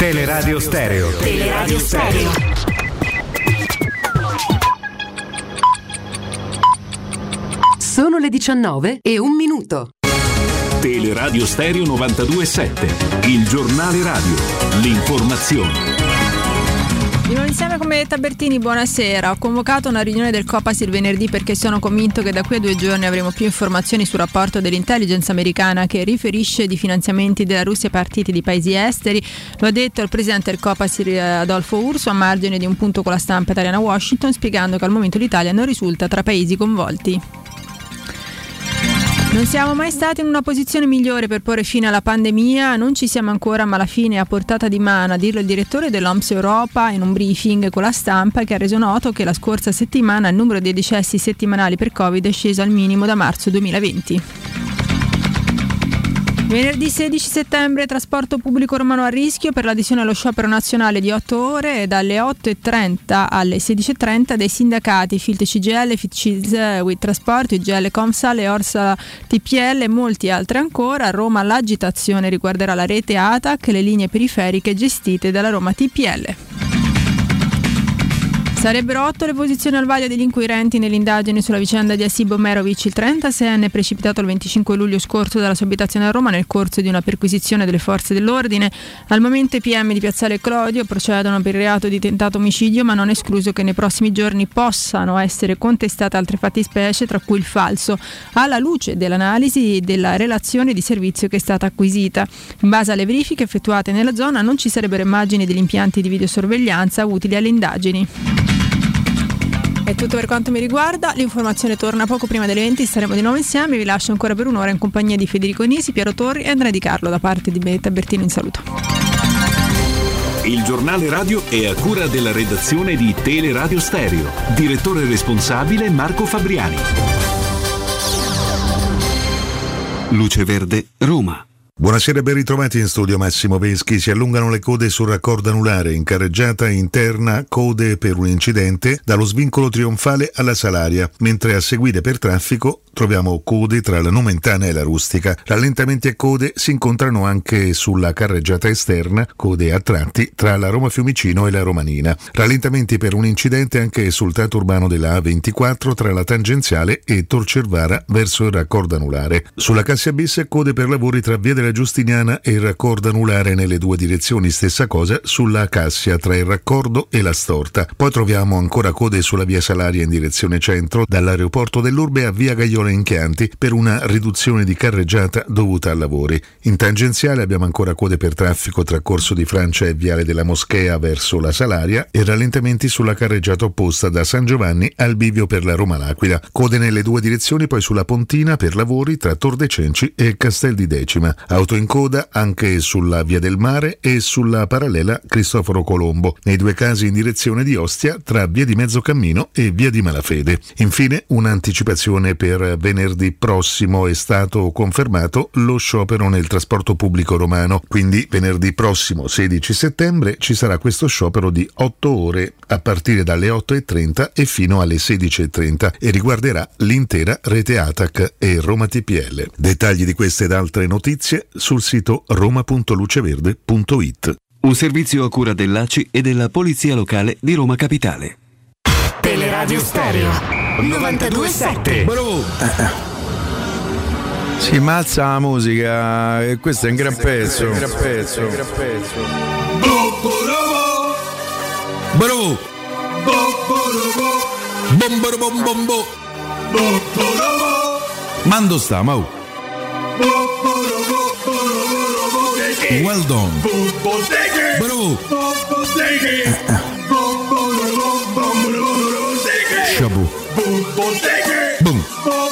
S30: Teleradio Stereo.
S18: Teleradio Stereo.
S31: Sono le 19 e un minuto.
S32: Teleradio Stereo 927, il giornale radio, l'informazione.
S21: Di nuovo insieme come Tabertini, buonasera. Ho convocato una riunione del COPAS il venerdì perché sono convinto che da qui a due giorni avremo più informazioni sul rapporto dell'intelligence americana che riferisce di finanziamenti della Russia a partiti di paesi esteri. Lo ha detto il presidente del COPAS Adolfo Urso a margine di un punto con la stampa italiana Washington, spiegando che al momento l'Italia non risulta tra paesi coinvolti. Non siamo mai stati in una posizione migliore per porre fine alla pandemia, non ci siamo ancora, ma la fine è a portata di mano, a dirlo il direttore dell'OMS Europa in un briefing con la stampa che ha reso noto che la scorsa settimana il numero dei decessi settimanali per Covid è sceso al minimo da marzo 2020. Venerdì 16 settembre trasporto pubblico romano a rischio per l'adesione allo sciopero nazionale di 8 ore dalle 8.30 alle 16.30 dei sindacati Filt CGL, FITCIS, WIT Trasporti, UGL Comsal e Orsa TPL e molti altri ancora. A Roma l'agitazione riguarderà la rete ATAC e le linee periferiche gestite dalla Roma TPL. Sarebbero otto le posizioni al vaglio degli inquirenti nell'indagine sulla vicenda di Asibo Merovic, il 36enne precipitato il 25 luglio scorso dalla sua abitazione a Roma nel corso di una perquisizione delle forze dell'ordine. Al momento i PM di Piazzale Clodio procedono per il reato di tentato omicidio, ma non è escluso che nei prossimi giorni possano essere contestate altre fattispecie, tra cui il falso, alla luce dell'analisi della relazione di servizio che è stata acquisita. In base alle verifiche effettuate nella zona non ci sarebbero immagini degli impianti di videosorveglianza utili alle indagini. È tutto per quanto mi riguarda, l'informazione torna poco prima delle 20, staremo di nuovo insieme, vi lascio ancora per un'ora in compagnia di Federico Nisi, Piero Torri e Andrea Di Carlo da parte di Benetta Bertino in saluto.
S32: Il giornale radio è a cura della redazione di Teleradio Stereo. Direttore responsabile Marco Fabriani.
S22: Luce Verde, Roma. Buonasera e ben ritrovati in studio Massimo Veschi. Si allungano le code sul raccordo anulare, in carreggiata interna code per un incidente dallo svincolo trionfale alla Salaria, mentre a seguire per traffico troviamo code tra la Nomentana e la Rustica. Rallentamenti e code si incontrano anche sulla carreggiata esterna, code a tratti tra la Roma Fiumicino e la Romanina. Rallentamenti per un incidente anche sul tratto urbano della A24 tra la tangenziale e Torcervara verso il raccordo anulare. Sulla Cassia Bis code per lavori tra Via della Giustiniana e il raccordo anulare nelle due direzioni, stessa cosa sulla Cassia tra il raccordo e la Storta. Poi troviamo ancora code sulla Via Salaria in direzione centro, dall'aeroporto dell'Urbe a Via Gaiola in Chianti per una riduzione di carreggiata dovuta a lavori. In tangenziale abbiamo ancora code per traffico tra Corso di Francia e Viale della Moschea verso la Salaria e rallentamenti sulla carreggiata opposta da San Giovanni al bivio per la Roma L'Aquila. Code nelle due direzioni poi sulla Pontina per lavori tra Tor de Cenci e Castel di Decima. Auto in coda anche sulla Via del Mare e sulla parallela Cristoforo Colombo, nei due casi in direzione di Ostia tra Via di Mezzocammino e Via di Malafede. Infine un'anticipazione per venerdì prossimo è stato confermato lo sciopero nel trasporto pubblico romano, quindi venerdì prossimo 16 settembre ci sarà questo sciopero di 8 ore a partire dalle 8.30 e fino alle 16.30 e riguarderà l'intera rete ATAC e Roma TPL. Dettagli di queste ed altre notizie sul sito roma.luceverde.it.
S33: Un servizio a cura dell'ACI e della Polizia Locale di Roma Capitale.
S34: Teleradio Stereo 927.
S3: Bravo. Si mazza la musica e questo è un gran pezzo. Un gran pezzo. Un gran pezzo. Bravo. Bomboro bom bombo. Mando sta, mau. Well done. Bravo. Shabu. Boom.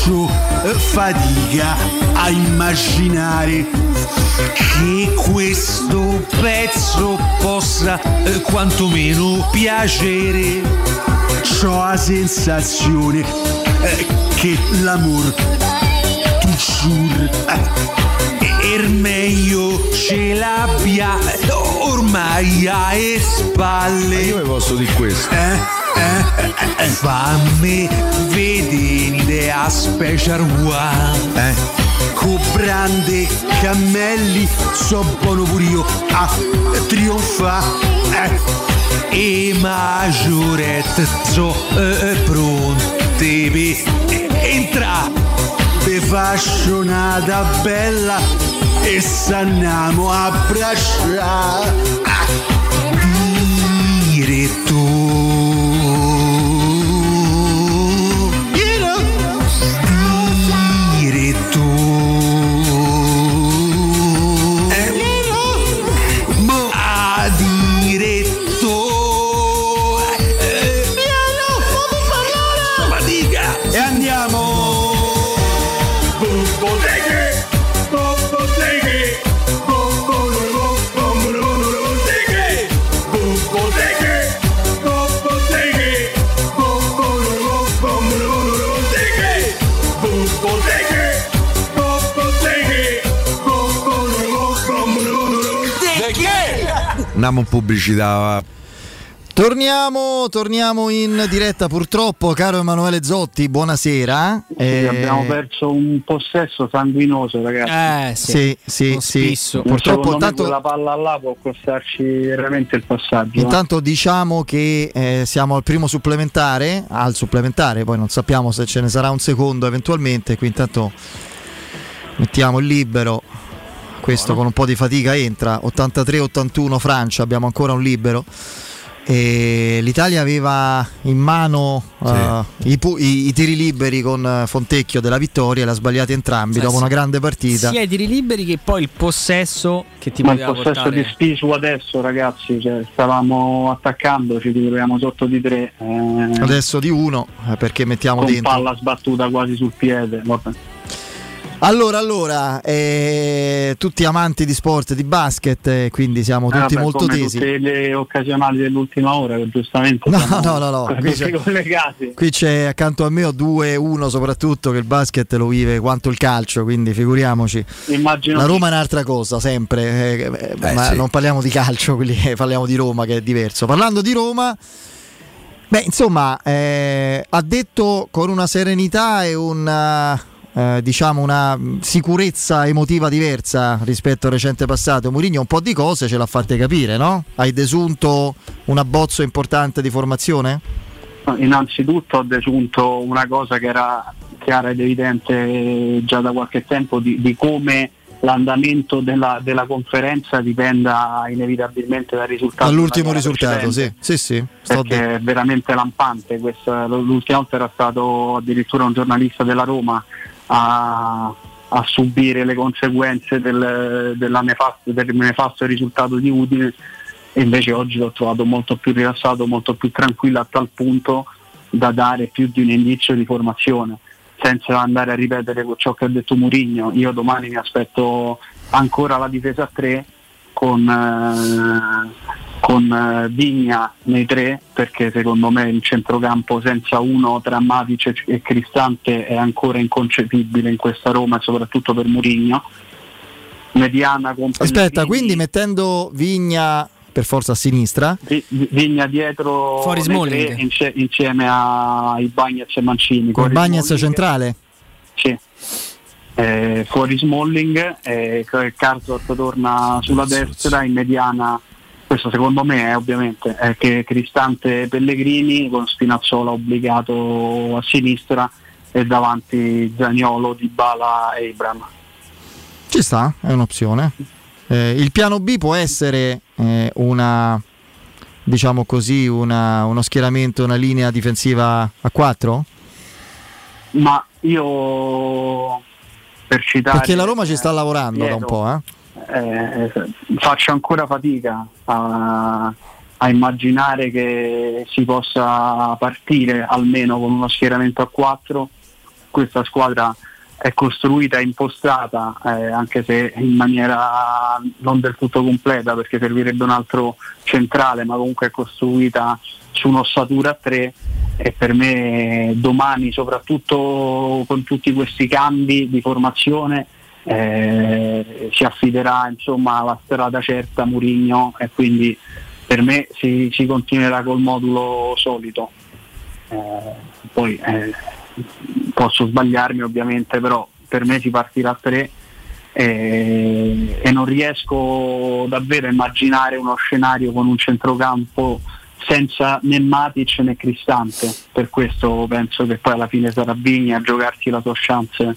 S30: Faccio eh, fatica a immaginare che questo pezzo possa eh, quantomeno piacere. Ho la sensazione eh, che l'amore toujours eh, er meglio ce l'abbia eh, ormai alle spalle.
S3: Io vi posso dire questo.
S30: Eh, eh, eh, eh, fammi vedere a special one.
S3: Eh.
S30: Con brande cammelli so buono pure io a trionfa. Eh. E maggiorette so eh, pronte per entra. Vi faccio una bella e s'andiamo a abbracciare. Ah. Andiamo
S3: in pubblicità.
S1: Torniamo, torniamo in diretta purtroppo, caro Emanuele Zotti, buonasera.
S35: Sì, abbiamo perso un possesso sanguinoso, ragazzi.
S1: Eh, sì, sì, sì. Purtroppo tanto,
S35: quella palla là può costarci veramente il passaggio. eh.
S1: intanto diciamo che eh, siamo al primo supplementare, al supplementare, poi non sappiamo se ce ne sarà un secondo eventualmente, qui intanto mettiamo il libero. Questo con un po' di fatica entra 83-81 Francia, abbiamo ancora un libero. e l'Italia aveva in mano uh, i, pu- i- i tiri liberi con uh, Fontecchio della vittoria e l'ha sbagliati entrambi
S36: Sì,
S1: dopo
S36: sì.
S1: una grande partita.
S36: Sia i tiri liberi che poi il possesso che ti
S35: Ma il possesso
S36: portare.
S35: di Spisu adesso ragazzi, cioè, stavamo attaccando, ci troviamo sotto di tre. eh,
S1: Adesso di uno eh, perché mettiamo
S35: con
S1: dentro.
S35: palla sbattuta quasi sul piede. Vabbè.
S1: Allora, allora, eh, tutti amanti di sport, di basket, eh, quindi siamo
S35: Eh,
S1: tutti
S35: vabbè,
S1: molto
S35: come
S1: tesi.
S35: tutte le occasionali dell'ultima ora che giustamente
S1: No,
S35: siamo
S1: no, no, no, qui c'è-. Qui c'è accanto a me ho due, uno soprattutto che il basket lo vive quanto il calcio, quindi figuriamoci.
S35: Immagino
S1: La
S35: che-
S1: Roma è un'altra cosa, sempre, eh, eh, ma
S3: sì.
S1: non parliamo di calcio, [LAUGHS] quindi eh, parliamo di Roma che è diverso. Parlando di Roma, beh, insomma, eh, ha detto con una serenità e una, eh, diciamo una sicurezza emotiva diversa rispetto al recente passato. Mourinho un po' di cose ce l'ha fatte capire, no? Hai desunto un abbozzo importante di formazione?
S35: Innanzitutto ho desunto una cosa che era chiara ed evidente già da qualche tempo di, di come l'andamento della, della conferenza dipenda inevitabilmente dal risultato.
S1: All'ultimo risultato, sì, sì, sì.
S35: Perché è veramente lampante. Questa, l'ultima volta era stato addirittura un giornalista della Roma a, a subire le conseguenze del, nefasto, del nefasto risultato di Udine e invece oggi l'ho trovato molto più rilassato, molto più tranquillo a tal punto da dare più di un indizio di formazione senza andare a ripetere ciò che ha detto Murigno. Io domani mi aspetto ancora la difesa a 3 con, eh, con eh, Vigna nei tre perché secondo me il centrocampo senza uno tra Matic e- Cristante è ancora inconcepibile in questa Roma e soprattutto per Murigno. Mediana con
S1: Aspetta, quindi mettendo Vigna per forza a sinistra,
S35: Vi- Vigna dietro
S36: Fuori Smalling.
S35: tre, insie- insieme ai Bagnets e Mancini.
S1: con
S35: Fuori
S1: Bagnez
S35: Smalling.
S1: centrale.
S35: Sì. Eh, fuori Smalling, eh, Carzot torna sulla destra, in mediana, questo secondo me è ovviamente è che Cristante Pellegrini con Spinazzola obbligato a sinistra e davanti Zaniolo, Dybala e Ibram.
S1: Ci sta, è un'opzione. Eh, il piano B può essere eh, una diciamo così, una- uno schieramento, una linea difensiva a 4?
S35: Ma io per citare
S1: Perché la Roma ci sta lavorando da un po', eh?
S35: Eh, faccio ancora fatica a, a immaginare che si possa partire almeno con uno schieramento a 4. Questa squadra è costruita e impostata, eh, anche se in maniera non del tutto completa, perché servirebbe un altro centrale, ma comunque è costruita su un'ossatura a 3 e per me domani, soprattutto con tutti questi cambi di formazione, eh, si affiderà insomma alla strada certa Murigno e quindi per me si, si continuerà col modulo solito. Eh, poi eh, posso sbagliarmi ovviamente, però per me si partirà a 3 e, e non riesco davvero a immaginare uno scenario con un centrocampo senza né Matic né Cristante, per questo penso che poi alla fine sarà Vigna a giocarsi la sua chance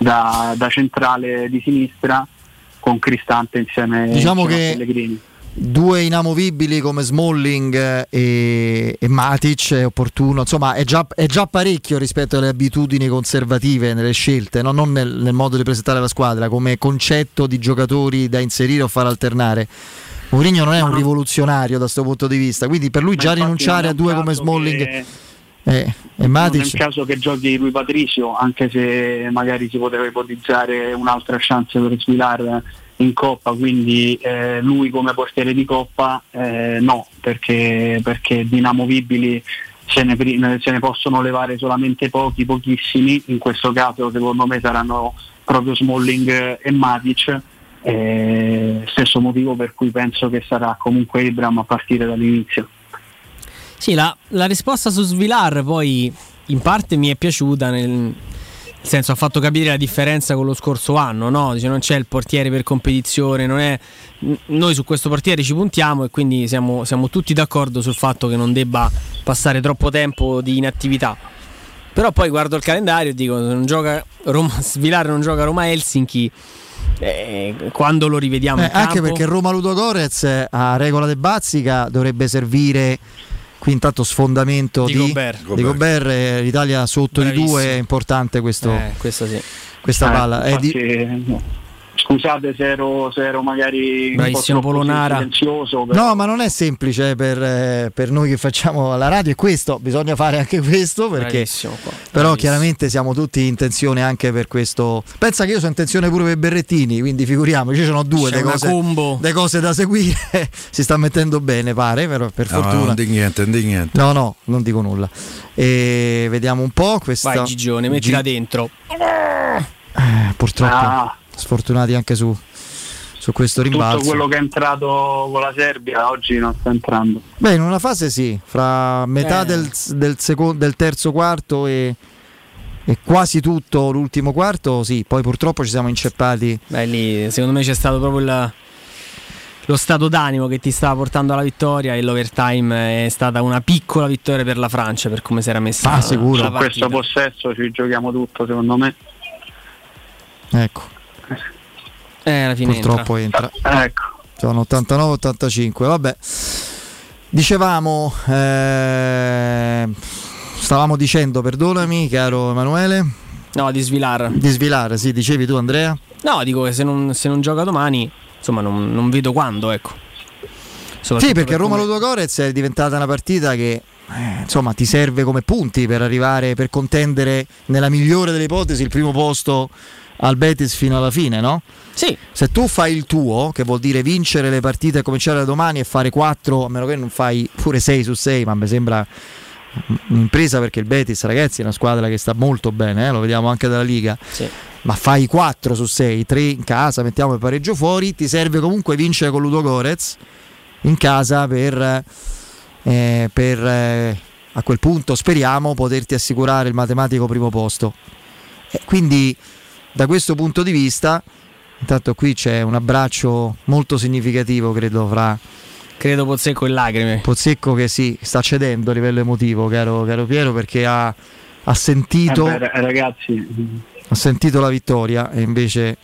S35: da, da centrale di sinistra con Cristante insieme,
S1: Diciamo
S35: insieme a Pellegrini.
S1: Due inamovibili come Smalling eh, e, e Matic è opportuno, insomma è già, è già parecchio rispetto alle abitudini conservative nelle scelte, no? non nel, nel modo di presentare la squadra, come concetto di giocatori da inserire o far alternare. Mourinho non è un rivoluzionario da questo punto di vista, quindi per lui
S35: Ma
S1: già rinunciare a due come Smalling
S35: che-
S1: e, e
S35: Non è
S1: Matic
S35: il caso che giochi lui Patricio, anche se magari si poteva ipotizzare un'altra chance per Svilar in Coppa, quindi eh, lui come portiere di Coppa eh, no, perché, perché di inamovibili se ne, se ne possono levare solamente pochi, pochissimi, in questo caso secondo me saranno proprio Smalling e Matic, eh, stesso motivo per cui penso che sarà comunque Ibram a partire dall'inizio.
S36: Sì, la, la risposta su Svilar poi in parte mi è piaciuta nel, nel senso ha fatto capire la differenza con lo scorso anno, no? Dice non c'è il portiere per competizione, non è, noi su questo portiere ci puntiamo e quindi siamo, siamo tutti d'accordo sul fatto che non debba passare troppo tempo di inattività. Però poi guardo il calendario e dico, se non gioca Roma, [LAUGHS] Svilar non gioca a Roma Helsinki, eh, quando lo rivediamo
S1: Eh,
S36: in campo
S1: anche perché Roma Ludo Gorez eh, a regola de Bazzica dovrebbe servire qui intanto sfondamento
S36: Di
S1: di,
S36: Gobert.
S1: di Gobert, eh, l'Italia sotto
S36: Bravissimo.
S1: di due è importante questo,
S36: Eh, questo sì.
S1: questa
S35: Eh,
S1: palla. È di-
S35: infatti, Scusate se ero, se ero magari un po'
S36: Bravissimo
S35: troppo
S36: Polonara.
S35: silenzioso, però-
S1: No, ma non è semplice per, eh, per noi che facciamo la radio, è questo, bisogna fare anche questo perché
S36: Bravissimo qua.
S1: però chiaramente siamo tutti in tensione anche per questo. Pensa che io sono in tensione pure per Berrettini, quindi figuriamoci, ci sono due le cose,
S36: combo.
S1: le cose da seguire, [LAUGHS] si sta mettendo bene pare, però per
S3: No,
S1: fortuna.
S3: non di niente, non di niente.
S1: No, no, non dico nulla. E vediamo un po' questa.
S36: Vai Gigione, mettila
S1: Gi-
S36: dentro.
S1: Eh, purtroppo
S35: Ah.
S1: Sfortunati anche su, su questo
S35: tutto
S1: rimbalzo.
S35: quello che è entrato con la Serbia oggi non sta entrando.
S1: Beh, in una fase sì, fra metà
S36: Eh.
S1: del, del seco- del terzo quarto e, e quasi tutto l'ultimo quarto, sì, poi purtroppo ci siamo inceppati.
S36: Beh, lì secondo me c'è stato proprio il- lo stato d'animo che ti stava portando alla vittoria e l'overtime è stata una piccola vittoria per la Francia per come si era messa
S1: Ah, sicuro.
S36: la
S35: Su questo possesso ci giochiamo tutto secondo me.
S1: Ecco,
S36: Eh, alla fine
S1: purtroppo entra.
S35: Ecco.
S1: Sono 89-85, vabbè. Dicevamo, eh, stavamo dicendo, perdonami caro Emanuele,
S36: entra. No, di Svilar.
S1: di svilare, sì, dicevi tu Andrea?
S36: No, dico che se non, se non gioca domani, insomma, non, non vedo quando, ecco.
S1: Sì, perché
S36: per
S1: Roma
S36: come-
S1: Ludo Gorez è diventata una partita che eh, insomma ti serve come punti per arrivare, per contendere nella migliore delle ipotesi il primo posto al Betis fino alla fine, no?
S36: Sì.
S1: Se tu fai il tuo, che vuol dire vincere le partite e cominciare da domani e fare 4, a meno che non fai pure 6 su 6, ma mi sembra un'impresa perché il Betis, ragazzi, è una squadra che sta molto bene, eh, lo vediamo anche dalla Liga.
S36: Sì.
S1: Ma fai 4 su 6, 3 in casa, mettiamo il pareggio fuori, ti serve comunque vincere con Ludo Gorez in casa per, eh, per, eh, a quel punto speriamo poterti assicurare il matematico primo posto. Quindi da questo punto di vista, intanto qui c'è un abbraccio molto significativo, credo, fra
S36: Credo Pozzecco e lacrime.
S1: Pozzecco che si sta cedendo a livello emotivo, caro, caro Piero, perché ha, ha sentito,
S35: Eh beh, ragazzi,
S1: ha sentito la vittoria e invece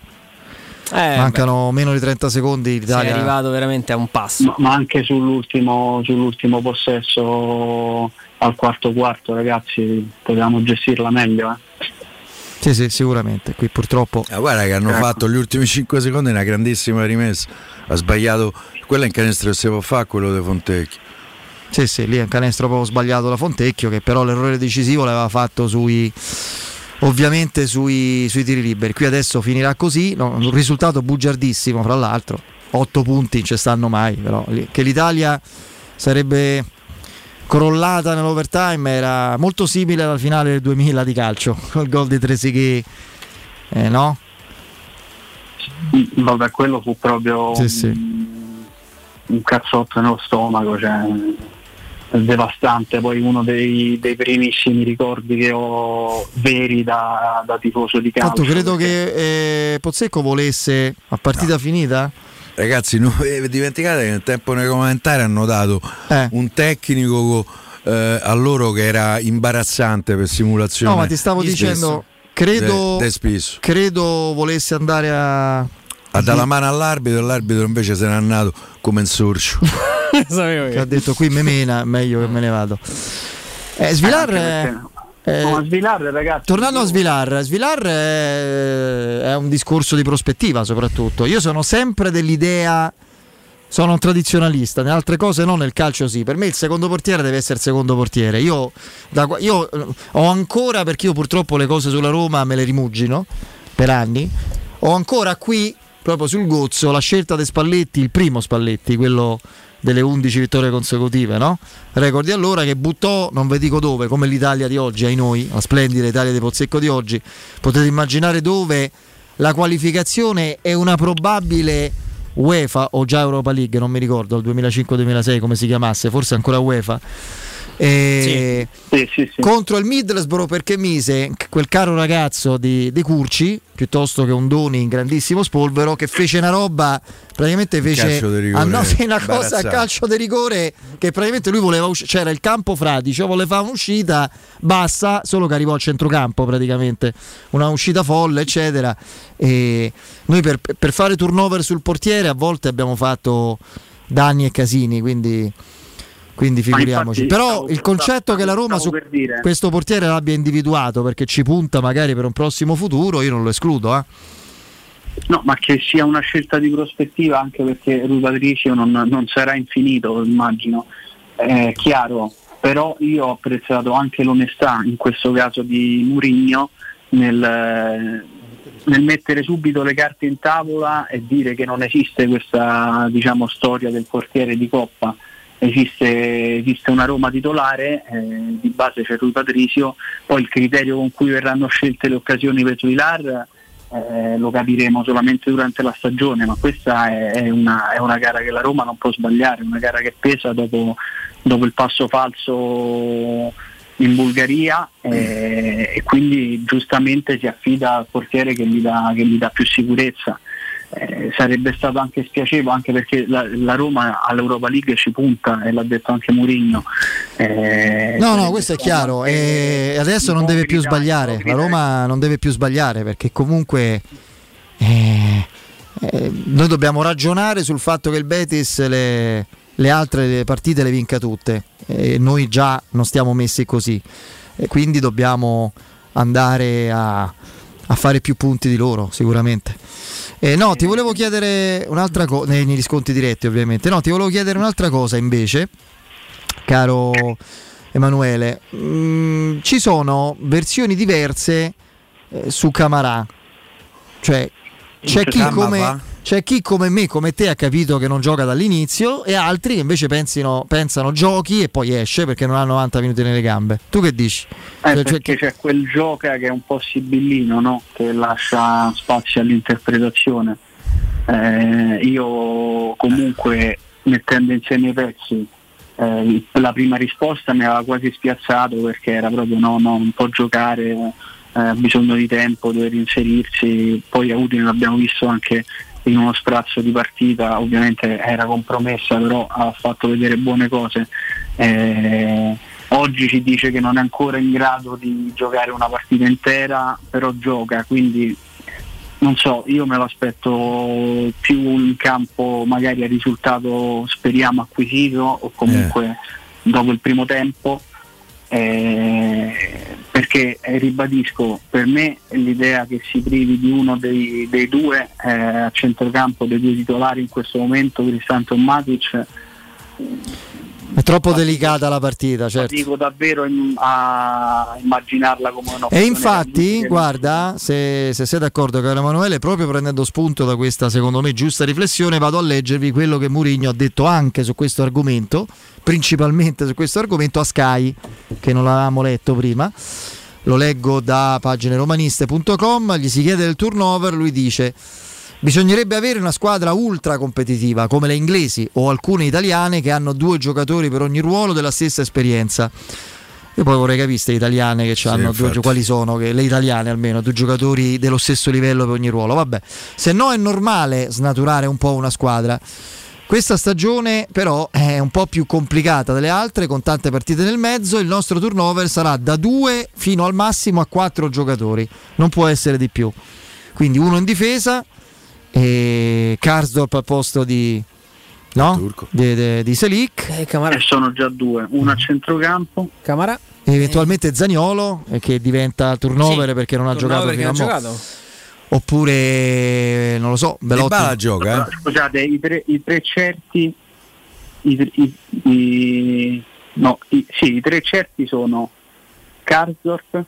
S36: Eh,
S1: mancano meno di 30 secondi.
S36: beh,
S1: L'Italia
S36: arrivato veramente a un passo.
S35: ma, ma anche sull'ultimo, sull'ultimo possesso al quarto quarto, ragazzi, potevamo gestirla meglio. Eh.
S1: Sì, sì, sicuramente. Qui purtroppo.
S3: Ah, guarda che hanno
S35: Ecco.
S3: fatto gli ultimi 5 secondi una grandissima rimessa. Ha sbagliato. Quella in canestro che si può fare, quello di Fontecchio.
S1: Sì, sì, lì è un canestro proprio sbagliato da Fontecchio, che però l'errore decisivo l'aveva fatto sui. Ovviamente sui, sui tiri liberi. Qui adesso finirà così. no, un risultato bugiardissimo, fra l'altro. 8 punti non ci stanno mai. Però che l'Italia sarebbe crollata nell'overtime era molto simile alla finale del 2000 di calcio. [LAUGHS] Col gol di Tresighi. Eh, no?
S35: Mm, Vabbè, quello fu proprio
S1: Sì, sì.
S35: un- un cazzotto nello stomaco, cioè devastante. Poi uno dei, dei primissimi ricordi che ho veri da, da tifoso di calcio.
S1: Tanto credo che eh, Pozzecco volesse a partita finita.
S3: Ragazzi, non dimenticate che nel tempo regolamentare hanno dato
S1: Eh.
S3: un tecnico eh, a loro che era imbarazzante per simulazione.
S1: No, ma ti stavo
S3: Di
S1: dicendo,
S3: spesso.
S1: credo,
S3: De- de
S1: credo volesse andare a.
S3: Ha dato la mano all'arbitro e l'arbitro invece se n'è andato come un sorcio. [LAUGHS]
S1: Che ha detto qui me mena, meglio che me ne vado. Eh, Svilar. Eh, eh,
S35: No, Svilar, ragazzi.
S1: tornando a Svilar, Svilar è, è un discorso di prospettiva soprattutto. Io sono sempre dell'idea, sono un tradizionalista, nelle altre cose no, nel calcio sì. Per me il secondo portiere deve essere il secondo portiere. Io, da io, eh, ho ancora, perché io purtroppo le cose sulla Roma me le rimugino per anni, ho ancora qui, proprio sul gozzo, la scelta dei Spalletti, il primo Spalletti, quello delle 11 vittorie consecutive, no? Record di allora che buttò, non vi dico dove, come l'Italia di oggi, ai noi, la splendida Italia di Pozzecco di oggi, potete immaginare dove la qualificazione è una probabile UEFA o già Europa League, non mi ricordo, il 2005-2006 come si chiamasse, forse ancora UEFA. E Contro il Middlesbrough perché mise quel caro ragazzo di, di Curci, piuttosto che un Doni in grandissimo spolvero, che fece una roba, praticamente fece
S3: rigore,
S1: sì, una cosa a calcio di rigore che praticamente lui voleva uscire, c'era il campo fradicio, voleva fare un'uscita bassa, solo che arrivò al centrocampo praticamente, una uscita folle eccetera. E noi per, per fare turnover sul portiere a volte abbiamo fatto danni e casini, quindi quindi figuriamoci.
S35: infatti,
S1: Però
S35: stavo-
S1: il concetto che la Roma
S35: stavo
S1: su
S35: per dire.
S1: questo portiere l'abbia individuato perché ci punta magari per un prossimo futuro, io non lo escludo. Eh.
S35: No, ma che sia una scelta di prospettiva anche perché Rui Patricio non, non sarà infinito, immagino. È chiaro, però io ho apprezzato anche l'onestà in questo caso di Murigno nel, nel mettere subito le carte in tavola e dire che non esiste questa diciamo, storia del portiere di Coppa. Esiste, esiste una Roma titolare, eh, di base c'è Rui Patricio, poi il criterio con cui verranno scelte le occasioni per Vilar eh, lo capiremo solamente durante la stagione, ma questa è, è una, è una gara che la Roma non può sbagliare, una gara che pesa dopo, dopo il passo falso in Bulgaria eh, e quindi giustamente si affida al portiere che gli dà, che gli dà più sicurezza. Eh, sarebbe stato anche spiacevole anche perché la, la Roma all'Europa League ci punta e l'ha detto anche Mourinho Eh,
S1: No, no, questo è chiaro. E adesso non deve più sbagliare. La Roma non deve più sbagliare perché comunque eh, eh, noi dobbiamo ragionare sul fatto che il Betis le, le altre partite le vinca tutte e noi già non stiamo messi così e quindi dobbiamo andare a, a fare più punti di loro sicuramente. Eh, no, ti volevo chiedere un'altra cosa, nei, negli sconti diretti ovviamente, no, ti volevo chiedere un'altra cosa invece, caro Emanuele, Mm, ci sono versioni diverse eh, su Camarà, cioè c'è chi, come, c'è chi come me, come te ha capito che non gioca dall'inizio e altri che invece pensino, pensano giochi e poi esce perché non ha 90 minuti nelle gambe. Tu che dici?
S35: Eh,
S1: Cioè, cioè,
S35: perché c'è quel gioca che è un po' sibillino, no? che lascia spazio all'interpretazione. Eh, io comunque mettendo insieme i pezzi, eh, la prima risposta mi aveva quasi spiazzato perché era proprio no, no, non può giocare, eh, ha bisogno di tempo, deve reinserirsi, poi a Udine l'abbiamo visto anche in uno sprazzo di partita, ovviamente era compromessa, però ha fatto vedere buone cose. Eh, oggi ci dice che non è ancora in grado di giocare una partita intera, però gioca, quindi non so, io me lo aspetto più in campo magari a risultato speriamo acquisito o comunque dopo il primo tempo. eh, perché eh, ribadisco per me l'idea che si privi di uno dei, dei due eh, a centrocampo dei due titolari in questo momento Cristante o Matic
S1: è troppo delicata la partita, certo.
S35: dico davvero in- a immaginarla come una
S1: E infatti, guarda, se, se sei d'accordo caro Emanuele, proprio prendendo spunto da questa secondo me giusta riflessione, vado a leggervi quello che Mourinho ha detto anche su questo argomento, principalmente su questo argomento a Sky, che non l'avevamo letto prima. Lo leggo da pagineromaniste.com, gli si chiede del turnover, lui dice Bisognerebbe avere una squadra ultra competitiva come le inglesi o alcune italiane che hanno due giocatori per ogni ruolo della stessa esperienza. Io poi vorrei capire queste italiane che hanno due, quali sono, che, le italiane almeno, due giocatori dello stesso livello per ogni ruolo. Vabbè, se no è normale snaturare un po' una squadra. Questa stagione però è un po' più complicata delle altre, con tante partite nel mezzo. Il nostro turnover sarà da due fino al massimo a quattro giocatori, non può essere di più. Quindi uno in difesa e Karsdorp al posto di, no? di, di, di Selic.
S35: e sono già due, uno a centrocampo
S36: Camara
S1: Eventualmente Zaniolo eh, che diventa turnover
S36: Sì,
S1: perché non ha
S36: turnover
S1: giocato fino a
S36: giocato.
S1: Oppure non lo so, Belotti.
S3: Dybala gioca, eh?
S35: Però, Scusate, i tre, i tre certi, i, tre- i- i- no, i- sì, i tre certi sono Karsdorp,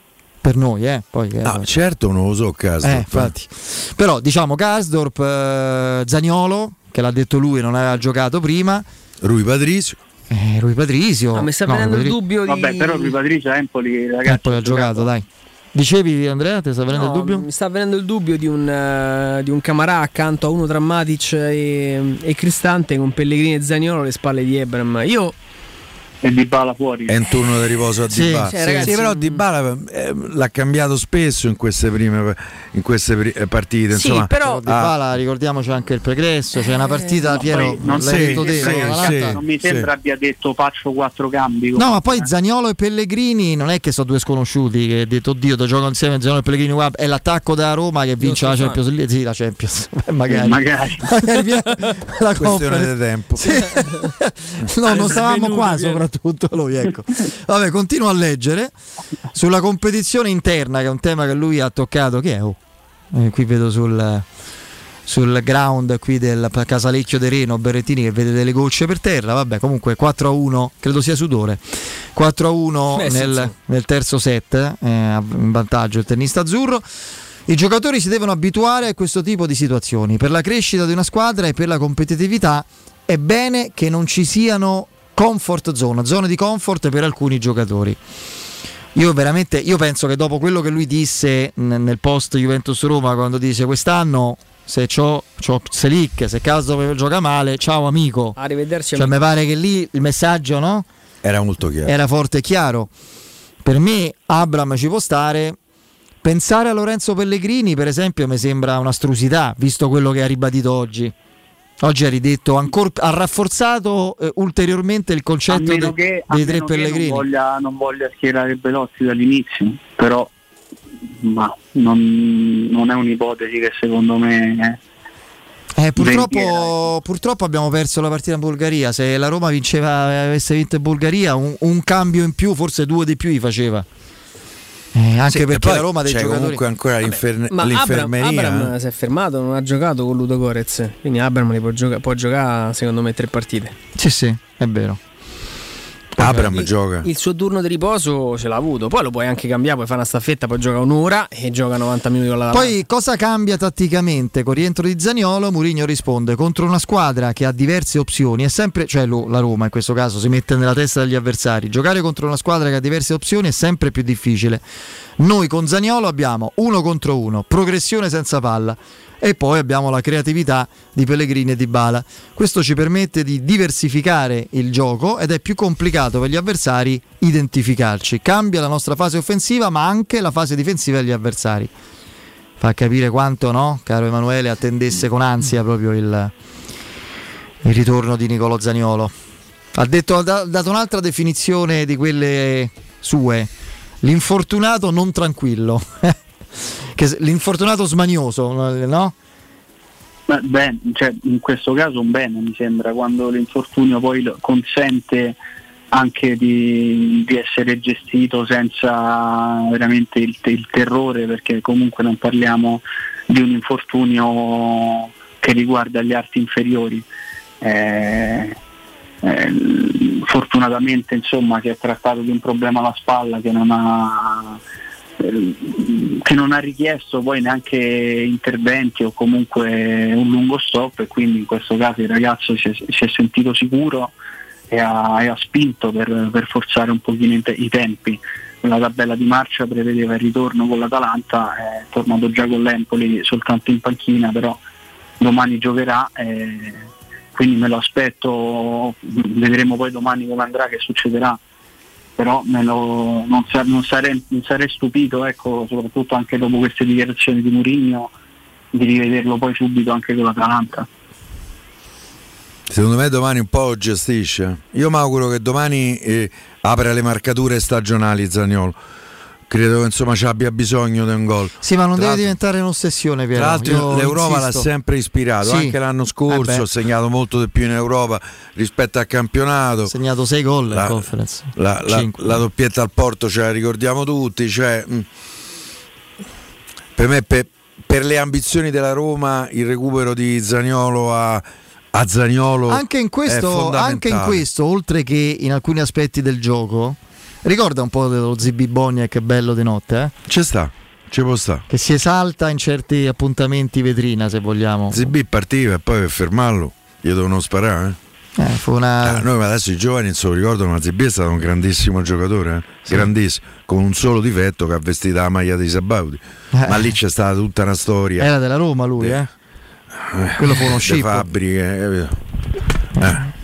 S1: per noi, eh, poi eh,
S3: No, certo non lo so caso.
S1: Eh, infatti. Però diciamo Karsdorp, eh, Zaniolo, che l'ha detto lui, non aveva giocato prima.
S3: Rui Patricio.
S1: Eh, Rui Patricio.
S36: Ah, mi sta
S1: No,
S36: venendo il dubbio di
S35: vabbè, però Rui Patricio a Empoli, ragazzi,
S1: Empoli ha giocato, dai. Dicevi Andrea, ti sta venendo
S36: No,
S1: il dubbio?
S36: Mi sta venendo il dubbio di un, di un Camarà accanto a uno tra Matic e, e Cristante con Pellegrini e Zaniolo alle spalle di Ebram. Io
S35: e Di Bala fuori.
S3: È un turno di riposo a
S35: Sì,
S3: Dybala.
S35: sì, ragazzi,
S3: Sì, però Dybala eh, l'ha cambiato spesso in queste prime in queste pri- eh, partite. Insomma,
S1: però Di
S3: Ah,
S1: Bala ricordiamoci anche il pregresso, c'è una partita Piero,
S35: Poi non,
S1: l'hai
S35: sì,
S1: detto te,
S35: sì,
S1: no?
S35: sì, non mi sembra abbia detto faccio quattro cambi.
S1: No, ma poi Zaniolo e Pellegrini non è che sono due sconosciuti che ha detto oddio, da giocano insieme Zaniolo e Pellegrini, guarda, è l'attacco da Roma che vince la Champions League, sì, la Champions, [LAUGHS] magari.
S35: Magari. [LAUGHS]
S1: La
S3: Questione di tempo. [LAUGHS]
S1: No, non stavamo qua
S3: Piero.
S1: Soprattutto lui, ecco. Vabbè, continuo a leggere sulla competizione interna, che è un tema che lui ha toccato, che è? Oh, eh, qui vedo sul, sul ground qui del Casalecchio de Reno, Berrettini che vede delle gocce per terra, vabbè, comunque 4 a 1, credo sia sudore. 4 a 1
S36: Beh, sì,
S1: nel, nel terzo set, eh, in vantaggio il tennista azzurro. I giocatori si devono abituare a questo tipo di situazioni. Per la crescita di una squadra e per la competitività è bene che non ci siano comfort zone, zone di comfort per alcuni giocatori. Io veramente io penso che dopo quello che lui disse nel post Juventus Roma quando dice quest'anno se c'ho, c'ho Selic, se caso gioca male, ciao amico.
S36: Arrivederci.
S1: Cioè,
S36: amico.
S1: mi pare che lì il messaggio, no?
S3: Era molto chiaro.
S1: Era forte e chiaro. Per me Abram ci può stare. Pensare a Lorenzo Pellegrini, per esempio, mi sembra un'astrusità, visto quello che ha ribadito oggi. Oggi ha ridetto ancora, ha rafforzato eh, ulteriormente il concetto de-
S35: che,
S1: dei tre Pellegrini.
S35: non voglia, non voglia schierare Belozzi dall'inizio, però ma non, non è un'ipotesi che secondo me
S1: Eh, purtroppo,
S35: Vendiera.
S1: purtroppo abbiamo perso la partita in Bulgaria. Se la Roma vinceva, avesse vinto in Bulgaria, un, un cambio in più, forse due di più, li faceva. Eh, anche
S3: Sì,
S1: perché
S3: poi
S1: la Roma dei
S3: c'è
S1: giocatori.
S3: comunque ancora l'infer-
S36: Ma Abram,
S3: l'infermeria.
S36: Abram
S3: eh.
S36: si è fermato, non ha giocato con Ludo Gorez. Quindi Abram li può, gioca- può giocare secondo me tre partite.
S1: Sì, sì, è vero.
S3: Abram
S36: il,
S3: gioca.
S36: Il suo turno di riposo ce l'ha avuto. Poi lo puoi anche cambiare, puoi fare una staffetta, poi gioca un'ora e gioca 90 minuti con la
S1: Poi cosa cambia tatticamente? Con il rientro di Zaniolo, Mourinho risponde contro una squadra che ha diverse opzioni, è sempre, cioè lo- la Roma in questo caso si mette nella testa degli avversari. Giocare contro una squadra che ha diverse opzioni è sempre più difficile. Noi con Zaniolo abbiamo uno contro uno, progressione senza palla e poi abbiamo la creatività di Pellegrini e di Bala. Questo ci permette di diversificare il gioco ed è più complicato per gli avversari identificarci. Cambia la nostra fase offensiva, ma anche la fase difensiva degli avversari fa capire quanto, no, caro Emanuele, attendesse con ansia proprio il, il ritorno di Nicolo Zaniolo. Ha, detto, ha da- dato un'altra definizione di quelle sue, l'infortunato non tranquillo, [LAUGHS] Che- l'infortunato smanioso, no?
S35: Beh, beh, cioè, in questo caso un bene mi sembra, quando l'infortunio poi consente anche di, di essere gestito senza veramente il, il terrore, perché comunque non parliamo di un infortunio che riguarda gli arti inferiori. Eh, eh, fortunatamente insomma si è trattato di un problema alla spalla che non ha che non ha richiesto poi neanche interventi o comunque un lungo stop e quindi in questo caso il ragazzo si è, si è sentito sicuro e ha, e ha spinto per, per forzare un pochino i te- i tempi. La tabella di marcia prevedeva il ritorno con l'Atalanta, è tornato già con l'Empoli soltanto in panchina, però domani giocherà, eh, quindi me lo aspetto, vedremo poi domani come andrà, che succederà però lo- non, sa- non sarei, non sarei stupito, ecco, soprattutto anche dopo queste dichiarazioni di Mourinho, di rivederlo poi subito anche con l'Atalanta.
S3: Secondo me domani un po' gestisce. Io mi auguro che domani eh, apra le marcature stagionali Zagnolo. Credo che insomma ci abbia bisogno di un gol.
S1: Sì, ma non
S3: Tra
S1: deve diventare un'ossessione, Piero.
S3: Tra l'altro l'Europa l'ha
S1: insisto.
S3: sempre ispirato,
S1: Sì.
S3: anche l'anno scorso
S1: Eh
S3: ha segnato molto di più in Europa rispetto al campionato. Ha
S1: segnato 6 gol
S3: la,
S1: in conference.
S3: La, la- la doppietta al Porto ce la ricordiamo tutti. Cioè, mh. per me, per, per le ambizioni della Roma, il recupero di Zaniolo a, a Zaniolo
S1: Anche in, questo, anche in questo, oltre che in alcuni aspetti del gioco, ricorda un po' dello Zibi Boniek bello di notte, eh?
S3: Ci sta, ci può sta.
S1: che si esalta in certi appuntamenti vetrina, se vogliamo.
S3: ZB partiva e poi per fermarlo gli devono sparare. eh.
S1: Eh, fu una...
S3: Ah, noi adesso i giovani non se lo ricordano, ma ZB è stato un grandissimo giocatore, eh? grandissimo, con un solo difetto che ha vestito la maglia dei Sabauti.
S1: Eh.
S3: Ma lì c'è stata tutta una storia.
S1: Era della Roma lui, eh? Quello fu uno scippo.
S3: fabbriche, capito? Eh.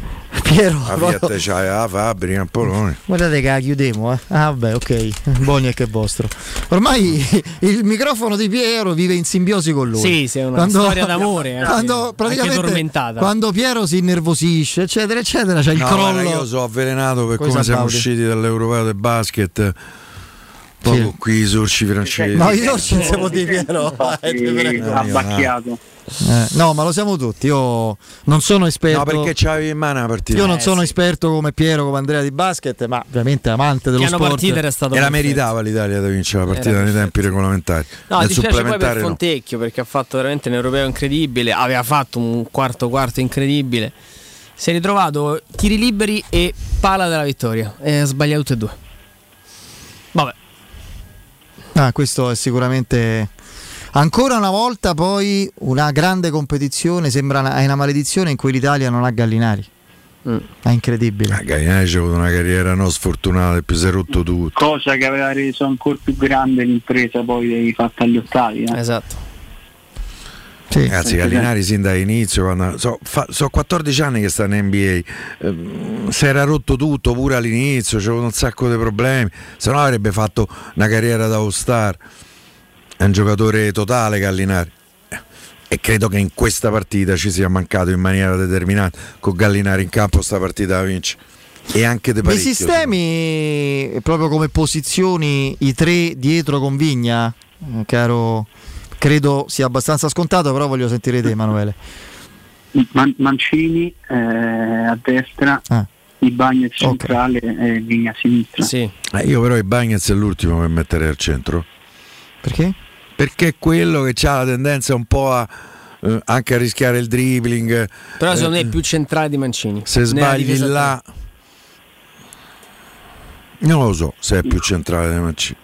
S1: Piero,
S3: La Fiat la fabbrica a Polone.
S1: Guardate che la chiudemo, eh. Ah, vabbè, ok. [LAUGHS] Boniek è vostro. Ormai [LAUGHS] il microfono di Piero vive in simbiosi con lui.
S36: Sì, sì, è una storia d'amore, anche- [LAUGHS]
S1: Quando,
S36: anche
S1: praticamente,
S36: tormentata.
S1: quando Piero si innervosisce, eccetera, eccetera, c'è il
S3: No,
S1: crollo.
S3: guarda, io sono avvelenato per come siamo usciti dall'Europeo del basket. Proprio qui i sorci francesi.
S1: No, i sorci siamo di Piero. Eh,
S35: abbacchiato.
S1: Eh, no, ma lo siamo tutti. Io non sono esperto.
S3: No, perché c'avevi in mano la partita.
S1: Io non sono esperto come Piero, come Andrea di basket, ma ovviamente amante dello
S36: Piano
S1: sport.
S36: era stato
S3: E la meritava l'Italia da vincere la partita nei tempi regolamentari.
S36: No,
S3: Nel
S36: dispiace poi per
S3: no.
S36: Fontecchio perché ha fatto veramente un europeo incredibile, aveva fatto un quarto quarto incredibile. Si è ritrovato tiri liberi e pala della vittoria e ha sbagliato tutte e due. Vabbè.
S1: Ah, questo è sicuramente. Ancora una volta, poi una grande competizione. Sembra una, è una maledizione in cui l'Italia non ha Gallinari. È incredibile.
S3: Gallinari c'ha avuto una carriera non sfortunata, più si è rotto tutto.
S35: Cosa che aveva reso ancora più grande l'impresa poi fatta agli ottavi. eh.
S36: Esatto.
S3: Ragazzi, Gallinari sin dall'inizio, quando, so, fa- so 14 anni che sta in NBA, ehm, si era rotto tutto pure all'inizio, c'era un sacco di problemi, se no avrebbe fatto una carriera da all-star. È un giocatore totale Gallinari. E credo che in questa partita ci sia mancato in maniera determinante. Con Gallinari in campo sta partita la vince. E anche De parecchio.
S1: sistemi proprio come posizioni i tre dietro con Vigna, eh, caro. Credo sia abbastanza scontato, però voglio sentire te, Emanuele.
S35: Man- Mancini eh, a destra,
S1: Ah.
S35: i Bagni centrale e Vigna a sinistra.
S3: Eh, io però i Bagnets è l'ultimo che metterei al centro.
S1: Perché?
S3: Perché è quello che ha la tendenza un po' a eh, anche a rischiare il dribbling.
S36: Però
S3: Eh,
S36: secondo me è più centrale di Mancini.
S3: se sbagli là non lo so se è più centrale di Mancini.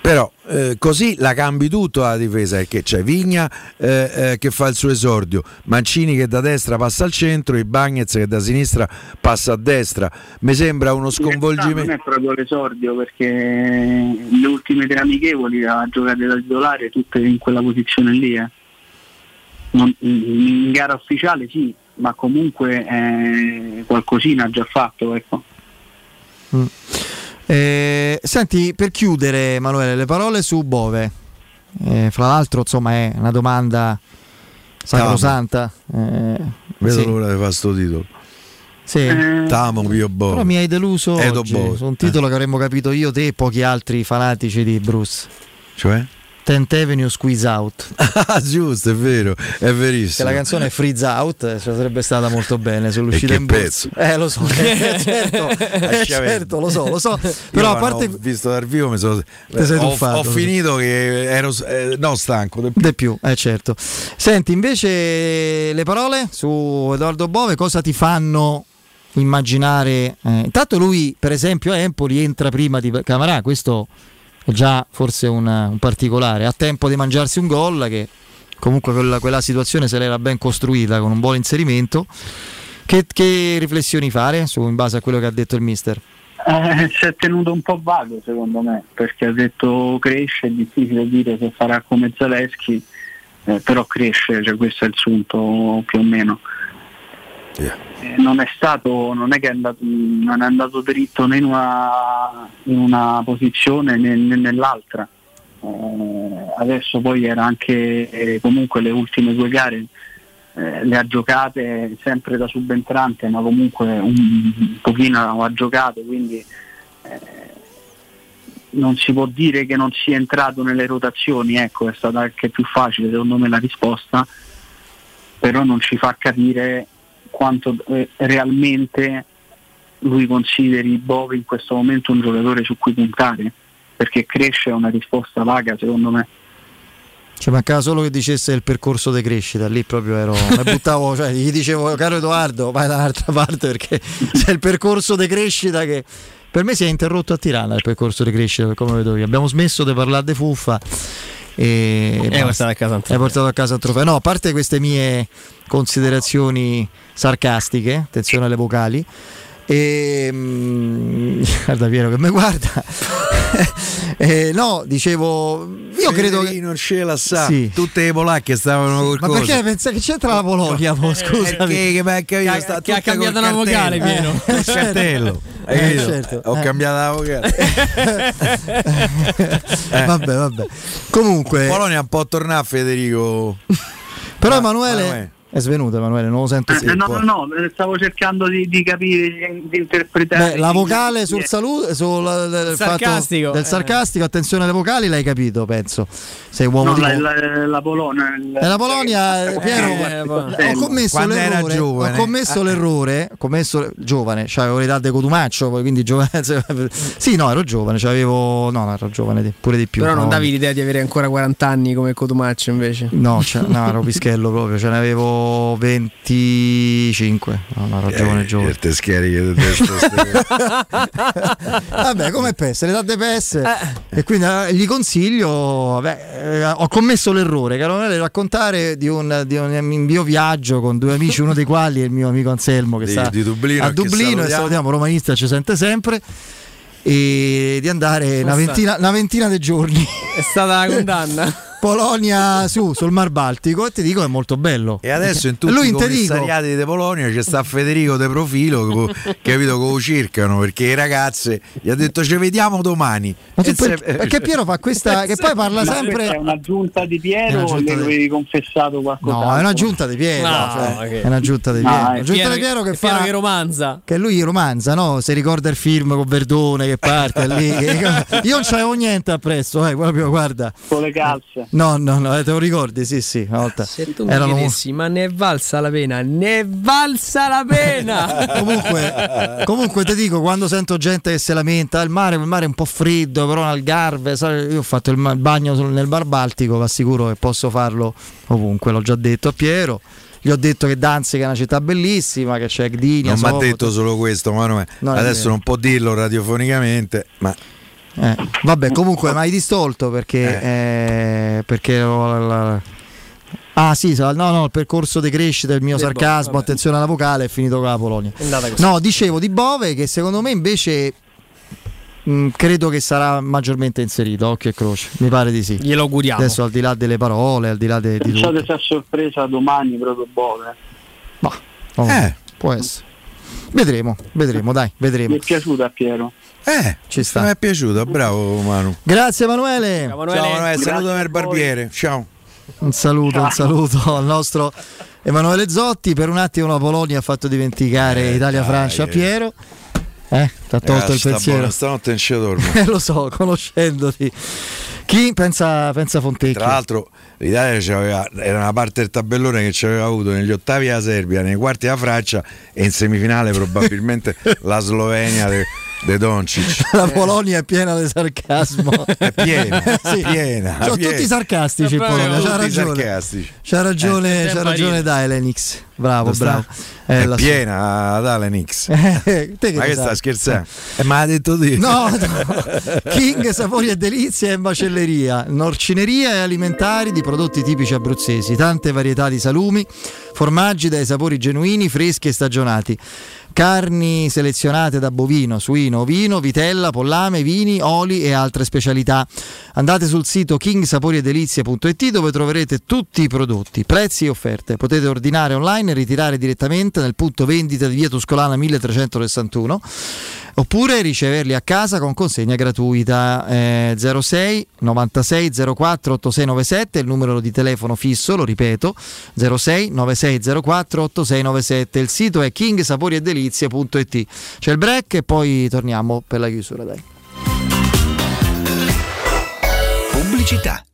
S3: Però eh, così la cambi tutto la difesa perché c'è Vigna eh, eh, che fa il suo esordio, Mancini che da destra passa al centro, i Bagnets che da sinistra passa a destra. Mi sembra uno
S35: In realtà
S3: sconvolgimento.
S35: Non è proprio l'esordio perché le ultime tre amichevoli ha giocato da titolare tutte in quella posizione lì. eh. Non- in gara ufficiale sì, ma comunque eh, qualcosina ha già fatto. Ecco.
S1: Mm. Eh, senti, per chiudere, Emanuele, le parole su Bove. Eh, fra l'altro, insomma, è una domanda sacrosanta. Eh,
S3: Vedo
S1: sì.
S3: l'ora di fare sto titolo.
S1: Sì.
S3: Tamo Pio Bovo.
S1: Però mi hai deluso
S3: Edo
S1: oggi,
S3: Bove.
S1: su un titolo che avremmo capito io, te e pochi altri fanatici di Bruce.
S3: Cioè?
S1: 10th Avenue Squeeze Out. [LAUGHS]
S3: Ah, giusto, è vero, è
S1: Che
S3: verissimo.
S1: la canzone Freeze Out, eh, cioè, sarebbe stata molto bene sull'uscita
S3: che
S1: in
S3: pezzo.
S1: Eh, lo so, [LAUGHS] eh, certo, eh, certo, lo so, lo so. Però a
S3: Io
S1: parte
S3: quando ho visto dal vivo mi sono ho, ho finito che ero eh, no stanco del
S1: Di più, eh certo. Senti, invece le parole su Edoardo Bove cosa ti fanno immaginare? eh, intanto lui, per esempio, a Empoli entra prima di Camarà, questo già forse un, un particolare, ha tempo di mangiarsi un gol che comunque quella, quella situazione se l'era ben costruita con un buon inserimento. Che, che riflessioni fare su, in base a quello che ha detto il mister?
S35: Eh, si è tenuto un po' vago secondo me, perché ha detto cresce, è difficile dire se farà come Zaleschi, eh, però cresce, cioè questo è il sunto più o meno. Eh, non è stato, non è che è andato, non è andato dritto né in una, in una posizione né, né nell'altra. Eh, adesso poi era anche eh, comunque le ultime due gare eh, le ha giocate sempre da subentrante, ma comunque un, un pochino ha giocato, quindi eh, non si può dire che non sia entrato nelle rotazioni, ecco, è stata anche più facile secondo me la risposta, però non ci fa capire quanto eh, realmente lui consideri Bove in questo momento un giocatore su cui puntare, perché cresce è una risposta vaga secondo me.
S1: Ci mancava solo che dicesse il percorso di crescita, lì proprio ero. buttavo, [LAUGHS] cioè, gli dicevo, caro Edoardo, vai da un'altra parte perché [LAUGHS] c'è il percorso di crescita che per me si è interrotto a Tirana il percorso di crescita, come vedo io. Abbiamo smesso di parlare di fuffa e,
S36: E
S1: basta.
S36: portato a casa un
S1: Hai portato a casa un trofeo. No, a parte queste mie considerazioni sarcastiche, attenzione alle vocali. E, mm, [LAUGHS] guarda Piero che mi guarda. [LAUGHS] Eh, no, dicevo, io credo che
S3: non ce la sa.
S1: Sì.
S3: Tutte le polacche stavano col
S1: Ma perché pensa che c'entra la Polonia? [LAUGHS] scusami.
S3: Perché che, che,
S2: Che ha-
S3: sta
S2: che ha cambiato una vocale. Piero.
S3: Eh, cartello. Hai
S1: Eh,
S3: capito?
S1: certo.
S3: Ho
S1: Eh.
S3: cambiato la vocale. Eh. [LAUGHS]
S1: Vabbè, vabbè. Comunque,
S3: Polonia è un po' tornare a Federico.
S1: però Emanuele
S3: Emanuele.
S1: È svenuto Emanuele, non lo sento
S35: Eh,
S1: più.
S35: no, no, no, eh, stavo cercando di, di capire, di interpretare.
S1: Beh, la vocale sul saluto sul del fatto
S2: Sarcastico.
S1: del
S2: Eh.
S1: sarcastico, attenzione alle vocali, l'hai capito, penso. Sei uomo
S35: No,
S1: di
S35: la, la, la Polonia. il-
S1: Nella Polonia, eh, Piero,
S2: Eh,
S1: ho commesso
S3: Quando era
S1: l'errore.
S3: giovane.
S1: Ho commesso
S3: Eh.
S1: l'errore. Ho commesso giovane, cioè avevo l'età di Cotumaccio, poi quindi giovane. [LAUGHS] sì, no, ero giovane, cioè avevo. No, no, ero giovane di- pure di più.
S2: Però non
S1: no.
S2: davi l'idea di avere ancora 40 anni come Cotumaccio invece.
S1: No, cioè, no, ero pischello proprio, ce ne avevo 25. No, no, ero giovane, giovane.
S3: Te schieri che te [LAUGHS]
S1: Vabbè, come PES, l'età di PES.
S2: Eh.
S1: E quindi eh, gli consiglio, vabbè, eh, ho commesso l'errore, non è raccontare di un, di un mio viaggio con due amici, uno dei quali è il mio amico Anselmo che
S3: Di-
S1: sta
S3: di Dublino,
S1: a Dublino e
S3: salutiamo.
S1: salutiamo romanista, ci sente sempre. E di andare una ventina, una ventina di giorni.
S2: È stata la condanna. [LAUGHS]
S1: Polonia su sul Mar Baltico e ti dico è molto bello.
S3: E adesso in tutti
S1: Lui
S3: i commissariati di Polonia c'è sta Federico De Profilo, co- [LAUGHS] capito, che lo cercano perché i ragazze gli ha detto ci vediamo domani.
S1: Ma tu per-
S3: se-
S1: perché Piero fa questa [LAUGHS] che poi parla
S35: Ma
S1: sempre
S35: è un'aggiunta di
S1: È
S35: Piero o
S1: di-
S35: avevi confessato qualcosa?
S1: No, è una giunta di Piero.
S2: No,
S1: cioè,
S2: che-
S1: È una giunta di
S35: No,
S1: Piero.
S35: è
S1: Una giunta di Piero che
S2: Piero
S1: fa.
S2: che romanza.
S1: Che lui romanza, no? Se ricorda il film con Verdone che parte lì. che- Io non c'avevo niente appresso, eh, proprio guarda.
S35: Con le calze.
S1: No, no, no, te lo ricordi? Sì, sì, una volta.
S2: Se tu mi
S1: Erano-
S2: chiedessi, ma ne è valsa la pena? Ne è valsa la pena! [LAUGHS]
S1: comunque, comunque ti dico, quando sento gente che si lamenta, il mare, il mare è un po' freddo, però Algarve, sai, io ho fatto il ma- bagno nel Bar Baltico, vi assicuro che posso farlo ovunque, l'ho già detto a Piero. Gli ho detto che Danzica è una città bellissima, che c'è Gdynia,
S3: non mi ha detto solo questo, Manuel.
S1: No,
S3: Adesso non può dirlo radiofonicamente, ma
S1: Eh, vabbè, comunque mi hai distolto perché, eh, perché ho la- la- Ah sì, no, no, il percorso di crescita del mio
S2: Bove,
S1: sarcasmo,
S2: vabbè.
S1: attenzione alla vocale, è finito con la Polonia.
S2: È.
S1: No, dicevo di Bove che secondo me invece mh, credo che sarà maggiormente inserito, occhio e croce, mi pare di sì.
S2: Glielo auguriamo.
S1: Adesso al di là delle parole, al di là de- di
S35: Pensate
S1: tutto.
S35: se a sorpresa domani proprio Bove.
S1: Oh,
S3: Eh.
S1: Può essere. Vedremo, vedremo, dai,
S35: Mi
S1: vedremo.
S35: è piaciuto a Piero.
S3: Eh,
S1: Ci sta.
S3: mi è piaciuto, bravo Manu.
S1: Grazie Emanuele.
S2: Ciao, Emanuele.
S3: Ciao saluto
S35: voi.
S3: barbiere. Ciao.
S1: Un saluto, un saluto al nostro Emanuele Zotti. Per un attimo la Polonia ha fatto dimenticare
S3: Eh,
S1: Italia-Francia
S3: dai, eh.
S1: Piero. Eh, ti ha tolto
S3: Ragazzi,
S1: il pensiero.
S3: buono, Stanotte non ci dormo. [LAUGHS]
S1: Eh, lo so, conoscendoti. Chi pensa, pensa Fontecchio?
S3: Tra l'altro l'Italia c'aveva- era una parte del tabellone che ci aveva avuto negli ottavi la Serbia, nei quarti la Francia e in semifinale probabilmente [LAUGHS] la Slovenia de, de Doncic. [LAUGHS]
S1: La Polonia è piena di sarcasmo. [LAUGHS]
S3: È piena, [LAUGHS]
S1: Sì.
S3: piena.
S1: Sono
S3: piena.
S1: tutti sarcastici in Polonia, c'ha ragione.
S3: sarcastici.
S1: C'ha ragione,
S2: Eh,
S1: c'ha ragione
S2: dire.
S1: dai Lenix. Bravo, bravo. Eh,
S3: è piena Dale Nix.
S1: Eh, te
S3: Ma
S1: ne
S3: che sta scherzando? Eh, ma ha detto te.
S1: No, no. King Sapori e Delizia e Macelleria, norcineria e alimentari di prodotti tipici abruzzesi, tante varietà di salumi, formaggi dai sapori genuini, freschi e stagionati. Carni selezionate da bovino, suino, ovino, vitella, pollame, vini, oli e altre specialità. Andate sul sito kingsaporiedelizie.it dove troverete tutti i prodotti, prezzi e offerte. Potete ordinare online e ritirare direttamente nel punto vendita di via Tuscolana 1361 oppure riceverli a casa con consegna gratuita eh, 06 96 04 8697 il numero di telefono fisso lo ripeto 06 96 04 8697 il sito è kingsaporiedelizie.it c'è il break e poi torniamo per la chiusura dai.
S4: Pubblicità.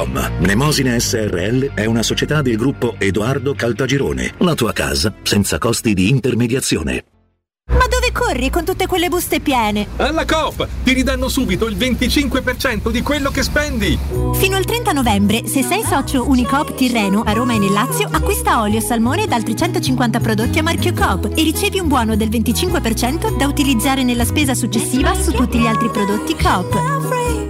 S4: www.kcult.com. Mnemosine SRL è una società del gruppo Edoardo Caltagirone. La tua casa senza costi di intermediazione.
S15: Ma dove corri con tutte quelle buste piene?
S37: Alla Coop ti ridanno subito il 25% di quello che spendi.
S15: Fino al 30 novembre, se sei socio Unicoop Tirreno a Roma e nel Lazio, acquista olio, salmone ed altri 150 prodotti a marchio Coop e ricevi un buono del 25% da utilizzare nella spesa successiva su tutti gli altri prodotti Coop.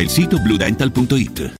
S17: il sito bluedental.it.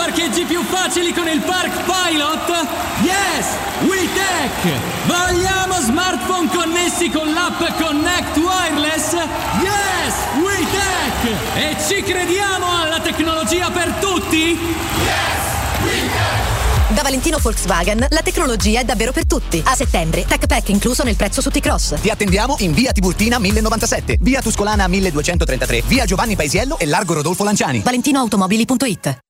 S16: parcheggi più facili con il Park Pilot? Yes! WeTech! Vogliamo smartphone connessi con l'app Connect Wireless? Yes! WeTech! E ci crediamo alla tecnologia per tutti?
S38: Da Valentino Volkswagen la tecnologia è davvero per tutti. A settembre, Tech Pack incluso nel prezzo su T-Cross.
S39: Ti attendiamo in via Tiburtina 1097, via Tuscolana 1233, via Giovanni Paisiello e largo Rodolfo Lanciani.
S38: ValentinoAutomobili.it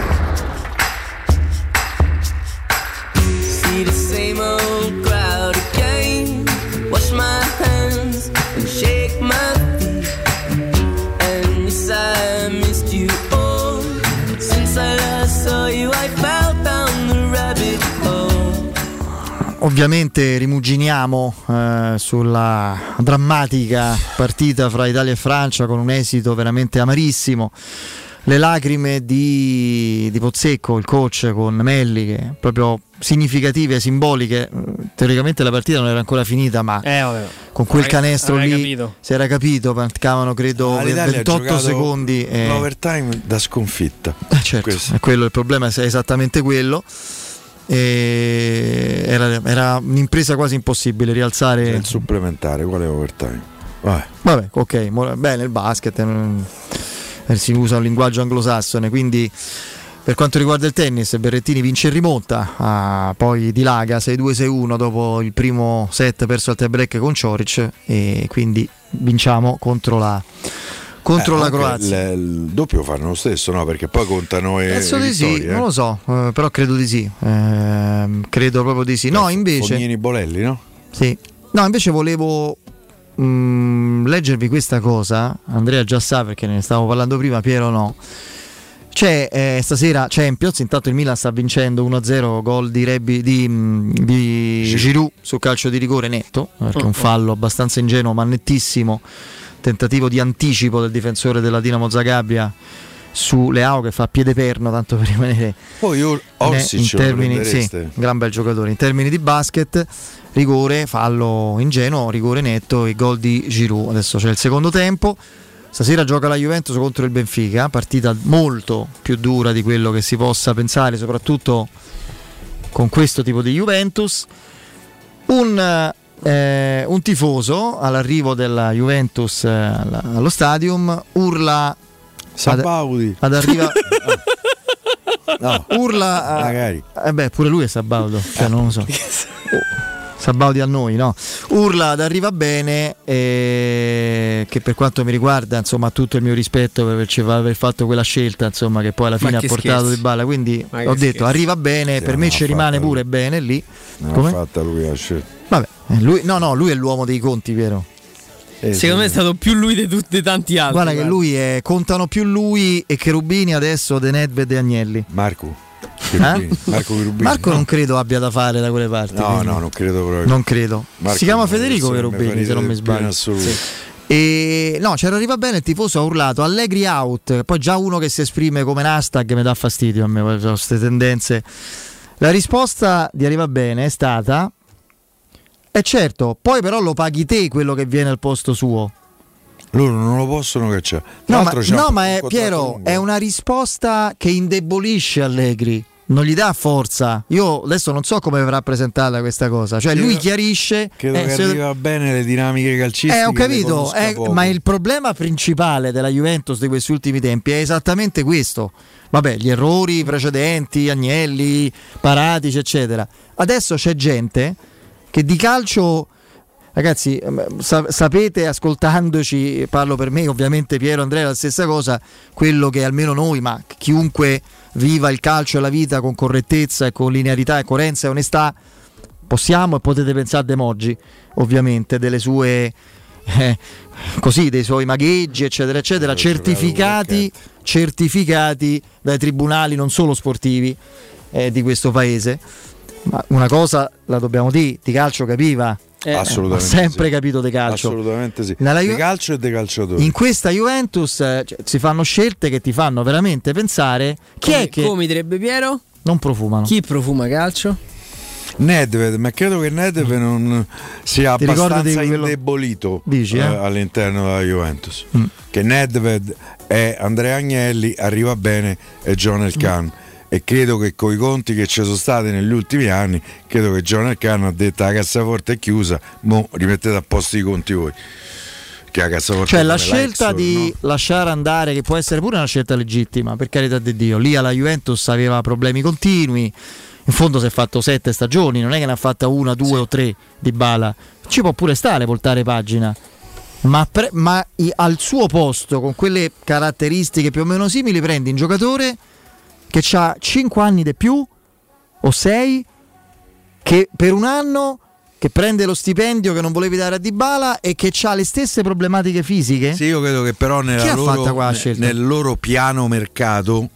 S1: Ovviamente rimuginiamo eh, sulla drammatica partita fra Italia e Francia con un esito veramente amarissimo. le lacrime di, di Pozzecco, il coach con Melli, che proprio significative, simboliche. Teoricamente la partita non era ancora finita, ma
S36: Eh,
S1: con quel canestro lì
S36: capito.
S1: si era capito, mancavano credo
S3: Ah, l'Italia ha
S1: 28
S3: giocato
S1: secondi. e-
S3: L'overtime da sconfitta.
S1: eh, certo, è quello, il problema è esattamente quello. Era, era un'impresa quasi impossibile rialzare
S3: C'è il supplementare, quale overtime? Vai.
S1: Vabbè, ok, bene il basket, mm, eh, si usa un linguaggio anglosassone, quindi per quanto riguarda il tennis Berrettini vince e rimonta, ah, poi dilaga 6-2-6-1 dopo il primo set perso al tie break con Cioric e quindi vinciamo contro la, contro
S3: Eh,
S1: la Croazia.
S3: Il, il doppio fanno lo stesso, no? Perché poi contano e
S1: Penso di sì,
S3: eh.
S1: non lo so, eh, però credo di sì, ehm, credo proprio di sì. No, invece...
S3: Fognini Bolelli, no?
S1: Sì. No, invece volevo mm, leggervi questa cosa. Andrea già sa perché ne stavamo parlando prima, Piero no. C'è eh, stasera Champions, intanto il Milan sta vincendo 1-0 gol di, Rebi, di, mm, di Giroud sul calcio di rigore netto, perché è un fallo abbastanza ingenuo ma nettissimo, tentativo di anticipo del difensore della Dinamo Zagabria su Leao che fa piede perno tanto per rimanere
S3: Poi io
S1: in
S3: Orsic lo
S1: termini, sì, gran bel giocatore. In termini di basket, rigore, fallo ingenuo, rigore netto e gol di Giroud. Adesso c'è il secondo tempo. Stasera gioca la Juventus contro il Benfica, partita molto più dura di quello che si possa pensare, soprattutto con questo tipo di Juventus. Un, eh, un tifoso all'arrivo della Juventus eh, alla- allo stadium urla
S3: Sabaudi.
S1: ad, ad arriva [LAUGHS]
S3: No,
S1: urla a-
S3: magari.
S1: eh beh, pure lui è Sabaudo, cioè non lo so. [LAUGHS] Sabaudi a noi, no? Urla ad arriva bene eh, che per quanto mi riguarda, insomma, ha tutto il mio rispetto per averci- aver fatto quella scelta, insomma, che poi alla fine ha portato
S36: scherzi.
S1: di balla, quindi ho detto
S36: scherzi.
S1: arriva bene,
S3: Sì,
S1: per me ci rimane pure bene lì.
S3: Non
S1: Come?
S3: ha fatta lui la scelta.
S1: Vabbè, eh, lui, no, no, lui è l'uomo dei conti, vero?
S3: Eh,
S36: Secondo me è
S3: sì.
S36: stato più lui di tutti tanti altri.
S1: Guarda che lui è, contano più lui e Cherubini adesso De Nedved e Agnelli.
S3: Marco.
S1: Eh?
S3: Marco.
S1: Marco non credo abbia da fare da quelle parti.
S3: No,
S1: quindi-
S3: no, non credo proprio.
S1: Non credo.
S3: Marco
S1: si chiama Federico Cherubini, se non mi sbaglio. Sì. E no, c'era arriva bene il tifoso ha urlato Allegri out. Poi già uno che si esprime come un hashtag mi dà fastidio a me, queste tendenze. La risposta di arriva bene è stata E certo, poi però lo paghi te quello che viene al posto suo.
S3: Loro non lo possono cacciare.
S1: No, ma, no,
S3: un
S1: ma è, Piero,
S3: lungo.
S1: è una risposta che indebolisce Allegri. Non gli dà forza. Io adesso non so come verrà presentata questa cosa. Cioè, lui chiarisce.
S3: Credo
S1: eh,
S3: che arriva bene le dinamiche calcistiche.
S1: Eh, ho capito, eh, ma il problema principale della Juventus di questi ultimi tempi è esattamente questo. Vabbè, gli errori precedenti, Agnelli, Paratici, eccetera. Adesso c'è gente che di calcio, ragazzi, sa- sapete ascoltandoci, parlo per me, ovviamente Piero Andrea la stessa cosa, quello che almeno noi, ma chiunque viva il calcio e la vita con correttezza e con linearità e coerenza e onestà, possiamo e potete pensare ad Emoji, ovviamente, delle sue eh, così, dei suoi magheggi, eccetera, eccetera, certificati, certificati dai tribunali non solo sportivi eh, di questo paese. Ma una cosa la dobbiamo dire, di calcio capiva.
S3: Eh, Assolutamente
S1: ha sempre
S3: sì.
S1: capito di calcio.
S3: Assolutamente sì.
S1: Nella Ju-
S3: di calcio e dei calciatori.
S1: In questa Juventus eh, cioè, si fanno scelte che ti fanno veramente pensare chi
S36: come,
S1: è che
S36: come direbbe Piero?
S1: non profumano.
S36: Chi profuma calcio?
S3: Nedved, ma credo che Nedved non sia
S1: Ti
S3: abbastanza
S1: quello-
S3: indebolito
S1: Dici, eh?
S3: all'interno della Juventus.
S1: Mm.
S3: Che Nedved è Andrea Agnelli, arriva bene e John Elkan.
S1: Mm.
S3: E credo che con i conti che ci sono stati negli ultimi anni, credo che John Elkan ha detto la cassaforte è chiusa, mo rimettete a posto i conti voi. Che la cassaforte
S1: Cioè la scelta di
S3: no?
S1: lasciare andare, che può essere pure una scelta legittima, per carità di Dio, lì alla Juventus aveva problemi continui, in fondo si è fatto sette stagioni, non è che ne ha fatta una, due o tre di bala, ci può pure stare voltare pagina, ma, pre- ma i- al suo posto, con quelle caratteristiche più o meno simili, prendi un giocatore che ha 5 anni di più o 6, che per un anno che prende lo stipendio che non volevi dare a Dybala e che ha le stesse problematiche fisiche?
S3: Sì, io credo che però nella loro-
S1: qua
S3: nel loro piano mercato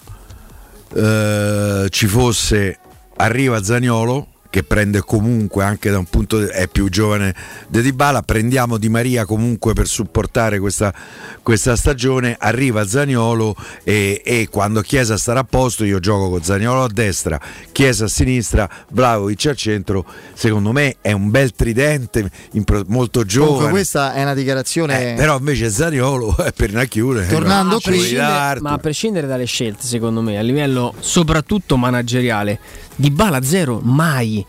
S3: eh, ci fosse arriva Zaniolo che prende comunque anche da un punto di, è più giovane di Dybala, prendiamo Di Maria comunque per supportare questa, questa stagione, arriva Zaniolo e, e quando Chiesa starà a posto io gioco con Zaniolo a destra, Chiesa a sinistra, Vlaovic al centro, secondo me è un bel tridente impro- molto giovane.
S1: Comunque questa è una dichiarazione...
S3: Eh, però invece Zaniolo è per una chiudere.
S1: Tornando
S2: a
S1: qui-
S2: ma a prescindere dalle scelte, secondo me, a livello soprattutto manageriale, di Bala zero mai.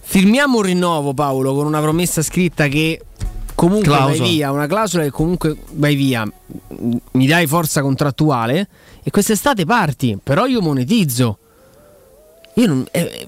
S2: Firmiamo un rinnovo, Paolo, con una promessa scritta che comunque
S1: Clausola.
S2: vai via, una clausola che comunque vai via, mi dai forza contrattuale e quest'estate parti, però io monetizzo. Io non. eh,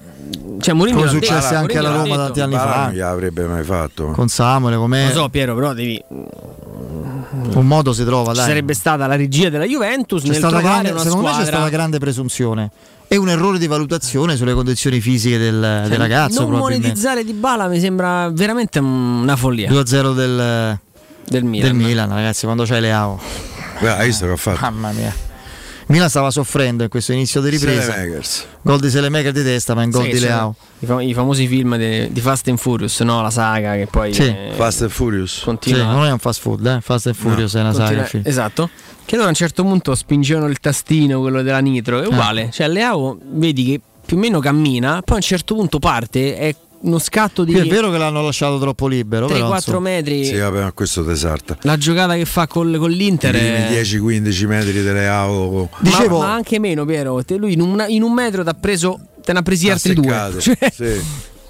S2: cioè, Mourinho
S1: Come successe
S2: detto,
S1: anche alla Roma tanti anni fa.
S3: non gliel'avrebbe mai fatto.
S1: Con Samuele, come
S2: Lo so, Piero, però devi.
S1: un modo si trova,
S2: Ci
S1: dai.
S2: sarebbe stata la regia della Juventus
S1: C'è
S2: nel
S1: stata
S2: trovare
S1: grande-
S2: una
S1: secondo me c'è
S2: squadra.
S1: stata grande presunzione e un errore di valutazione sulle condizioni fisiche del,
S2: Cioè,
S1: del ragazzo.
S2: non monetizzare di Bala mi sembra veramente una follia
S1: 2-0 del,
S2: del Milan.
S1: del Milan, ragazzi, quando c'hai Leao.
S3: Guarda, hai visto che ha fatto?
S1: Mamma mia. Milan stava soffrendo in questo inizio di ripresa. Gol di Selemaker di testa, ma in gol
S2: Sì,
S1: di Leao.
S2: I, fam- i famosi film de- di Fast and Furious, no? La saga che poi
S1: Sì.
S2: eh,
S3: Fast and Furious.
S2: continua.
S1: Sì, non è un fast food, eh? Fast and Furious è una saga.
S2: continua-
S1: film.
S2: esatto. Che allora a un certo punto spingevano il tastino, quello della nitro, è uguale. Cioè, Leao vedi che più o meno cammina, poi a un certo punto parte, è uno scatto di
S1: Qui è vero che l'hanno lasciato troppo libero, però
S2: 3-4
S1: insomma.
S2: metri.
S3: Sì, vabbè, ma questo tesarta.
S2: La giocata che fa col- con l'Inter
S3: I
S2: è...
S3: primi 10-15 metri delle AO.
S2: Ma, ma anche meno, Piero. Te- lui in, una- in un metro ti ha preso, te ne ha presi altri due. [LAUGHS] Cioè,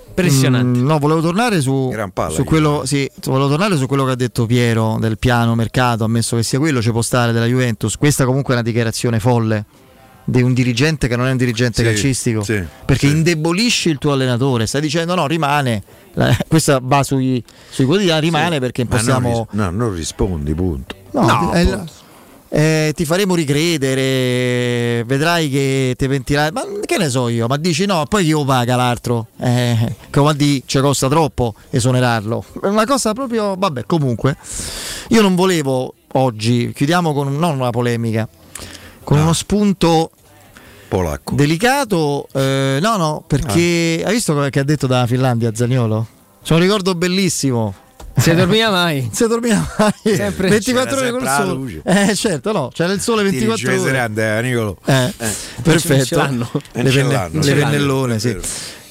S2: impressionante.
S1: Mm, no, volevo tornare su,
S3: palla,
S1: su quello, sì, volevo tornare su quello che ha detto Piero del piano mercato, ammesso che sia quello, ci può stare della Juventus. Questa comunque è una dichiarazione folle di un dirigente che non è un dirigente
S3: Sì,
S1: calcistico,
S3: sì,
S1: perché indebolisci il tuo allenatore, stai dicendo no, rimane, [LAUGHS] questa va sui, sui quotidiani, rimane perché
S3: Ma non,
S1: possiamo...
S3: ris- no, non rispondi, punto.
S1: No, eh, eh, ti faremo ricredere, vedrai che ti pentirai. Ma che ne so io? Ma dici no, poi chi lo paga l'altro? Eh, vuol dire ci costa troppo esonerarlo. È una cosa proprio. Vabbè, comunque, io non volevo oggi, chiudiamo con non una polemica, con uno spunto
S3: polacco
S1: delicato. eh, no, no, perché hai visto quello che ha detto da Finlandia Zagnolo? C'è un ricordo bellissimo.
S2: Se dormiva mai.
S1: Se dormiva mai.
S2: Sempre.
S1: 24 ore col sole.
S3: luce.
S1: Eh, certo, no, c'era il sole 24
S3: Dirige
S1: ore.
S3: grande, eh, Nicolo.
S1: Eh,
S3: Ce
S1: perfetto. Le,
S3: Ce
S1: penne-
S3: l'hanno,
S1: le
S3: ce l'hanno.
S1: pennellone, sì.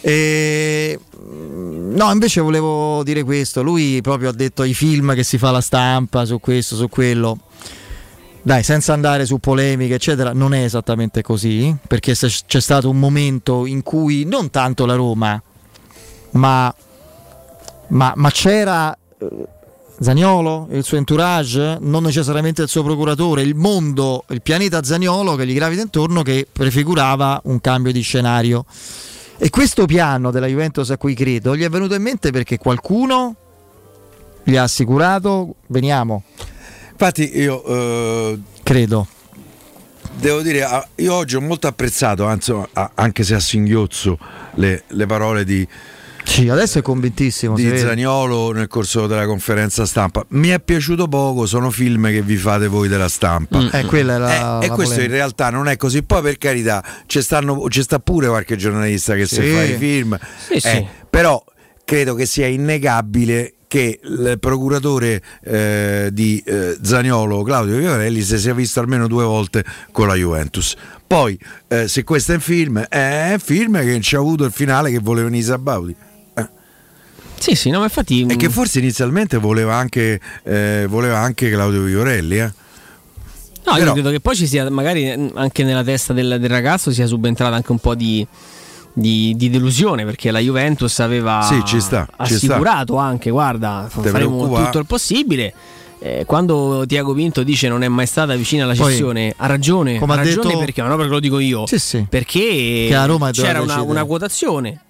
S1: E, mm, no, invece volevo dire questo. Lui proprio ha detto ai film che si fa la stampa su questo, su quello. Dai, senza andare su polemiche, eccetera, non è esattamente così, perché c'è stato un momento in cui non tanto la Roma, ma, ma- ma c'era eh, Zagnolo, il suo entourage, non necessariamente il suo procuratore, il mondo, il pianeta Zagnolo che gli gravita intorno che prefigurava un cambio di scenario. E questo piano della Juventus a cui credo gli è venuto in mente perché qualcuno gli ha assicurato, veniamo,
S3: Infatti io eh,
S1: credo.
S3: devo dire, io oggi ho molto apprezzato, anzi, anche se a singhiozzo, le, le parole di,
S1: Sì, adesso è convintissimo. si
S3: di. Zaniolo nel corso della conferenza stampa. Mi è piaciuto poco, sono film che vi fate voi della stampa.
S1: Mm. Eh, quella è la-
S3: Eh, e questo in
S1: polemica.
S3: realtà non è così. Poi per carità, ci, stanno, ci sta pure qualche giornalista che
S1: Sì.
S3: se fa i film.
S2: Sì.
S3: Eh, Però credo che sia innegabile che il procuratore eh, di eh, Zaniolo, Claudio Vivarelli, si sia visto almeno due volte con la Juventus. Poi, eh, se questo è un film, è un film che ci ha avuto il finale che voleva Nisa Baudi.
S2: Sì, sì, no, ma infatti.
S3: E che forse inizialmente voleva anche, eh, voleva anche Claudio Viorelli. Eh?
S2: No, io
S3: Però-
S2: credo che poi ci sia, magari eh, anche nella testa del, del ragazzo sia subentrata anche un po' di, di- di delusione perché la Juventus aveva
S3: Sì, ci sta, ci sta.
S2: assicurato anche, guarda,
S3: Te
S2: faremo
S3: preoccupa?
S2: tutto il possibile. Eh, quando Tiago Pinto dice non è mai stata vicina alla
S1: Poi,
S2: cessione, ha ragione.
S1: come
S2: ha ragione
S1: detto-
S2: perché, ma no perché lo dico io.
S1: Sì, sì.
S2: Perché c'era una, una quotazione.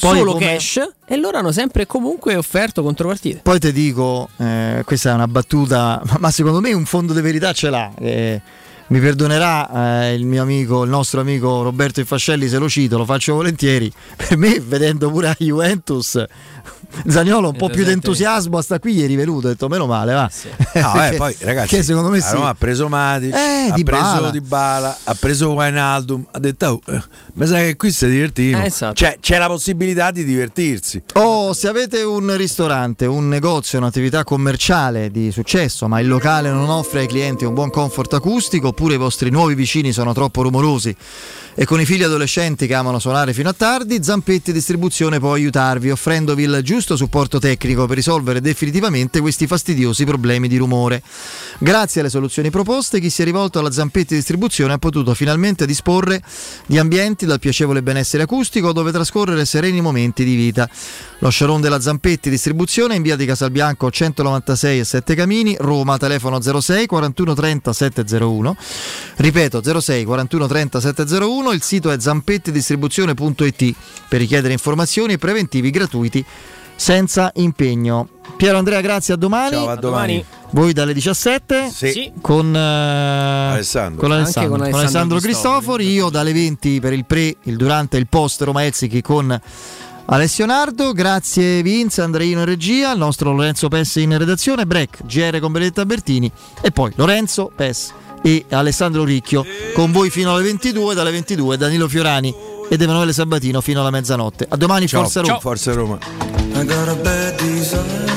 S1: Poi
S2: solo
S1: come-
S2: cash e loro hanno sempre e comunque offerto contropartite.
S1: Poi ti dico, eh, questa è una battuta, ma- ma secondo me un fondo di verità ce l'ha. eh, mi perdonerà eh, il mio amico, il nostro amico Roberto Infascelli se lo cito, lo faccio volentieri. [LAUGHS] Per me, vedendo pure la Juventus, Zaniolo un po' più di entusiasmo sta qui ieri venuto, ho detto meno male, va.
S3: No, eh, poi [LAUGHS] ragazzi,
S1: che secondo me sì.
S3: Ha preso Matic,
S1: Eh,
S3: ha
S1: Dybala.
S3: preso Dybala, ha preso Wijnaldum, ha detto oh, eh, mi sa che qui si divertiamo.
S36: Eh, esatto.
S3: Cioè, c'è la possibilità di divertirsi.
S1: Oh, se avete un ristorante, un negozio, un'attività commerciale di successo, ma il locale non offre ai clienti un buon comfort acustico, oppure i vostri nuovi vicini sono troppo rumorosi e con i figli adolescenti che amano suonare fino a tardi, Zampetti Distribuzione può aiutarvi offrendovi il giusto supporto tecnico per risolvere definitivamente questi fastidiosi problemi di rumore. Grazie alle soluzioni proposte, chi si è rivolto alla Zampetti Distribuzione ha potuto finalmente disporre di ambienti dal piacevole benessere acustico dove trascorrere sereni momenti di vita. Lo showroom della Zampetti Distribuzione in via di Casalbianco 196 e 7 Camini, Roma, telefono 06 41 30 701. Ripeto 06 41 30 701, il sito è zampettidistribuzione.it per richiedere informazioni e preventivi gratuiti senza impegno. Piero Andrea, grazie, a domani.
S3: Ciao, a domani.
S1: Voi dalle 17
S3: Sì.
S1: con, eh,
S3: Alessandro.
S1: con Alessandro,
S36: con
S1: con
S36: Alessandro
S1: Alessandro Cristofori, io dalle 20 per il pre, il durante e il post Roma Ezzichi con Alessio Nardo, grazie Vince, Andreino in regia, il nostro Lorenzo Pessi in redazione, break, GR con Benedetta Bertini e poi Lorenzo Pes e Alessandro Ricchio con voi fino alle 22, dalle 22 Danilo Fiorani ed Emanuele Sabatino fino alla mezzanotte. A domani,
S3: Ciao,
S1: Forza Roma.
S3: Forza Roma.
S40: I got a bad desire